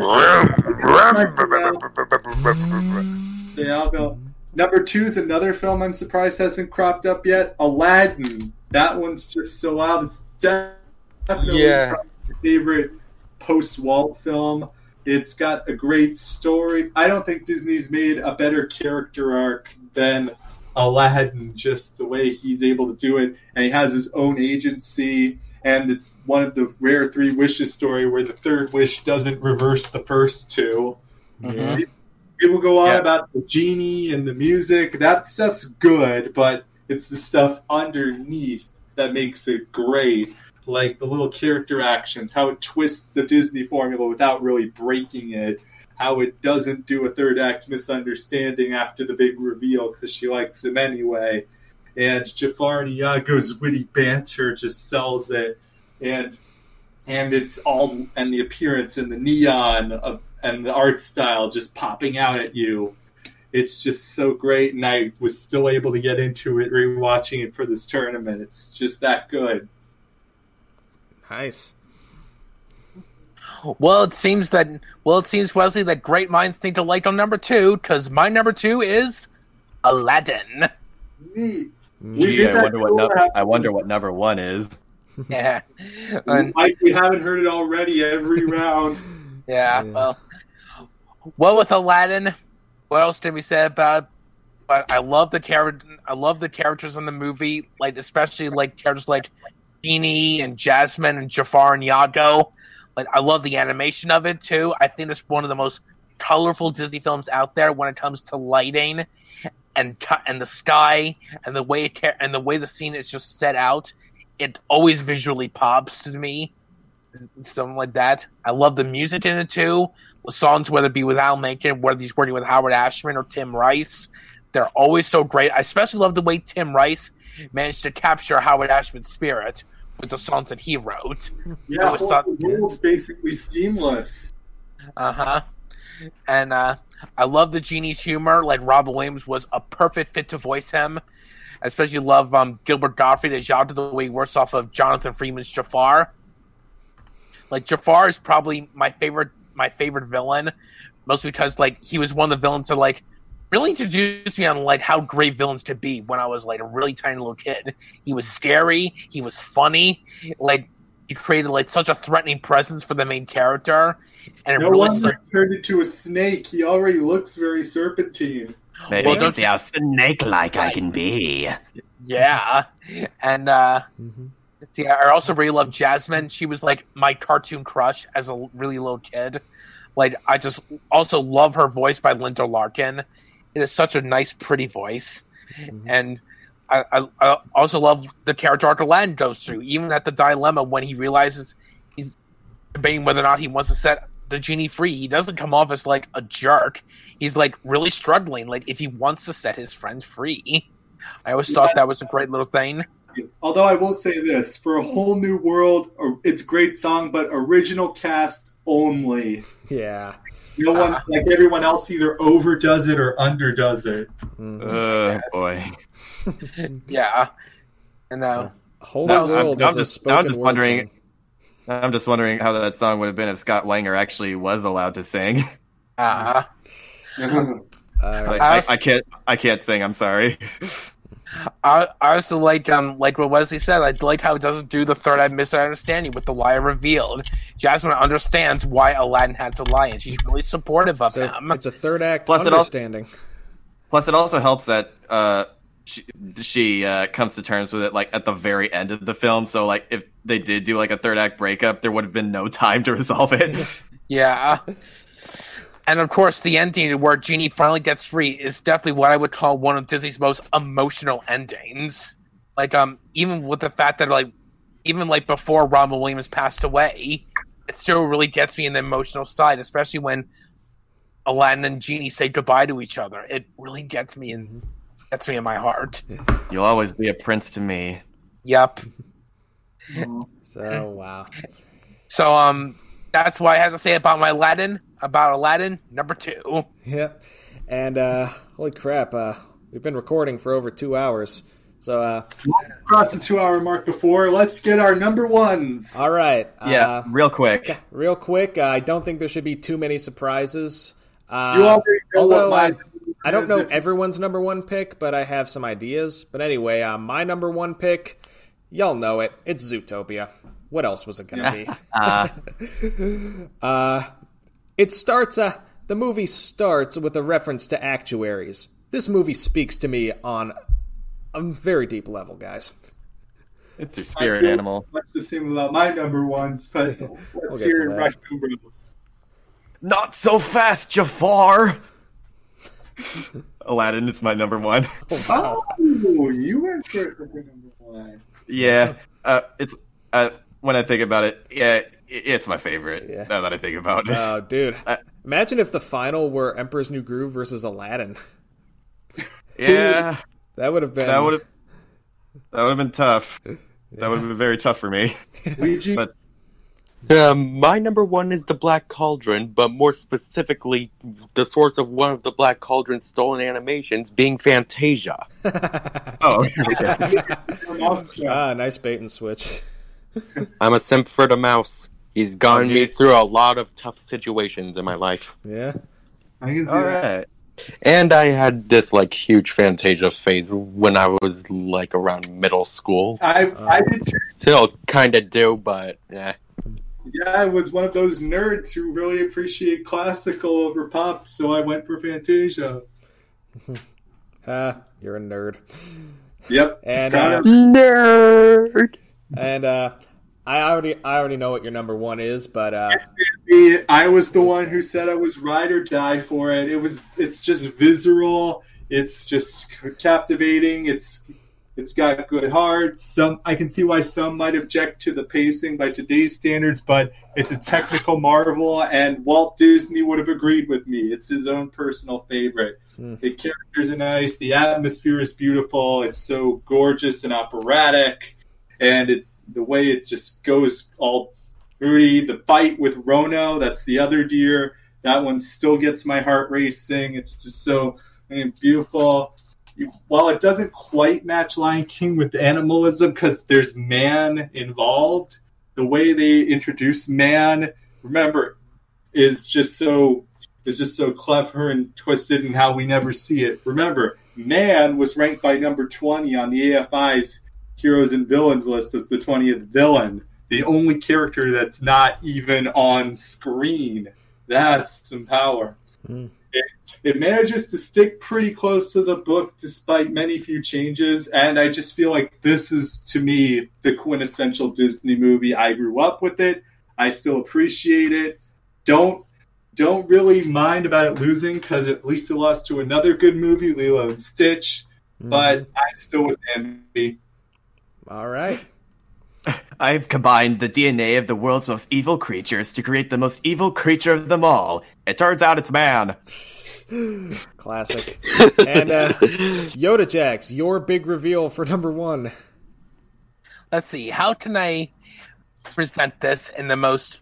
Yeah, I'll go. Number two is another film I'm surprised hasn't cropped up yet. Aladdin. That one's just so wild. It's definitely Yeah. my favorite post Walt film. It's got a great story. I don't think Disney's made a better character arc than Aladdin, just the way he's able to do it. And he has his own agency. And it's one of the rare three wishes story where the third wish doesn't reverse the first two. Mhm. People go on Yeah. about the genie and the music. That stuff's good, but it's the stuff underneath that makes it great. Like the little character actions, how it twists the Disney formula without really breaking it, how it doesn't do a third act misunderstanding after the big reveal because she likes him anyway. And Jafar and Iago's witty banter just sells it. And and it's all and the appearance and the neon of and the art style just popping out at you. It's just so great, and I was still able to get into it rewatching it for this tournament. It's just that good. Nice. Well, it seems that well, it seems Wesley that great minds think alike on number two because my number two is Aladdin. Neat. We Gee, I wonder what. before. num- I wonder what number one is. Yeah, and Like we haven't heard it already every round. yeah, Yeah. well, well with Aladdin, what else can we say about? it? But I love the character. I love the characters in the movie, like especially like characters like Genie and Jasmine and Jafar and Iago. Like I love the animation of it too. I think it's one of the most colorful Disney films out there when it comes to lighting and and the sky and the way it and the way the scene is just set out. It always visually pops to me. Something like that. I love the music in it too. Songs, whether it be with Al Menken, whether he's working with Howard Ashman or Tim Rice, they're always so great. I especially love the way Tim Rice managed to capture Howard Ashman's spirit with the songs that he wrote. Yeah, I thought- the world's basically seamless. Uh huh. And uh, I love the genie's humor. Like Robin Williams was a perfect fit to voice him. I especially love um, Gilbert Gottfried as Iago the way he works off of Jonathan Freeman's Jafar. Like Jafar is probably my favorite my favorite villain, mostly because like he was one of the villains that like really introduced me on like how great villains could be when I was like a really tiny little kid. He was scary, he was funny, like he created like such a threatening presence for the main character, and it No really wonder he turned into a snake. He already looks very serpentine. Maybe Well, you can don't see how snake-like I can be. Yeah, and uh, Mhm. See, I also really love Jasmine. She was like my cartoon crush as a really little kid. Like, I just also love her voice by Linda Larkin. It is such a nice, pretty voice, mm-hmm. and I, I, I also love the character arc Aladdin goes through. Even at the dilemma when he realizes he's debating whether or not he wants to set the genie free, he doesn't come off as like a jerk. He's like really struggling. Like if he wants to set his friends free. I always thought that was a great little thing. Although I will say this: for a whole new world, it's a great song, but original cast only. Yeah. No one, like everyone else, either overdoes it or underdoes it. Oh boy. Yeah. And uh, Whole No, new I'm- world I'm is a just- I'm just wondering- song. I'm just wondering how that song would have been if Scott Weinger actually was allowed to sing. uh, Uh, I I, I can't. I can't sing. I'm sorry. I, I also like um like what Wesley said. I like how it doesn't do the third eye misunderstanding with the lie revealed. Jasmine understands why Aladdin had to lie, and she's really supportive of so him. it's a third act Plus it al- understanding. Plus, it also helps that uh, she, she uh, comes to terms with it like at the very end of the film. So, like, if they did do like a third act breakup, there would have been no time to resolve it. Yeah. And of course, the ending where Genie finally gets free is definitely what I would call one of Disney's most emotional endings. Like, um, even with the fact that, like, even like before Robin Williams passed away, it still really gets me in the emotional side, especially when Aladdin and Genie say goodbye to each other. It really gets me in, gets me in my heart. You'll always be a prince to me. Yep. So wow. So, um, that's what I have to say about my Aladdin. About Aladdin, number two. Yeah. And uh holy crap, uh we've been recording for over two hours. So uh Cross the two-hour mark before. Let's get our number ones. all right. Yeah, Uh, real quick. real quick, uh, I don't think there should be too many surprises. Uh, You already know although what I, my I don't know if- everyone's number one pick, but I have some ideas. But anyway, uh, my number one pick, y'all know it. It's Zootopia. What else was it gonna be? Uh, Uh, it starts. Uh, the movie starts with a reference to actuaries. This movie speaks to me on a very deep level, guys. it's a spirit feel animal. Much the same about my number one, but let's get hear to it, that. Rush Not so fast, Jafar. Aladdin is my number one. Oh, you went for it for number one. Yeah, uh, it's uh, when I think about it, yeah, it's my favorite. Yeah. Now that I think about it, Oh, dude. Uh, Imagine if the final were Emperor's New Groove versus Aladdin. yeah, That would have been. that would have that would have been tough. That would have been very tough for me. Luigi, But- Um, my number one is the Black Cauldron, but more specifically, the source of one of the Black Cauldron's stolen animations being Fantasia. Oh, okay. ah, nice bait and switch. I'm a simp for the mouse. He's gotten me through a lot of tough situations in my life. Yeah. I can see all that. right. And I had this like huge Fantasia phase when I was like around middle school. I I did too. Still kind of do, but yeah. Yeah, I was one of those nerds who really appreciate classical over pop, so I went for Fantasia. Ah, you're a nerd. Yep. And uh, Nerd. and uh, I already I already know what your number one is, but uh. I was the one who said I was ride or die for it. It was. It's just visceral. It's just captivating. It's. It's got good heart. Some I can see why some might object to the pacing by today's standards, but it's a technical marvel, and Walt Disney would have agreed with me. It's his own personal favorite. Hmm. The characters are nice. The atmosphere is beautiful. It's so gorgeous and operatic, and it, the way it just goes all Rudy, the fight with Ronno, that's the other deer. That one still gets my heart racing. It's just so I mean, beautiful. While it doesn't quite match Lion King with animalism because there's man involved, the way they introduce man, remember, is just so is just so clever and twisted in how we never see it. Remember, man was ranked by number twenty on the AFI's heroes and villains list as the twentieth villain the only character that's not even on screen. That's some power. Hmm. It, it manages to stick pretty close to the book despite many few changes, and I just feel like this is to me the quintessential Disney movie. I grew up with it. I still appreciate it. Don't don't really mind about it losing because at least it lost to another good movie, Lilo and Stitch. But I'm still with Andy. All right. I've combined the DNA of the world's most evil creatures to create the most evil creature of them all. It turns out it's man. Classic. and uh, Yoda Jax, your big reveal for number one. let's see, how can I present this in the most,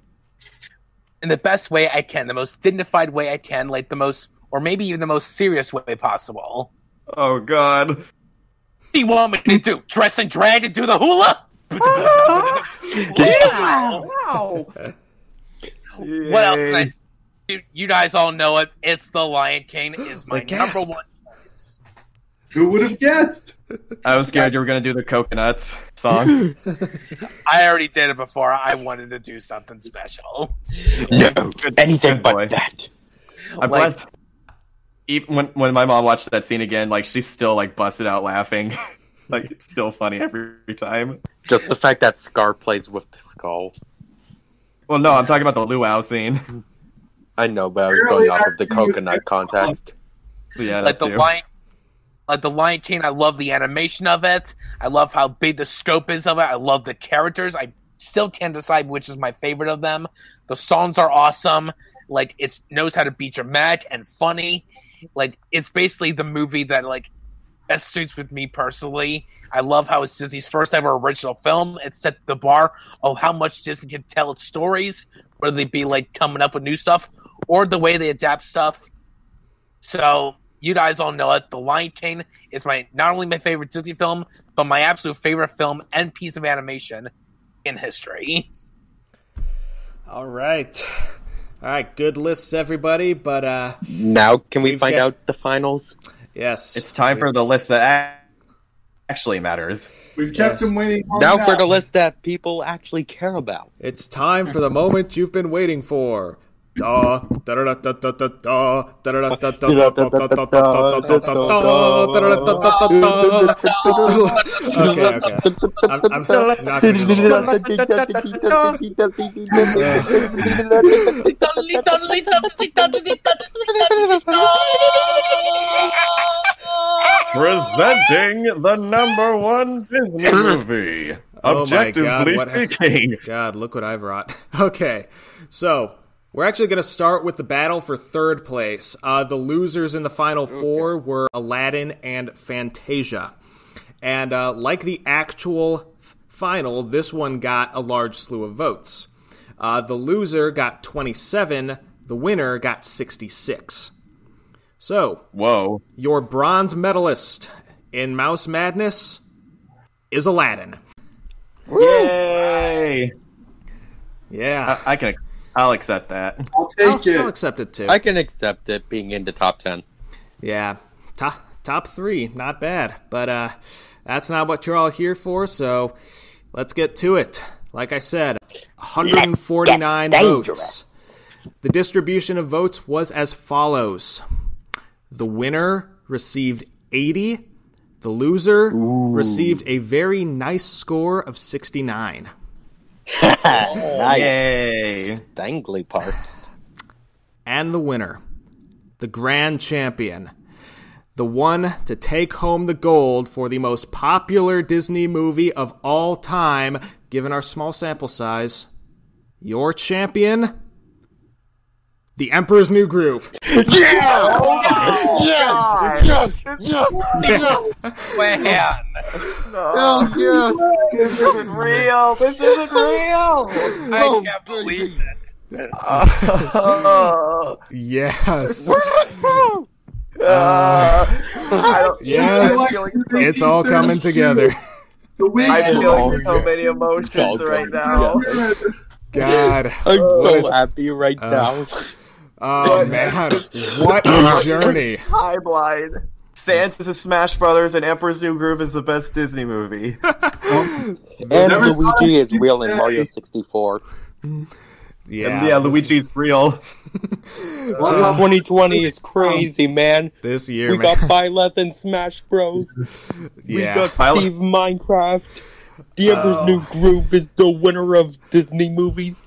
in the best way I can, the most dignified way I can, like the most, or maybe even the most serious way possible. Oh God. What do you want me to do? Dress and drag and do the hula? Wow. What else can I? s- You, you guys all know it. It's the Lion King. Is my number one. Who would have guessed? I was scared you were gonna do the coconuts song. I already did it before. I wanted to do something special. No, anything but boy. that. I'm Like- glad. Even when when my mom watched that scene again, like she still like busted out laughing. like it's still funny every time. Just the fact that Scar plays with the skull. Well, no, I'm talking about the luau scene. I know, but I was Really, going off of the that scene was coconut good. context. Yeah, like the too. lion like the lion king i love the animation of it i love how big the scope is of it i love the characters i still can't decide which is my favorite of them the songs are awesome like it knows how to be dramatic and funny like it's basically the movie that like best suits with me personally i love how it's disney's first ever original film it set the bar of how much disney can tell its stories whether they be like coming up with new stuff or the way they adapt stuff so you guys all know it. The Lion King is my not only my favorite Disney film, but my absolute favorite film and piece of animation in history. All right. All right, good lists, everybody. But uh, Now, can we find got- out the finals? yes, It's time for the list that actually matters. We've kept Yes. him waiting. long Now for the list that people actually care about. It's time for the moment you've been waiting for. Da da da da da da da da da da da da da da da da da da da da Okay, okay. I'm, I'm not gonna do Presenting the number one Disney movie. Oh my God, Objectively what hap- speaking. God, look what I've wrought. Okay, so we're actually going to start with the battle for third place. Uh, the losers in the final four were Aladdin and Fantasia. And uh, like the actual f- final, this one got a large slew of votes. Uh, the loser got 27, the winner got 66. So, Whoa. your bronze medalist in Mouse Madness is Aladdin. Yay! Yeah. I, I can. I'll accept that. I'll take I'll, it. I'll accept it too. I can accept it being in the top 10. Yeah, top top three, not bad. But uh, that's not what you're all here for. So let's get to it. Like I said, 149 votes. The distribution of votes was as follows: the winner received 80. The loser received a very nice score of 69. Oh, nice. Yay! Dangly parts. and the winner, the grand champion, the one to take home the gold for the most popular Disney movie of all time, given our small sample size. Your champion, the Emperor's New Groove. Yeah! Oh, yes! Yes! Yes! Yes! Man! No. Oh, yeah. This isn't real! This isn't real! I can't believe it. Uh, yes. yes. It's all coming together. I'm feeling so many emotions right now. God. I'm so happy right uh, now. Oh, man. What a journey. High blind. Sans is a Smash Brothers, and Emperor's New Groove is the best Disney movie. And Never Luigi is real in Mario 64. Yeah. yeah, Luigi's real. Wow. 2020 is um, crazy, man. This year, We man. got Byleth and Smash Bros. We got Byleth- Steve Minecraft. The Emperor's Oh. New Groove is the winner of Disney movies.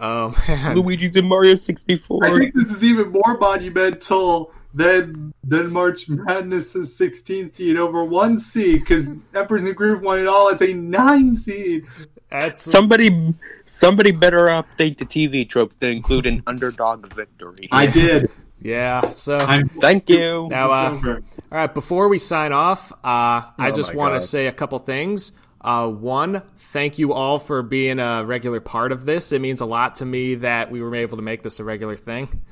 Oh, man. Luigi's in Mario 64. I think this is even more monumental than than March Madness' 16 seed over one seed because Emperor's New Groove won it all as a nine seed. That's Somebody, somebody better update the TV tropes to include an underdog victory. I did. yeah. So I'm Thank you. now, uh, all right. Before we sign off, uh, I Oh just want to say a couple things. Uh, one, thank you all for being a regular part of this. It means a lot to me that we were able to make this a regular thing.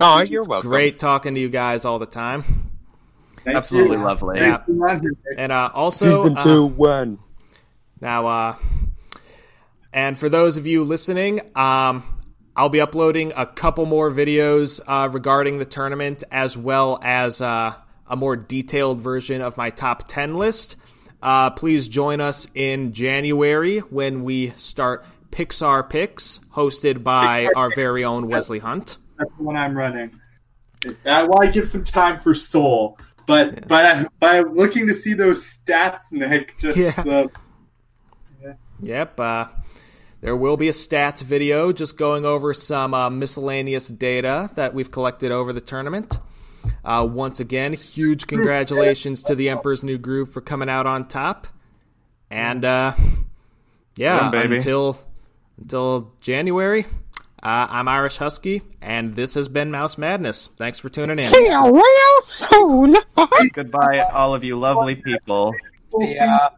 Oh, you're welcome. Great talking to you guys all the time. Thank Absolutely you. lovely. Yeah. Thanks for being on here, Nick. And uh, also, Season uh, two, when? Now, uh, and for those of you listening, um, I'll be uploading a couple more videos uh, regarding the tournament, as well as uh, a more detailed version of my top 10 list. Uh, please join us in January when we start Pixar Picks, hosted by our very own Wesley Hunt. That's the one I'm running. I want to give some time for Soul, but by by looking to see those stats, Nick, just Yeah. the Yep. Uh, there will be a stats video just going over some uh, miscellaneous data that we've collected over the tournament. Uh, once again, huge congratulations to the Emperor's New Groove for coming out on top. And uh, yeah, Yeah, until until January, uh, I'm Irish Husky, and this has been Mouse Madness. Thanks for tuning in. See you real soon. Goodbye, all of you lovely people. Yeah.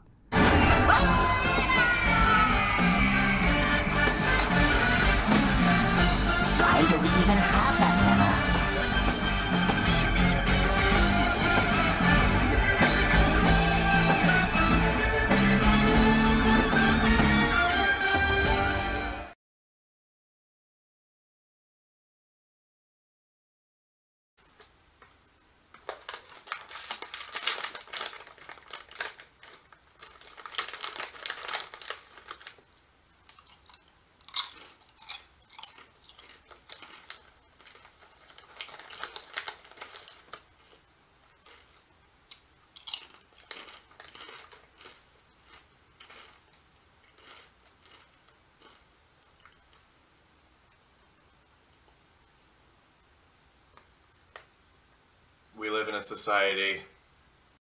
Society